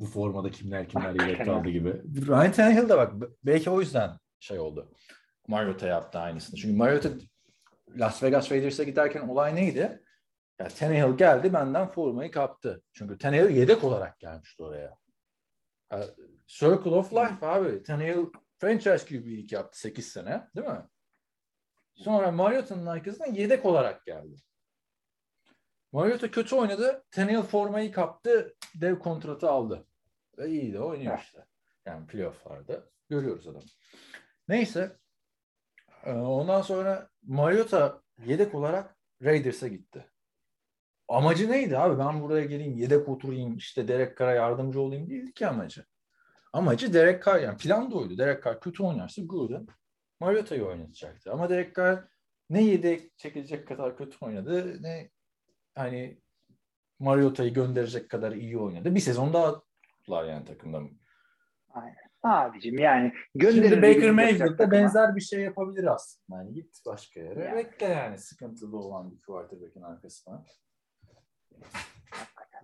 bu formada kimler kimler yedek kaldı gibi. Ryan Tannehill de bak belki o yüzden şey oldu. Mariota yaptı aynısını. Çünkü Mariota Las Vegas Raiders'a giderken olay neydi? Ya Tannehill geldi benden formayı kaptı. Çünkü Tannehill yedek olarak gelmişti oraya. Ya, Circle of Life abi. Tannehill franchise QB'lik yaptı 8 sene değil mi? Sonra Mariota'nın arkasından yedek olarak geldi. Mariota kötü oynadı. Tannehill formayı kaptı. Dev kontratı aldı. Ve iyi de oynuyor işte. Yani playofflarda. Görüyoruz adamı. Neyse. Ee, Ondan sonra Mariota yedek olarak Raiders'a gitti. Amacı neydi abi? Ben buraya geleyim, yedek oturayım, işte Derek Carr'a yardımcı olayım değildi ki amacı. Amacı Derek Carr, yani plan da oydu. Derek Carr kötü oynarsa Gruden Mariota'yı oynatacaktı. Ama Derek Carr ne yedek çekilecek kadar kötü oynadı, ne hani Mariota'yı gönderecek kadar iyi oynadı. Bir sezon daha tuttular yani takımda. Abicim yani Şimdi gönderin. Baker Mayfield de benzer bir şey yapabilir aslında. Yani git başka yere. Yani. Bekle yani sıkıntılı olan bir quarterback'in arkasına.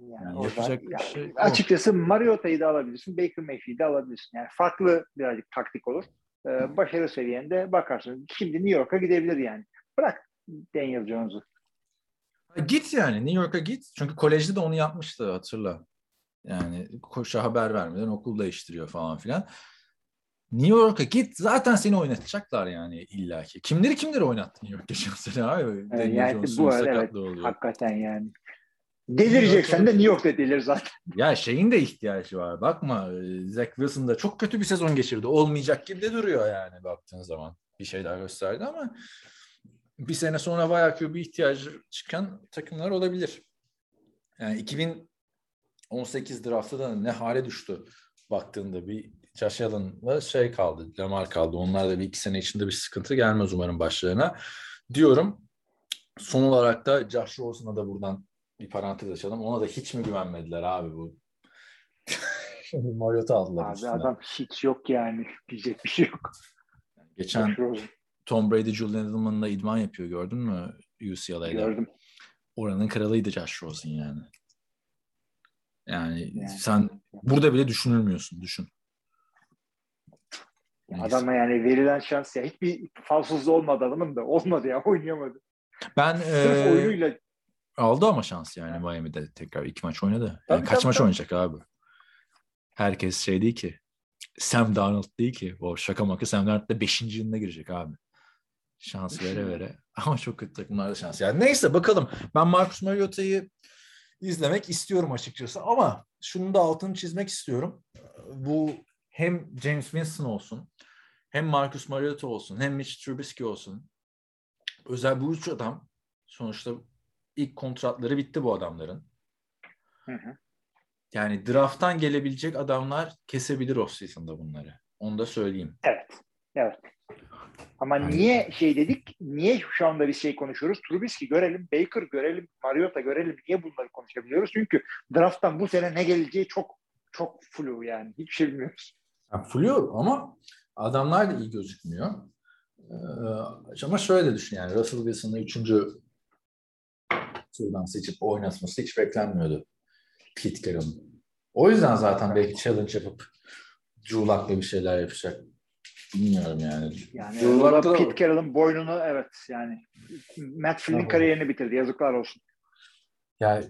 Yani Yani yapacak bir yani şey. Açıkçası Mariota'yı da alabilirsin. Baker Mayfield'i de alabilirsin. Yani farklı birazcık taktik olur. Ee, başarı seviyende bakarsın. Şimdi New York'a gidebilir yani. Bırak Daniel Jones'u. Git yani New York'a git. Çünkü kolejde de onu yapmıştı hatırla. Yani koşa haber vermeden okul değiştiriyor falan filan. New York'a git. Zaten seni oynatacaklar yani illaki. Kimleri kimleri oynattı New York geçen sene abi. Daniel yani Jones'un bu arada evet, oluyor. Hakikaten yani. Delireceksen de New York'ta delir zaten. Ya şeyin de ihtiyacı var. Bakma Zach Wilson da çok kötü bir sezon geçirdi. Olmayacak gibi de duruyor yani baktığın zaman. Bir şeyler gösterdi ama bir sene sonra bayağı bir ihtiyacı çıkan takımlar olabilir. Yani 2018 draftı da ne hale düştü baktığında bir Josh Allen'la şey kaldı, Lamar kaldı. Onlar da bir iki sene içinde bir sıkıntı gelmez umarım başlarına. Diyorum. Son olarak da Josh Rosen'a da buradan bir parantez açalım. Ona da hiç mi güvenmediler abi bu? Şimdi Mariota aldılar Abi üstüne. adam hiç yok yani. Diyecek bir şey yok. Geçen Rosen. Tom Brady Julian Edelman'la idman yapıyor gördün mü UCLA'da? Gördüm. Oranın kralıydı Josh Rosen yani. Yani, Yani. sen burada bile düşünülmüyorsun düşün. Neyse. Adama yani verilen şans ya. Hiçbir falsızlığı olmadı adamın da. Olmadı ya. Oynayamadı. Ben Sırf e, oyunuyla aldı ama şans yani Miami'de tekrar iki maç oynadı. Yani Tabii, kaç tabii, maç tabii. oynayacak abi? Herkes şey değil ki. Sam Darnold değil ki. O şaka maka Sam Darnold da 5. yılına girecek abi. Şans vere vere. Ama çok kötü takımlarda şans. Yani neyse bakalım. Ben Marcus Mariota'yı izlemek istiyorum açıkçası. Ama şunu da altını çizmek istiyorum. Bu hem James Winston olsun, hem Marcus Mariota olsun, hem Mitch Trubisky olsun. Özel bu üç adam sonuçta ilk kontratları bitti bu adamların. Hı hı. Yani drafttan gelebilecek adamlar kesebilir off-season'da bunları. Onu da söyleyeyim. Evet. Evet. Ama Yani- niye şey dedik? Niye şu anda bir şey konuşuyoruz? Trubisky görelim, Baker görelim, Mariota görelim. Niye bunları konuşabiliyoruz? Çünkü drafttan bu sene ne geleceği çok çok flu yani. Hiçbir şey bilmiyoruz. Yani flu ama adamlar da iyi gözükmüyor. Ee, ama şöyle de düşün yani Russell Wilson'ı üçüncü turdan seçip oynatması hiç beklenmiyordu Pete Carroll'ın. O yüzden zaten belki challenge yapıp Drew Luck'la bir şeyler yapacak. Bilmiyorum yani. Yani Drew Pete Carroll'ın boynunu evet yani Matt Flynn'in kariyerini bitirdi. Yazıklar olsun. Yani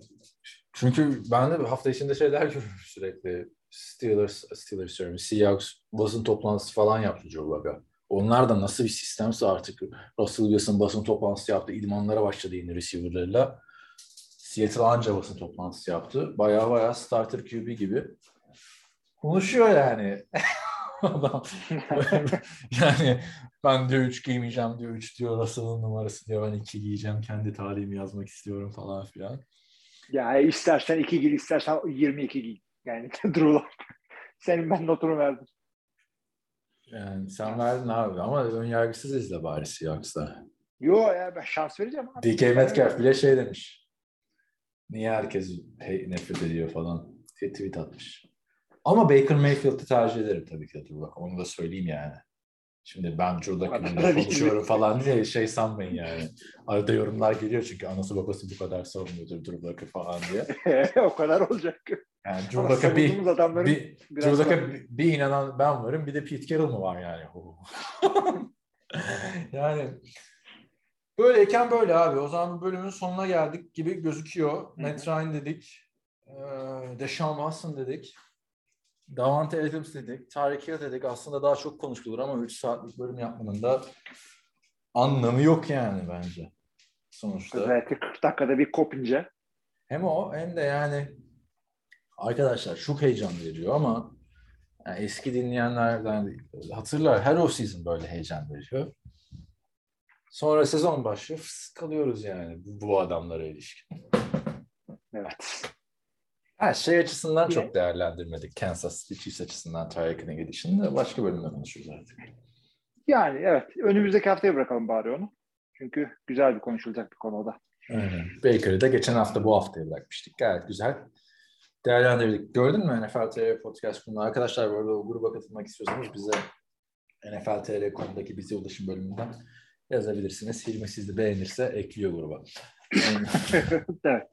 çünkü ben de hafta içinde şeyler görüyorum sürekli. Steelers, Steelers diyorum, Seahawks basın toplantısı falan yaptı Joe Luck'a. Onlar da nasıl bir sistemse artık Russell Wilson basın toplantısı yaptı. İdmanlara başladı yeni receiver'larıyla. Seattle anca basın toplantısı yaptı. Baya baya starter QB gibi. Konuşuyor yani. Adam. yani ben diyor 3 giymeyeceğim diyor. 3 diyor Russell'ın numarası diyor. Ben 2 giyeceğim. Kendi tarihimi yazmak istiyorum falan filan. Ya istersen iki giy, istersen 22 giy. Yani Drew. Senin ben notunu verdim. Yani sen verdin abi ama ön yargısız izle bari Seahawks'ta. Yo ya ben şans vereceğim abi. DK Metcalf bile şey demiş. Niye herkes hey, nefret ediyor falan diye tweet atmış. Ama Baker Mayfield'ı tercih ederim tabii ki. Dur bak onu da söyleyeyim yani. Şimdi ben Drew konuşuyorum falan diye şey sanmayın yani. Arada yorumlar geliyor çünkü anası babası bu kadar savunmuyordur Drew falan diye. o kadar olacak. Yani Drew Luck'a bir, bir, Drew Luck'a bir, bir inanan ben varım bir de Pete Carroll mu var yani? yani böyleyken böyle abi. O zaman bu bölümün sonuna geldik gibi gözüküyor. Matt Ryan dedik. Ee, Deshaun Watson dedik. Davante Adams dedik. Tarık Hill dedik. Aslında daha çok konuşulur ama 3 saatlik bölüm yapmanın da anlamı yok yani bence. Sonuçta. Özellikle 40 dakikada bir kopince. Hem o hem de yani arkadaşlar çok heyecan veriyor ama yani eski dinleyenlerden hatırlar her off season böyle heyecan veriyor. Sonra sezon başlıyor fıs kalıyoruz yani bu, bu adamlara ilişkin. Evet. Her şey açısından çok değerlendirmedik. Kansas City Chiefs açısından Tyreek Hill'in gidişini de başka bölümde konuşuruz artık. Yani evet. Önümüzdeki haftaya bırakalım bari onu. Çünkü güzel bir konuşulacak bir konu o da. Aynen. Baker'ı da geçen hafta bu haftaya bırakmıştık. Gayet güzel. Değerlendirdik. Gördün mü NFL TR podcast bunu? Arkadaşlar bu arada o gruba katılmak istiyorsanız bize NFL TR konudaki bize ulaşım bölümünden yazabilirsiniz. Hilmi sizi beğenirse ekliyor gruba. evet.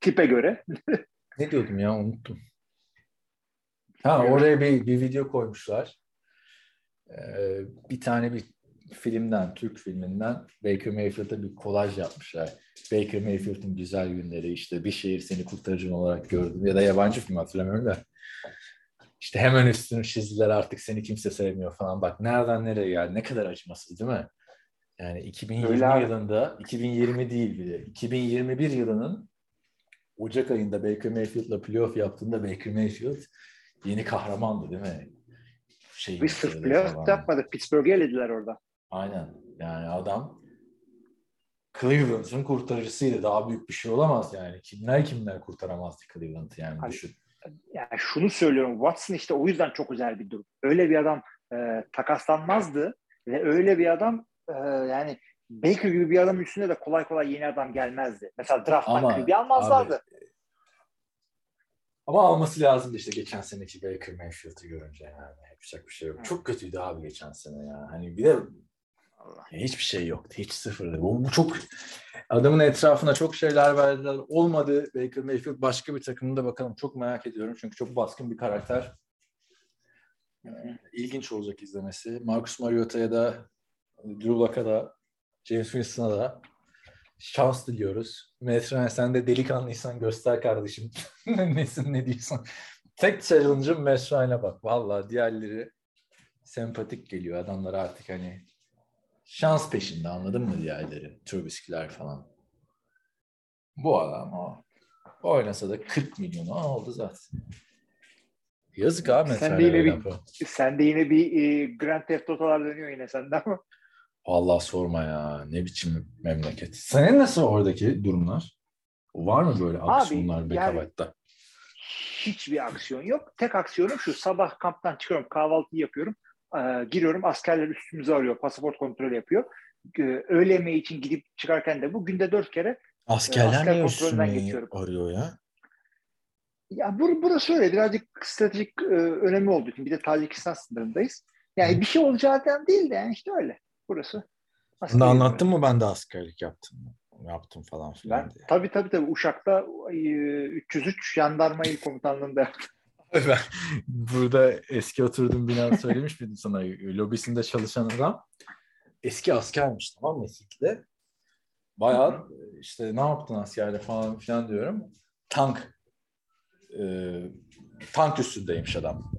Tipe göre. ne diyordum ya unuttum. Ha oraya bir, bir video koymuşlar. Ee, bir tane bir filmden, Türk filminden Baker Mayfield'a bir kolaj yapmışlar. Baker Mayfield'ın güzel günleri işte bir şehir seni kurtarıcın olarak gördüm ya da yabancı film hatırlamıyorum da. İşte hemen üstünü çizdiler artık seni kimse sevmiyor falan. Bak nereden nereye geldi ne kadar acımasız değil mi? Yani 2020 Öyle yılında 2020 değil bile 2021 yılının Ocak ayında Baker Mayfield'la playoff yaptığında Baker Mayfield yeni kahramandı değil mi? Şey, Biz sırf playoff yapmadık. Pittsburgh'e elediler orada. Aynen. Yani adam Cleveland'ın kurtarıcısıydı. Daha büyük bir şey olamaz yani. Kimler kimler kurtaramazdı Cleveland'ı yani Abi, düşün. Yani şunu söylüyorum. Watson işte o yüzden çok özel bir durum. Öyle bir adam e, takaslanmazdı ve öyle bir adam e, yani Baker gibi bir adam üstüne de kolay kolay yeni adam gelmezdi. Mesela drafttan bir almazlardı. abi, ama alması lazımdı işte geçen seneki Baker Mayfield'ı görünce yani. Yapacak bir şey yok. Çok kötüydü abi geçen sene ya. Hani bir de hiçbir şey yoktu. Hiç sıfırdı. Bu, bu çok adamın etrafına çok şeyler verdiler. Olmadı Baker Mayfield başka bir takımda bakalım. Çok merak ediyorum. Çünkü çok baskın bir karakter. Ee, İlginç olacak izlemesi. Marcus Mariota'ya da Drew Luck'a da James Winston'a da şans diliyoruz. Metrane sen de delikanlıysan göster kardeşim. Nesin ne diyorsun? Tek challenge'ım Metrane'e bak. Vallahi diğerleri sempatik geliyor. Adamlar artık hani şans peşinde anladın mı diğerleri? Trubisky'ler falan. Bu adam o. Oynasa da 40 milyonu oldu zaten. Yazık abi Sen de yine bir-. Sen de yine bir e, Grand Theft Auto'lar dönüyor yine sende ama. Allah sorma ya. Ne biçim memleket. Senin nasıl oradaki durumlar? Var mı böyle aksiyonlar yani- Bekavet'te? hiçbir aksiyon yok. Tek aksiyonum şu sabah kamptan çıkıyorum kahvaltıyı yapıyorum. Ee, giriyorum askerler üstümüze arıyor pasaport kontrolü yapıyor. Ee, öğle yemeği için gidip çıkarken de bu günde dört kere Askerler asker niye kontrolünden geçiyorum. arıyor ya? ya bur burası öyle birazcık stratejik e, önemi olduğu için bir de Tacikistan sınırındayız. Yani Hı. bir şey olacağından değil de yani işte öyle. Burası. Bunu anlattın mı ben de askerlik yaptım. Yaptım falan filan Ben diye. tabii tabii tabii Uşak'ta e, 303 jandarma il komutanlığında yaptım. Burada eski oturduğum bina söylemiş miydim sana? Lobisinde çalışan adam eski askermiş tamam mı Esik'te? Bayağı işte ne yaptın askerde falan filan diyorum. Tank e, tank üstündeymiş adam.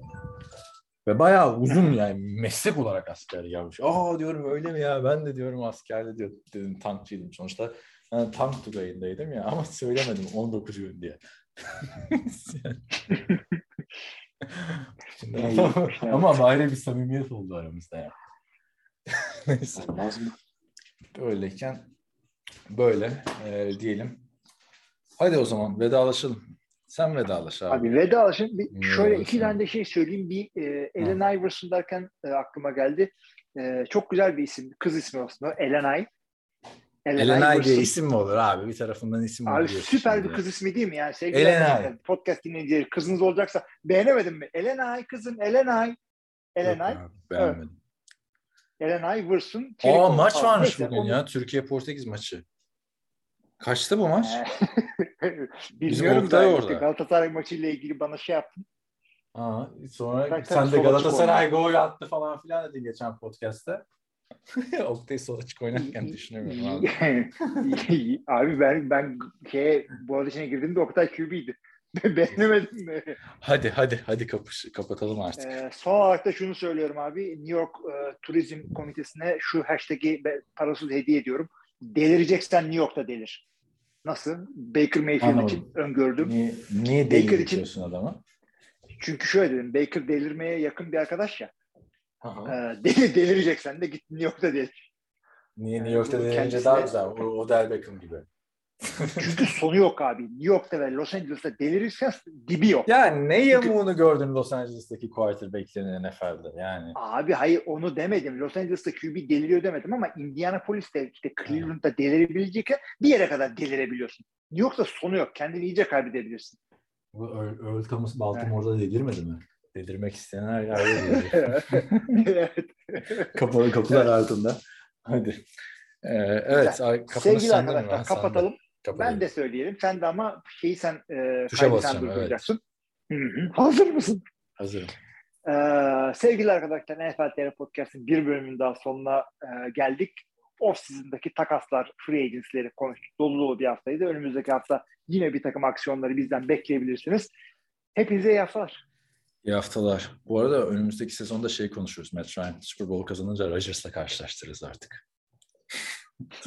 Ve bayağı uzun yani meslek olarak asker yapmış. Aa diyorum öyle mi ya? Ben de diyorum askerde diyor, dedim tankçıydım sonuçta. Ben tank tugayındaydım ya ama söylemedim 19 gün diye. Şimdi, ne ama ayrı bir samimiyet oldu aramızda ya. Neyse. Olmaz mı? Öyleyken böyle e, diyelim. Hadi o zaman vedalaşalım. Sen vedalaş abi. Abi vedalaşın. Bir, şöyle iki tane de şey söyleyeyim. Bir e, Ellen Iverson derken e, aklıma geldi. E, çok güzel bir isim. Kız ismi aslında. Elenay. Elenay diye isim mi olur abi? Bir tarafından isim Abi diyorsun süper şimdi bir kız ismi değil mi? Yani sevgili arkadaşlar, podcast dinleyicileri kızınız olacaksa beğenemedin mi? Elenay kızım. Yok abi, beğenmedim. Elenay Iverson. Aa maç falan. varmış Neyse, bugün onu- ya. Türkiye-Portekiz maçı. Kaçta bu maç? Bilmiyorum Oktay da orada. Galatasaray maçıyla ilgili bana şey yaptın. Aa, sonra Tabii, sen de Galatasaray gol attı falan filan dedin geçen podcast'ta. Oktay sol açık oynarken düşünemiyorum abi. abi ben ben şey, bu içine girdiğimde Oktay QB'ydi. Beğenemedim mi? Hadi hadi hadi kapış, kapatalım artık. Ee, son olarak da şunu söylüyorum abi. New York e, Turizm Komitesi'ne şu hashtag'i parasız hediye ediyorum. Delireceksen New York'ta delir. Nasıl? Baker Mayfield Anlamadım. için öngördüm. Niye, niye Baker deli için- diyorsun adamı? Çünkü şöyle dedim. Baker delirmeye yakın bir arkadaş ya. Ee, deli, delireceksen de git New York'ta delir. Niye New York'ta denince kendisine- daha güzel. O, Odell Beckham gibi. Çünkü sonu yok abi. New York'ta ve Los Angeles'ta delirirsen dibi yok. Ya ne yamuğunu gördün Los Angeles'taki quarterback'lerin NFL'de yani. Abi hayır onu demedim. Los Angeles'ta QB deliriyor demedim ama Indianapolis'te işte Cleveland'da delirebilecekken bir yere kadar delirebiliyorsun. New York'ta sonu yok. Kendini iyice kaybedebilirsin. Bu Earl, Thomas Baltimore'da delirmedi mi? Delirmek isteyenler yerde delirir. evet. Kapalı kapılar ardında. Hadi. Ee, evet. Güzel. Sevgili arkadaşlar Ben kapatalım. Kapatalım. Ben de söyleyelim. Sen de ama şeyi sen e, Tuşa basacağım, sen evet. durduracaksın. Hı. Hazır mısın? Hazırım. Ee, sevgili arkadaşlar NFL TR Podcast'ın bir bölümünün daha sonuna e, geldik. Off season'daki takaslar, free agency'leri konuştuk. Dolu dolu bir haftaydı. Önümüzdeki hafta yine bir takım aksiyonları bizden bekleyebilirsiniz. Hepinize iyi haftalar. İyi haftalar. Bu arada önümüzdeki sezonda şey konuşuyoruz. Matt Ryan Super Bowl kazanınca Rodgers'la karşılaştırırız artık.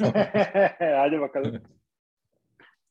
Hadi bakalım.